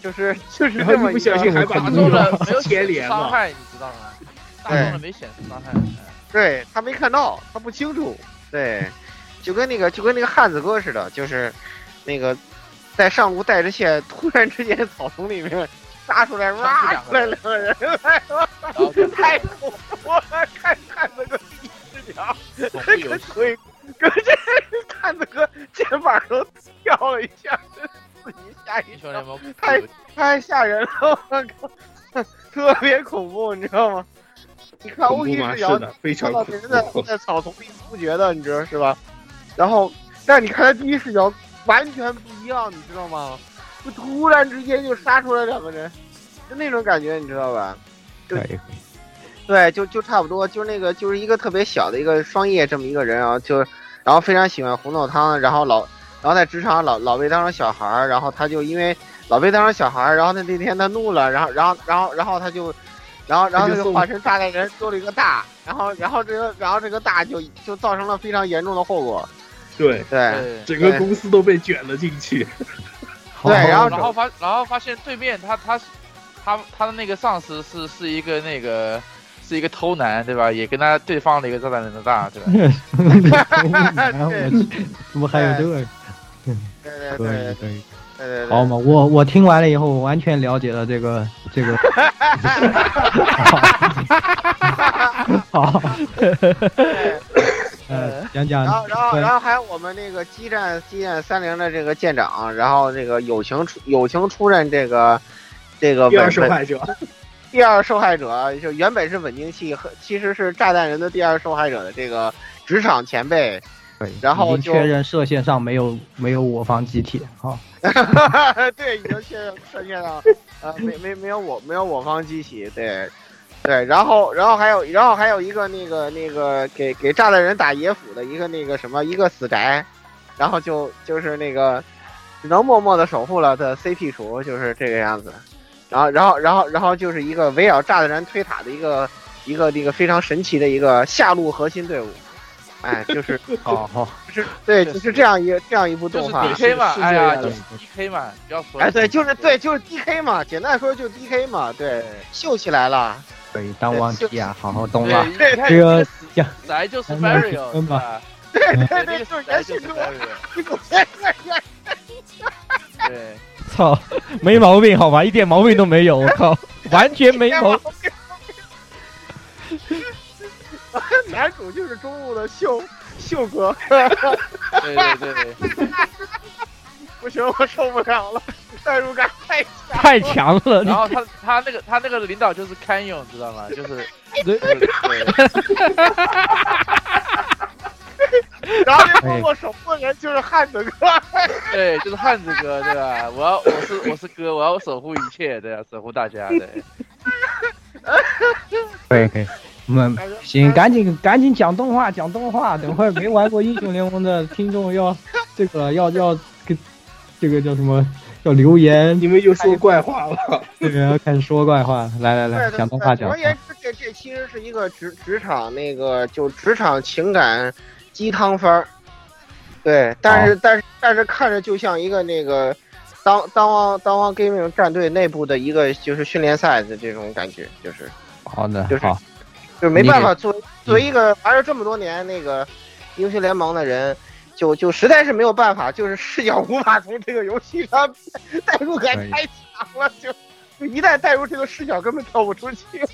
Speaker 2: 就是 就是这么
Speaker 3: 不小心还把
Speaker 5: 打中了没有
Speaker 3: 牵
Speaker 5: 显示
Speaker 3: 连。
Speaker 5: 伤害，你知道吗？大中了没显示伤害。
Speaker 2: 对他没看到，他不清楚，对，就跟那个就跟那个汉子哥似的，就是那个在上路带着线，突然之间草丛里面杀出来，哇出来两个人，太恐怖了！看看那个第一视角，
Speaker 5: 恐怖
Speaker 2: 这
Speaker 5: 游戏，
Speaker 2: 个腿跟这汉子哥肩膀都跳了一下，自己吓一跳
Speaker 5: 英雄联，盟
Speaker 2: 太太吓人了，我靠，特别恐怖，你知道吗？你看
Speaker 3: 恐怖
Speaker 2: OP
Speaker 3: 吗？
Speaker 2: 视角
Speaker 3: 是的，非常恐
Speaker 2: 看到别人在
Speaker 3: 怖。
Speaker 2: 在草丛里不觉得，你知道是吧？然后，但你看他第一视角完全不一样，你知道吗？就突然之间就杀出来两个人，就那种感觉，你知道吧？
Speaker 1: 对，
Speaker 2: 对，就就差不多，就是那个就是一个特别小的一个双叶这么一个人啊，就然后非常喜欢红豆汤，然后老然后在职场老老被当成小孩儿，然后他就因为老被当成小孩儿，然后他那天他怒了，然后然后然后然后他就。然后，然后
Speaker 3: 他就送
Speaker 2: 这个化身炸弹人做了一个大，然后，然后这个，然后这个大就就造成了非常严重的后果。
Speaker 3: 对，
Speaker 2: 对，
Speaker 3: 整个公司都被卷了进去。
Speaker 2: 对，然后
Speaker 5: 然后发然后发现对面他他他他的那个上司是是一个那个是一个偷男对吧？也跟他对方的一个炸弹人的大对吧？
Speaker 1: 怎么还有这个？
Speaker 2: 对。对
Speaker 1: 可以
Speaker 2: 对。
Speaker 1: 可以，
Speaker 2: 对对对，
Speaker 1: 好嘛，我我听完了以后，我完全了解了这个这个。好，呃，讲讲
Speaker 2: 然后，然后，然后还有我们那个激战激战三零的这个舰长，然后这个友情出友情出任这个这个
Speaker 3: 第二受害者，
Speaker 2: 第二受害者，就原本是稳定器，和其实是炸弹人的第二受害者的这个职场前辈，
Speaker 1: 对，
Speaker 2: 然后就
Speaker 1: 已经确认射线上没有没有我方机体，好，
Speaker 2: 对，已经确认射线上，呃，没没没有我没有我方机体，对，对，然后然后还有然后还有一个那个那个给给炸弹人打野辅的一个那个什么一个死宅，然后就就是那个只能默默的守护了的 CP 厨，就是这个样子，然后然后然后然后就是一个围绕炸弹人推塔的一个一个那个非常神奇的一个下路核心队伍，哎，就是
Speaker 1: 好 好，
Speaker 2: 就是对，就是这样一这样一部
Speaker 5: 就是
Speaker 2: 动画。
Speaker 5: DK 嘛，呀，
Speaker 3: 是
Speaker 5: 就是 DK 嘛，不要说。
Speaker 2: 哎，对，就是对，就是 D K 嘛，简单来说就是 D K 嘛，对，秀起来了，
Speaker 1: 可以当忘记啊，好好懂
Speaker 5: 对，
Speaker 1: 了。这个讲
Speaker 5: 死宅就是 Mario 是吧？
Speaker 2: 对对
Speaker 5: 对，
Speaker 2: 就是
Speaker 5: 个死宅就是 Mario。对，
Speaker 7: 操，没毛病好吧，一点毛病都没有，我靠，完全没毛。
Speaker 2: 男主就是中路的秀秀哥，
Speaker 5: 对对对对，
Speaker 2: 不行，我受不了了，代入感太强，
Speaker 7: 太强了，
Speaker 5: 然后他他那个他那个领导就是堪用，知道吗？就是
Speaker 7: 对
Speaker 2: 然后那默默守护的人就是汉子哥，
Speaker 5: 对，就是汉子哥，对吧？我要我是我是哥，我要守护一切，对吧？守护大家，对。
Speaker 1: 可以可以，我们行，赶紧赶紧讲动画讲动画，等会儿没玩过英雄联盟的听众要这个要要给这个叫什么要留言，
Speaker 3: 你们又说怪话了。
Speaker 1: 这个要开始说怪话，来来来，
Speaker 2: 对
Speaker 1: 讲动画讲
Speaker 2: 总而。言之，这这其实是一个职职场那个就职场情感鸡汤番儿，对，但是但是但是看着就像一个那个当当汪当汪 gaming 战队内部的一个就是训练赛的这种感觉，就是
Speaker 1: 好的
Speaker 2: 就是
Speaker 1: 好，
Speaker 2: 就没办法作为作为
Speaker 1: 嗯
Speaker 2: 一个玩了这么多年那个英雄联盟的人。就就实在是没有办法，就是视角无法从这个游戏上代入感太强了，就就一旦带入这个视角，根本跳不出去。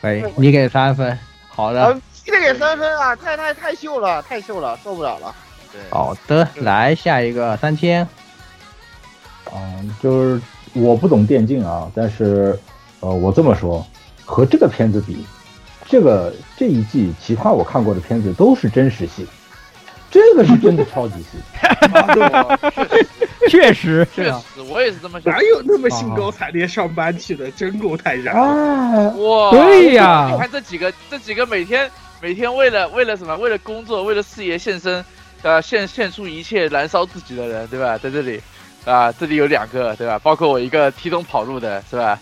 Speaker 1: 可以，你给三分，好的
Speaker 2: 啊，必须得给三分啊！太太太秀了，太秀了，受不了了。
Speaker 5: 对，
Speaker 1: 好的，来下一个三千，
Speaker 8: 嗯，就是我不懂电竞啊，但是呃，我这么说，和这个片子比，这个这一季其他我看过的片子都是真实戏，这个是真的超级细。
Speaker 7: 确实，
Speaker 5: 确实，我也是这么想。
Speaker 3: 哪有那么兴高采烈上班去的？真够太燃了！
Speaker 8: 啊，
Speaker 5: 哇，
Speaker 7: 对呀
Speaker 5: 你看这几个，这几个每天每天为了为了什么？为了工作，为了事业献身，呃，献献出一切，燃烧自己的人，对吧？在这里，啊，这里有两个，对吧？包括我一个提桶跑路的，是吧？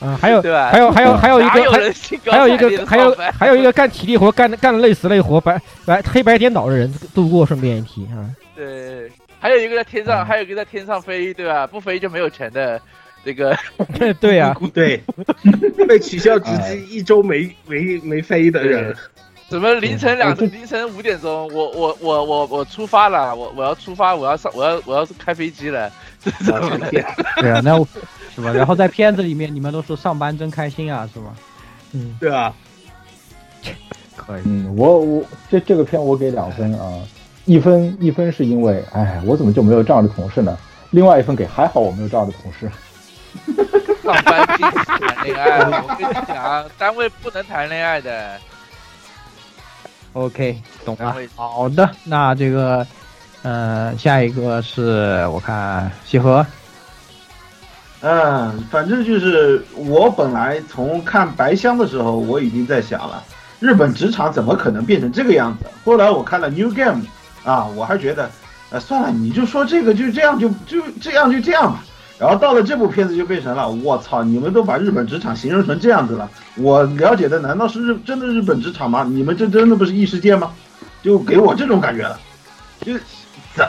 Speaker 7: 啊，还有
Speaker 5: 对吧？
Speaker 7: 还有还有还有一个还还有一个还有还有一个干体力活干干累死累活白白黑白颠倒的人度过，顺便一提啊。
Speaker 5: 对，还有一个在天上，还有一个在天上飞，对吧？不飞就没有钱的，这个
Speaker 7: 对呀、
Speaker 3: 对，被取消直击一周没没没飞的人，
Speaker 5: 什么凌晨两凌晨五点钟，我我我我我出发了，我我要出发，我要上我要我要开飞机了，这怎么了？
Speaker 1: 对啊，那我是吧？然后在片子里面，你们都说上班真开心啊，是吧？
Speaker 7: 嗯，
Speaker 3: 对啊？
Speaker 1: 可以，
Speaker 8: 嗯，我我这这个片我给两分啊，一分一分是因为，哎，我怎么就没有这样的同事呢？另外一分给还好我没有这样的同事。
Speaker 5: 上班禁止谈恋爱，我跟你讲，单位不能谈恋爱的。
Speaker 1: OK，懂了。好的，那这个，呃，下一个是我看西河，
Speaker 9: 嗯，反正就是我本来从看白箱的时候，我已经在想了，日本职场怎么可能变成这个样子？后来我看了 New Game，啊，我还觉得，呃，算了，你就说这个就这样就就这样就这样吧。然后到了这部片子就变成了，我操，你们都把日本职场形容成这样子了，我了解的难道是日真的日本职场吗？你们这真的不是异世界吗？就给我这种感觉了，就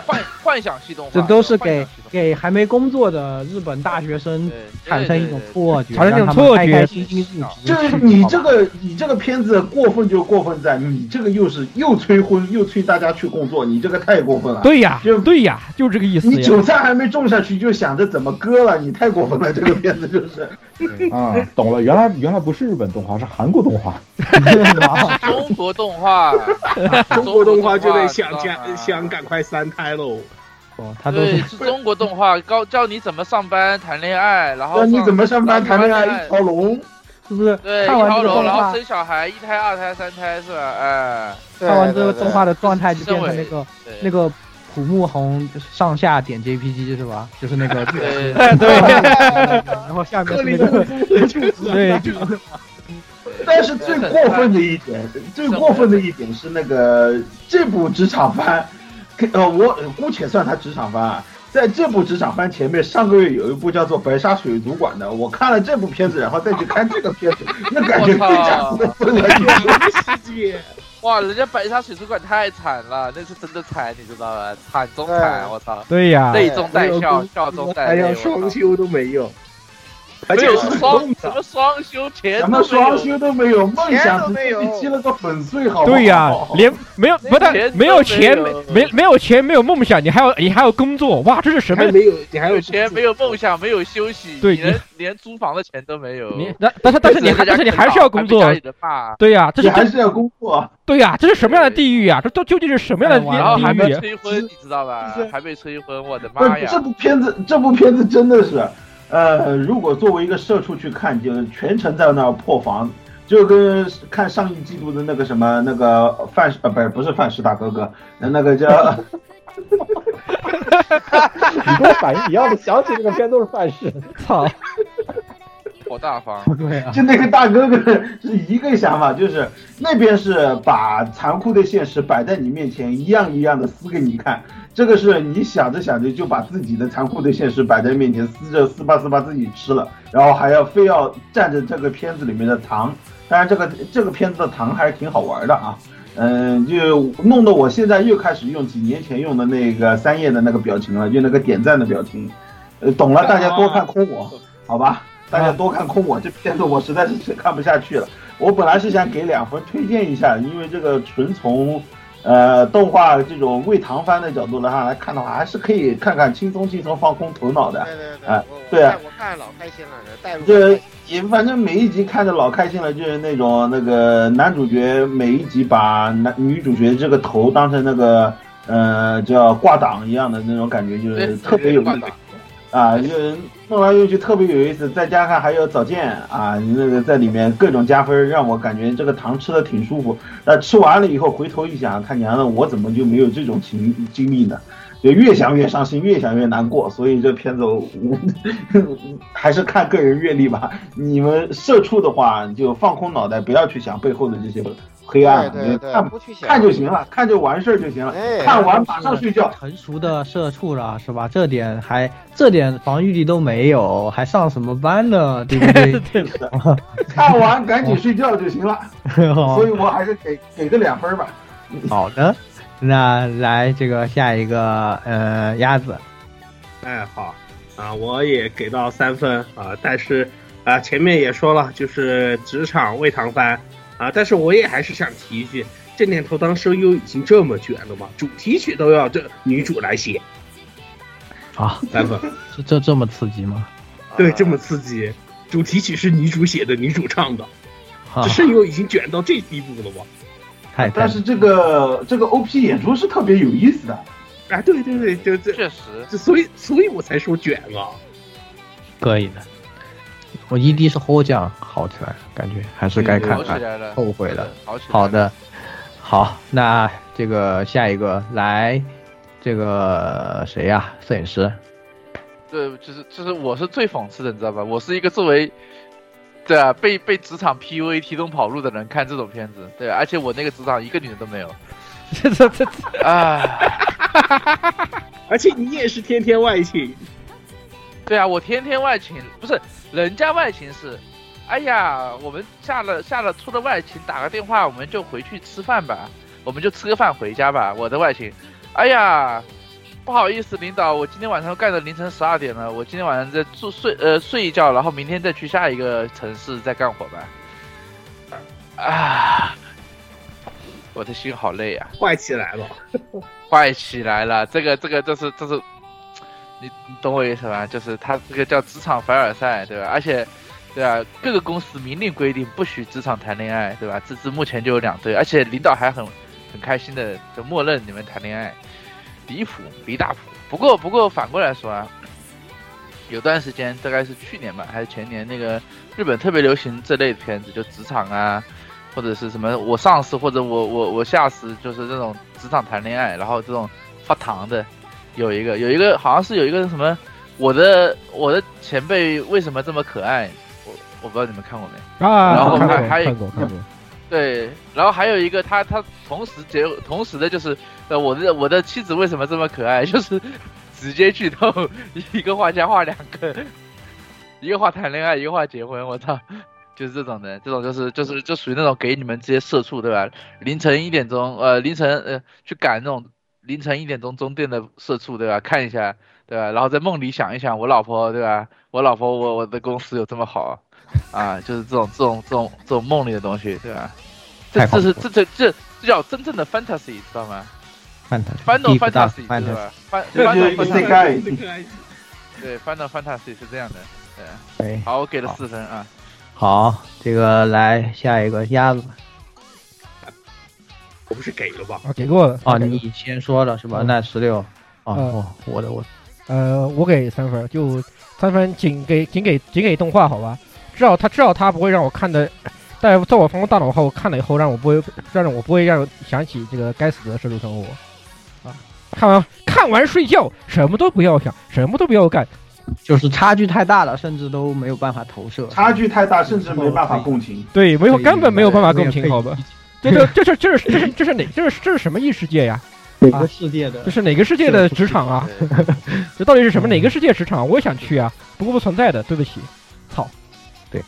Speaker 5: 幻幻想系动画，
Speaker 1: 这都是给给还没工作的日本大学生产生一种错觉，
Speaker 7: 产生一种
Speaker 1: 让他们
Speaker 7: 错觉
Speaker 1: 开开心心入职。
Speaker 9: 就是你这个你这个片子过分就过分在你这个又是又催婚又催大家去工作，你这个太过分了。
Speaker 7: 对呀
Speaker 9: 就，
Speaker 7: 对呀，就这个意思
Speaker 9: 你。韭菜还没种下去就想着怎么割了，你太过分了。这个片子就是，
Speaker 8: 啊，懂了，原来原来不是日本动画，是韩国动画。
Speaker 5: 中国动画，
Speaker 3: 中国动画就得想
Speaker 5: 知道
Speaker 3: 加想赶快三胎喽。
Speaker 1: 哦，他都
Speaker 5: 对，
Speaker 1: 是
Speaker 5: 是中国动画，教教你怎么上班谈恋爱，然后
Speaker 9: 教你怎么上班谈恋爱一条龙。
Speaker 1: 是不是？
Speaker 5: 对，一
Speaker 1: 看完
Speaker 5: 条龙，然后生小孩，一胎、二胎、三胎是吧？哎，
Speaker 1: 看完这个动画的状态就变成那个那个普木红上下点 JPG 是吧？就是那个
Speaker 5: 对。
Speaker 7: 对，
Speaker 1: 然后下面是那个对，
Speaker 9: 但是最过分的一点，最过分的一点是那个这部职场番，呃，我姑且算它职场番啊。在这部职场番前面，上个月有一部叫做《白沙水族馆》的，我看了这部片子，然后再去看这个片子，那感觉更加过分了。
Speaker 3: 世界，
Speaker 5: 哇，人家白沙水族馆太惨了，那是真的惨，你知道吧？惨中惨，我操，
Speaker 7: 对呀，
Speaker 5: 泪中带笑，笑中带泪，
Speaker 3: 还
Speaker 5: 有
Speaker 3: 双休都没有，而
Speaker 5: 没有
Speaker 3: 且是
Speaker 5: 双。什么双休，钱
Speaker 9: 什么
Speaker 5: 都没有
Speaker 9: 双休都没有，梦想
Speaker 2: 都没有
Speaker 9: 是踢了个粉碎，好不好？
Speaker 7: 对呀，连没有不但没有钱，
Speaker 5: 没
Speaker 7: 没没有钱，没有梦想，你还要你还要工作，哇，这是什么
Speaker 3: 还？没有，你还有
Speaker 5: 钱，没有梦想，没有休息，
Speaker 7: 对
Speaker 5: 你连连租房的钱都没有。
Speaker 7: 你那但是但是你还但是你还是要工作对呀，这是
Speaker 9: 还是要工作。
Speaker 7: 对呀，这是什么样的地狱呀？这都究竟是什么样的
Speaker 1: 哎
Speaker 5: 然后还被？催婚，你知道吧
Speaker 9: 是？
Speaker 5: 还被催婚，我的妈呀！
Speaker 9: 这部片子，这部片子真的是，呃，如果作为一个社畜去看，就全程在那儿破防，就跟看上一季度的那个什么那个范呃不是不是范氏大哥哥，那个叫
Speaker 8: 你跟我反应你要的，想起这个片都是范式。
Speaker 7: 操！
Speaker 5: 好大方，
Speaker 1: 对啊，
Speaker 9: 就那个大哥哥是一个想法，就是那边是把残酷的现实摆在你面前，一样一样的撕给你看。这个是你想着想着就把自己的残酷的现实摆在面前，撕着撕吧撕吧自己吃了，然后还要非要占着这个片子里面的糖。当然，这个这个片子的糖还是挺好玩的啊。嗯，就弄得我现在又开始用几年前用的那个三叶的那个表情了，就那个点赞的表情。呃，懂了，大家多看空我，好吧？大家多看空我，这片子我实在是看不下去了。我本来是想给两分推荐一下，因为这个纯从呃动画这种为糖番的角度上来看的话，还是可以看看轻松轻松放空头脑的。
Speaker 2: 对对对，
Speaker 9: 哎
Speaker 2: 我
Speaker 9: 对啊
Speaker 2: 我看着老开心了，这带入
Speaker 9: 这也反正每一集看着老开心了，就是那种那个男主角每一集把男女主角这个头当成那个呃叫挂档一样的那种感觉，就是特别有意思。啊，就是弄来用去特别有意思，再加上还有早见啊，那个在里面各种加分，让我感觉这个糖吃的挺舒服。那吃完了以后回头一想，他娘的，我怎么就没有这种经经历呢？就越想越伤心，越想越难过。所以这片子我还是看个人阅历吧。你们社畜的话，就放空脑袋，不要去想背后的这些黑暗，
Speaker 2: 对对对
Speaker 9: 看
Speaker 2: 不去想
Speaker 9: 看就行了，看就完事儿就行了。
Speaker 2: 哎
Speaker 9: 看完马上睡觉。
Speaker 1: 成熟的社畜了，是吧？这点还这点防御力都没有，还上什么班呢？对不对？
Speaker 7: 对
Speaker 9: 的，看完赶紧睡觉就行了。所以我还是给给个两分吧。
Speaker 1: 好的，那来这个下一个呃鸭子，
Speaker 3: 哎，好啊，我也给到三分啊，但是啊，前面也说了，就是职场为糖番啊，但是我也还是想提一句，这年头当声优已经这么卷了吗？主题曲都要这女主来写，
Speaker 1: 啊，
Speaker 3: 三分，
Speaker 1: 这这这么刺激吗？
Speaker 3: 对，这么刺激，主题曲是女主写的，女主唱的，
Speaker 1: 啊
Speaker 3: 这，声优已经卷到这地步了吗？
Speaker 1: 太
Speaker 9: 但是这个这个 OP 演出是特别有意思的。
Speaker 3: 啊，对对对，就这，
Speaker 5: 确实，
Speaker 3: 这所以所以我才说卷啊。
Speaker 1: 可以的。我 ED 是获奖好起来了，感觉还是该看
Speaker 5: 好起
Speaker 1: 看。
Speaker 5: 来了，
Speaker 1: 后悔了，
Speaker 5: 好起来。
Speaker 1: 好的，好，那这个下一个来，这个谁呀、摄影师，
Speaker 5: 对，就是就是我是最讽刺的，你知道吧？我是一个作为，对啊，被被职场 PUA 提动跑路的人看这种片子，对啊，而且我那个职场一个女的都没有，
Speaker 7: 这这这
Speaker 5: 啊，
Speaker 3: 而且你也是天天外勤，
Speaker 5: 对啊，我天天外勤，不是人家外勤是，哎呀，我们下了下了出了外勤，打个电话我们就回去吃饭吧，我们就吃个饭回家吧。我的外勤，哎呀，不好意思，领导，我今天晚上干到凌晨十二点了，我今天晚上再住睡呃睡一觉，然后明天再去下一个城市再干活吧。啊，我的心好累啊。
Speaker 3: 坏起来了。
Speaker 5: 坏起来了。这个这个这是这是，你懂我意思吧？就是他这个叫职场凡尔赛，对吧？而且，对啊？各个公司明令规定不许职场谈恋爱，对吧？这次目前就有两对，而且领导还很很开心的就默认你们谈恋爱，离谱离大谱。不过不过反过来说啊，有段时间大概是去年吧，还是前年，那个日本特别流行这类的片子，就职场啊。或者是什么我上司或者我我我下司，就是这种职场谈恋爱，然后这种发糖的，有一个有一个好像是有一个什么我的我的前辈为什么这么可爱，我我不知道你们看过没？
Speaker 7: 啊，
Speaker 5: 然后还还有对，然后还有一个他他同时结同时的就是呃我的我的妻子为什么这么可爱，就是直接剧透，一个画家画两个，一个画谈恋爱，一个画结婚，我操。就是这种的，这种就是就是就属于那种给你们这些社畜对吧？凌晨一点钟，呃，凌晨呃去赶那种凌晨一点钟中电的社畜对吧？看一下对吧？然后在梦里想一想，我老婆对吧？我老婆我我的公司有这么好啊？就是这种这种这种这种梦里的东西对吧？这这是这这这这叫真正的 fantasy 知道吗？Final
Speaker 1: 范特大
Speaker 5: fantasy 对
Speaker 1: fantasy，
Speaker 5: 吧 fantasy 对 Final fantasy 是这样的，对。
Speaker 1: 对，
Speaker 5: 好，我给了
Speaker 1: 好
Speaker 5: 四分啊。
Speaker 1: 好，这个来下一个鸭子
Speaker 3: 我不是给了吧？
Speaker 7: 啊，给过了
Speaker 1: 啊，你先说了是吧？
Speaker 7: 嗯
Speaker 1: 那十六啊，
Speaker 7: 嗯
Speaker 1: 哦，我的我
Speaker 7: 呃，我给三分，就三分仅给仅给仅给动画好吧？至少他至少他不会让我看的，在在我放空大脑后看了以后，让我不会让我不会让我想起这个该死的社畜生活啊！看完看完睡觉，什么都不要想，什么都不要干，
Speaker 1: 就是差距太大了，甚至都没有办法投射。
Speaker 9: 差距太大，甚至没办法共情。
Speaker 7: 对，没有根本没有办法共情，好吧这这这是这是这是这是哪这是这是什么异世界呀？
Speaker 1: 哪个世界的
Speaker 7: 这是哪个世界的职场啊？这 到底是什么哪个世界职场？我也想去啊，不过不存在的，对不起，操！
Speaker 1: 对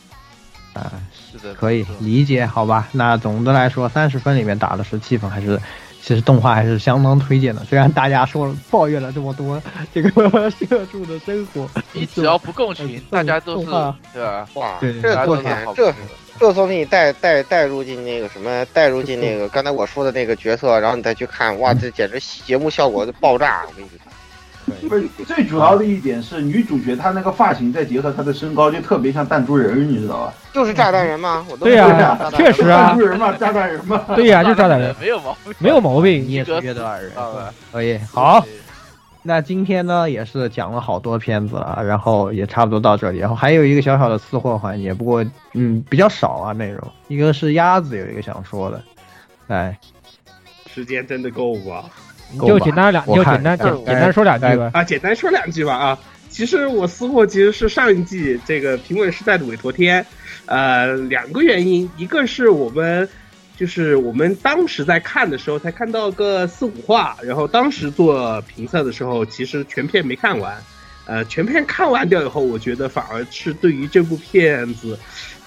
Speaker 1: 啊，
Speaker 5: 是的，
Speaker 1: 可以理解，好吧？那总的来说，三十分里面打了十七分，还是其实动画还是相当推荐的。虽然大家说了抱怨了这么多这个 社畜的生活，
Speaker 5: 你只要不共情，大家都是对吧？
Speaker 2: 哇，
Speaker 1: 对
Speaker 2: 这作品这这作品你带带带入进那个什么，带入进那个刚才我说的那个角色，然后你再去看，哇，这简直节目效果就爆炸！我跟你说，
Speaker 9: 不是最主要的一点是女主角她那个发型再结合她的身高，就特别像弹珠人儿，你知道吧？
Speaker 2: 就是炸弹人吗？我都
Speaker 7: 对呀确实啊
Speaker 9: 弹珠人嘛，炸弹人嘛。
Speaker 7: 对呀、就是炸弹人，
Speaker 5: 没有毛病，
Speaker 7: 没有毛病。
Speaker 1: 你也是约德尔人？可以好。那今天呢也是讲了好多片子了，然后也差不多到这里，然后还有一个小小的私货环节，不过嗯比较少啊内容。一个是鸭子有一个想说的，哎，
Speaker 3: 时间真的够吗？
Speaker 7: 你就简单两，你就简单简简单说两句吧。
Speaker 3: 啊，简单说两句吧啊。其实我私货其实是上一季这个平稳时代的委托天，呃，两个原因，一个是我们就是我们当时在看的时候才看到个四五话，然后当时做评测的时候，其实全片没看完，呃，全片看完掉以后，我觉得反而是对于这部片子，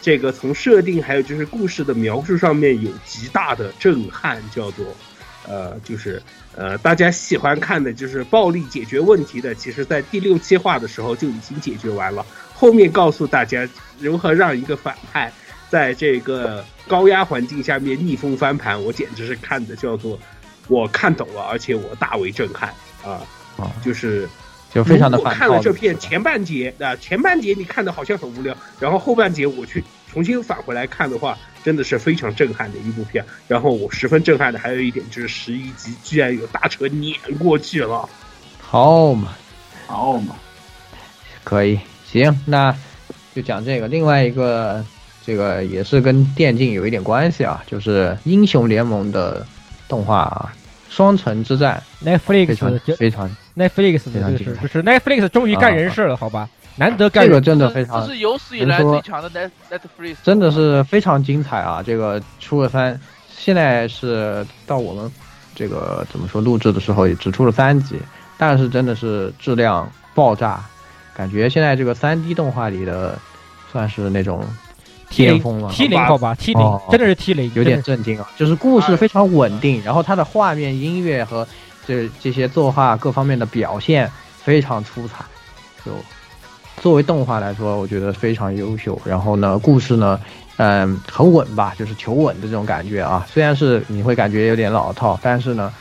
Speaker 3: 这个从设定还有就是故事的描述上面有极大的震撼，叫做。呃，就是呃，大家喜欢看的就是暴力解决问题的，其实在第六七话的时候就已经解决完了。后面告诉大家如何让一个反派在这个高压环境下面逆风翻盘，我简直是看的叫做我看懂了，而且我大为震撼啊！
Speaker 1: 啊，
Speaker 3: 就是
Speaker 1: 就非常的我。
Speaker 3: 看了这片前半节啊，前半节你看的好像很无聊，然后后半节我去重新返回来看的话。真的是非常震撼的一部片，然后我十分震撼的还有一点就是十一集居然有大车碾过去了，
Speaker 1: 好嘛，
Speaker 9: 好嘛，
Speaker 1: 可以，行，那就讲这个。另外一个，这个也是跟电竞有一点关系啊，就是英雄联盟的动画啊，《双城之战》
Speaker 7: ，Netflix
Speaker 1: 非常非常
Speaker 7: Netflix
Speaker 1: 非常
Speaker 7: 就是就是 Netflix 终于干人事了，好吧？难得干
Speaker 1: 这个真的非常，
Speaker 5: 这是有史以来最强的 Net Netflix，
Speaker 1: 真的是非常精彩啊！这个出了三，现在是到我们这个怎么说录制的时候也只出了三集，但是真的是质量爆炸，感觉现在这个三 D 动画里的算是那种巅峰了。
Speaker 7: T 零好吧，T 零真的是 T 零，
Speaker 1: 有点震惊啊！就是故事非常稳定，然后它的画面、音乐和这这些作画各方面的表现非常出彩，就。作为动画来说，我觉得非常优秀。然后呢，故事呢，嗯，很稳吧，就是求稳的这种感觉啊。虽然是你会感觉有点老套，但是呢，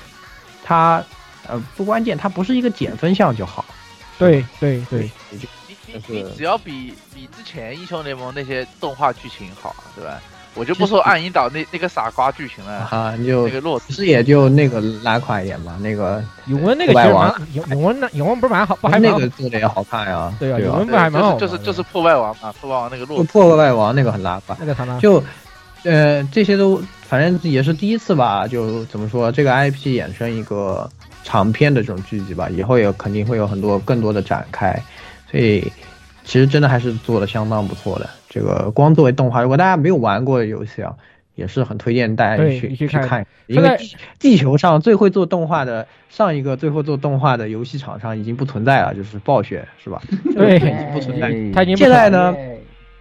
Speaker 1: 它呃不关键，它不是一个减分项就好。
Speaker 7: 对对对，
Speaker 5: 你你你只要比比之前英雄联盟那些动画剧情好，对吧？我就不说暗影岛那那个傻瓜剧情了
Speaker 1: 啊，你就
Speaker 5: 那个洛
Speaker 1: 其实也就那个拉垮一点吧。那个
Speaker 7: 永恩那个其实蛮永永温那永恩不是蛮好，不还
Speaker 1: 那个做的也好看呀。
Speaker 7: 对啊，
Speaker 1: 永
Speaker 7: 恩不还蛮好，
Speaker 5: 就是就是破败王嘛，破败王那个洛
Speaker 1: 破败王那个很拉垮，
Speaker 7: 那个他妈
Speaker 1: 就呃这些都反正也是第一次吧。就怎么说这个 IP 衍生一个长篇的这种剧集吧，以后也肯定会有很多更多的展开，所以。其实真的还是做的相当不错的。这个光作为动画，如果大家没有玩过游戏啊，也是很推荐大家去
Speaker 7: 去
Speaker 1: 看。因为地球上最会做动画的上一个最会做动画的游戏厂商已经不存在了，就是暴雪，是吧？
Speaker 7: 对，
Speaker 1: 已经不存在。
Speaker 7: 他已经
Speaker 1: 现在呢，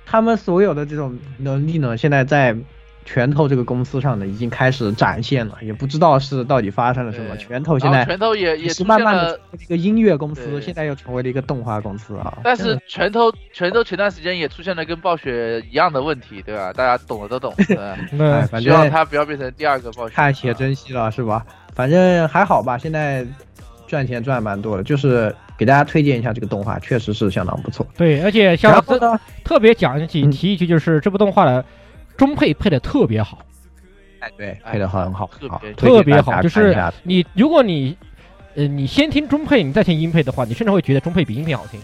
Speaker 1: 他们所有的这种能力呢，现在在。拳头这个公司上呢，已经开始展现了，也不知道是到底发生了什么。拳头现在
Speaker 5: 拳头也也
Speaker 1: 是慢慢的一个音乐公司，现在又成为了一个动画公司啊。
Speaker 5: 但是拳头拳头前段时间也出现了跟暴雪一样的问题，对吧？大家懂的都懂。
Speaker 1: 对，反
Speaker 5: 希望他不要变成第二个暴雪。
Speaker 1: 看且珍惜了，是吧？反正还好吧，现在赚钱赚蛮多的，就是给大家推荐一下这个动画，确实是相当不错。
Speaker 7: 对，而且像特别讲起提一句，就是这部动画的。中配配的特别好，
Speaker 1: 哎，对，配的很好，
Speaker 7: 特别好。就是你，如果你，呃，你先听中配，你再听音配的话，你甚至会觉得中配比音配好听。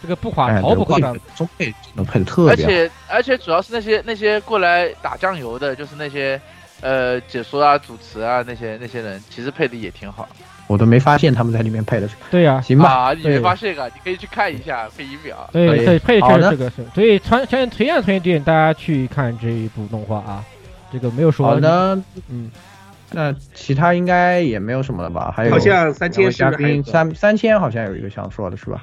Speaker 7: 这个不夸毫不夸张，
Speaker 1: 中配能配的特
Speaker 5: 别好。而且而且主要是那些那些过来打酱油的，就是那些呃解说啊、主持啊那些那些人，其实配的也挺好。
Speaker 1: 我都没发现他们在里面配的。
Speaker 7: 对呀，
Speaker 1: 行吧。
Speaker 5: 啊，你没发现啊？你可以去看一下配音表。
Speaker 7: 对对，配的确实这个是。所以传传推荐推荐大家去看这一部动画啊。这个没有说。
Speaker 1: 好的，嗯。那其他应该也没有什么了吧？还有
Speaker 3: 好像三千
Speaker 1: 嘉宾三三千好像有一个想说的是吧？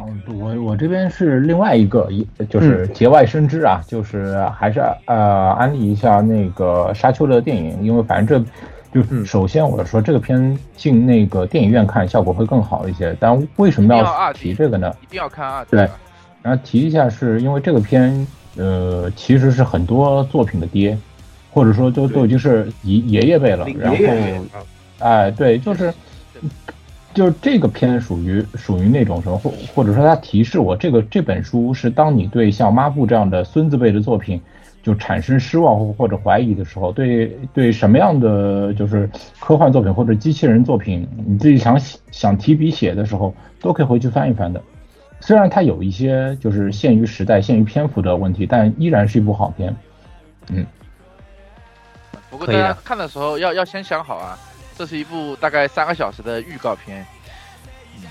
Speaker 8: 嗯，我我这边是另外一个，一就是节外生枝啊，就是还是呃安利一下那个沙丘的电影，因为反正这。就首先我说这个片进那个电影院看效果会更好一些，但为什么要提这个呢？
Speaker 5: 一定要看二
Speaker 8: 对，然后提一下是因为这个片呃其实是很多作品的爹，或者说都都已经是爷爷爷辈了，然后哎对，就是就是这个片属于属于那种什么或或者说它提示我这个这本书是当你对像抹布这样的孙子辈的作品。就产生失望或或者怀疑的时候，对对什么样的就是科幻作品或者机器人作品，你自己想想提笔写的时候，都可以回去翻一翻的。虽然它有一些就是限于时代、限于篇幅的问题，但依然是一部好片。嗯，
Speaker 5: 不过大家看的时候要要先想好啊，这是一部大概三个小时的预告片。
Speaker 3: 嗯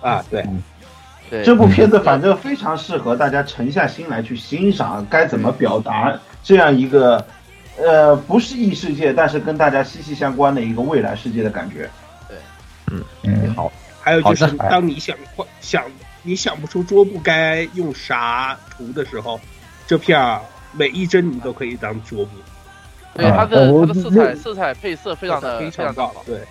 Speaker 3: 啊，对，
Speaker 5: 对，
Speaker 9: 这部片子反正非常适合大家沉下心来去欣赏，该怎么表达这样一个，呃，不是异世界，但是跟大家息息相关的一个未来世界的感觉。
Speaker 8: 对嗯。
Speaker 1: 嗯，好，
Speaker 3: 还有就是当你想想你想不出桌布该用啥图的时候，这片儿每一帧你都可以当桌布，
Speaker 5: 对它的它的色彩色彩配色非常的
Speaker 3: 非
Speaker 5: 常
Speaker 3: 常高，对，
Speaker 8: 是。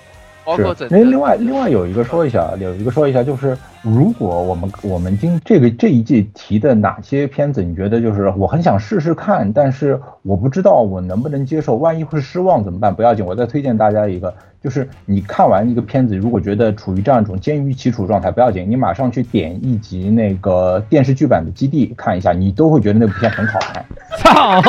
Speaker 5: 包括整个
Speaker 8: 另另外另外有一个说一下，有一个说一下，就是如果我们我们今这个这一季提的哪些片子，你觉得就是我很想试试看，但是我不知道我能不能接受，万一会失望怎么办？不要紧，我再推荐大家一个，就是你看完一个片子，如果觉得处于这样一种监于其处状态，不要紧，你马上去点一集那个电视剧版的《基地》看一下，你都会觉得那部片很好看。
Speaker 7: 操，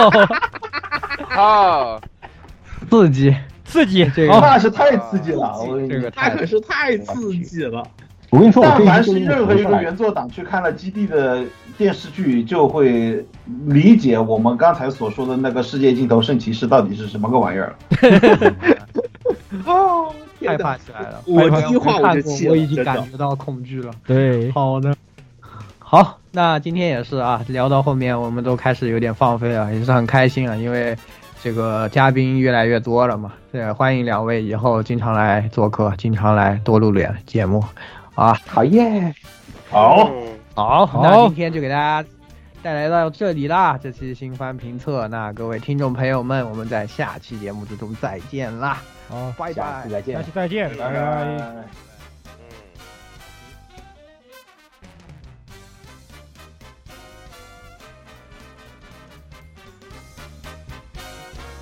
Speaker 5: 啊，
Speaker 1: 刺激，
Speaker 7: 刺激！
Speaker 1: 这
Speaker 9: 那是太刺激了，我跟你
Speaker 1: 这个太
Speaker 3: 那可是太刺激了。
Speaker 8: 我跟你说，
Speaker 9: 但凡是任何一个原作党去看了《基地》的电视剧，就会理解我们刚才所说的那个世界尽头圣骑士到底是什么个玩意儿了。
Speaker 3: 哦，
Speaker 1: 害怕起来了。
Speaker 3: 我一话我就气了
Speaker 1: 我已经感觉到恐惧了。
Speaker 7: 对，
Speaker 1: 好的，好，那今天也是啊，聊到后面我们都开始有点放飞了，也是很开心啊，因为这个嘉宾越来越多了嘛。对，欢迎两位以后经常来做客，经常来多录点节目啊。
Speaker 8: 好耶！
Speaker 9: 好，
Speaker 2: 嗯
Speaker 1: 好，那
Speaker 7: 好
Speaker 1: 今天就给大家带来到这里啦，这期新番评测。那各位听众朋友们，我们在下期节目之中再见啦，
Speaker 7: 好，
Speaker 1: 拜拜
Speaker 8: 下次。再见
Speaker 7: 下。期再见，拜拜。
Speaker 2: 嗯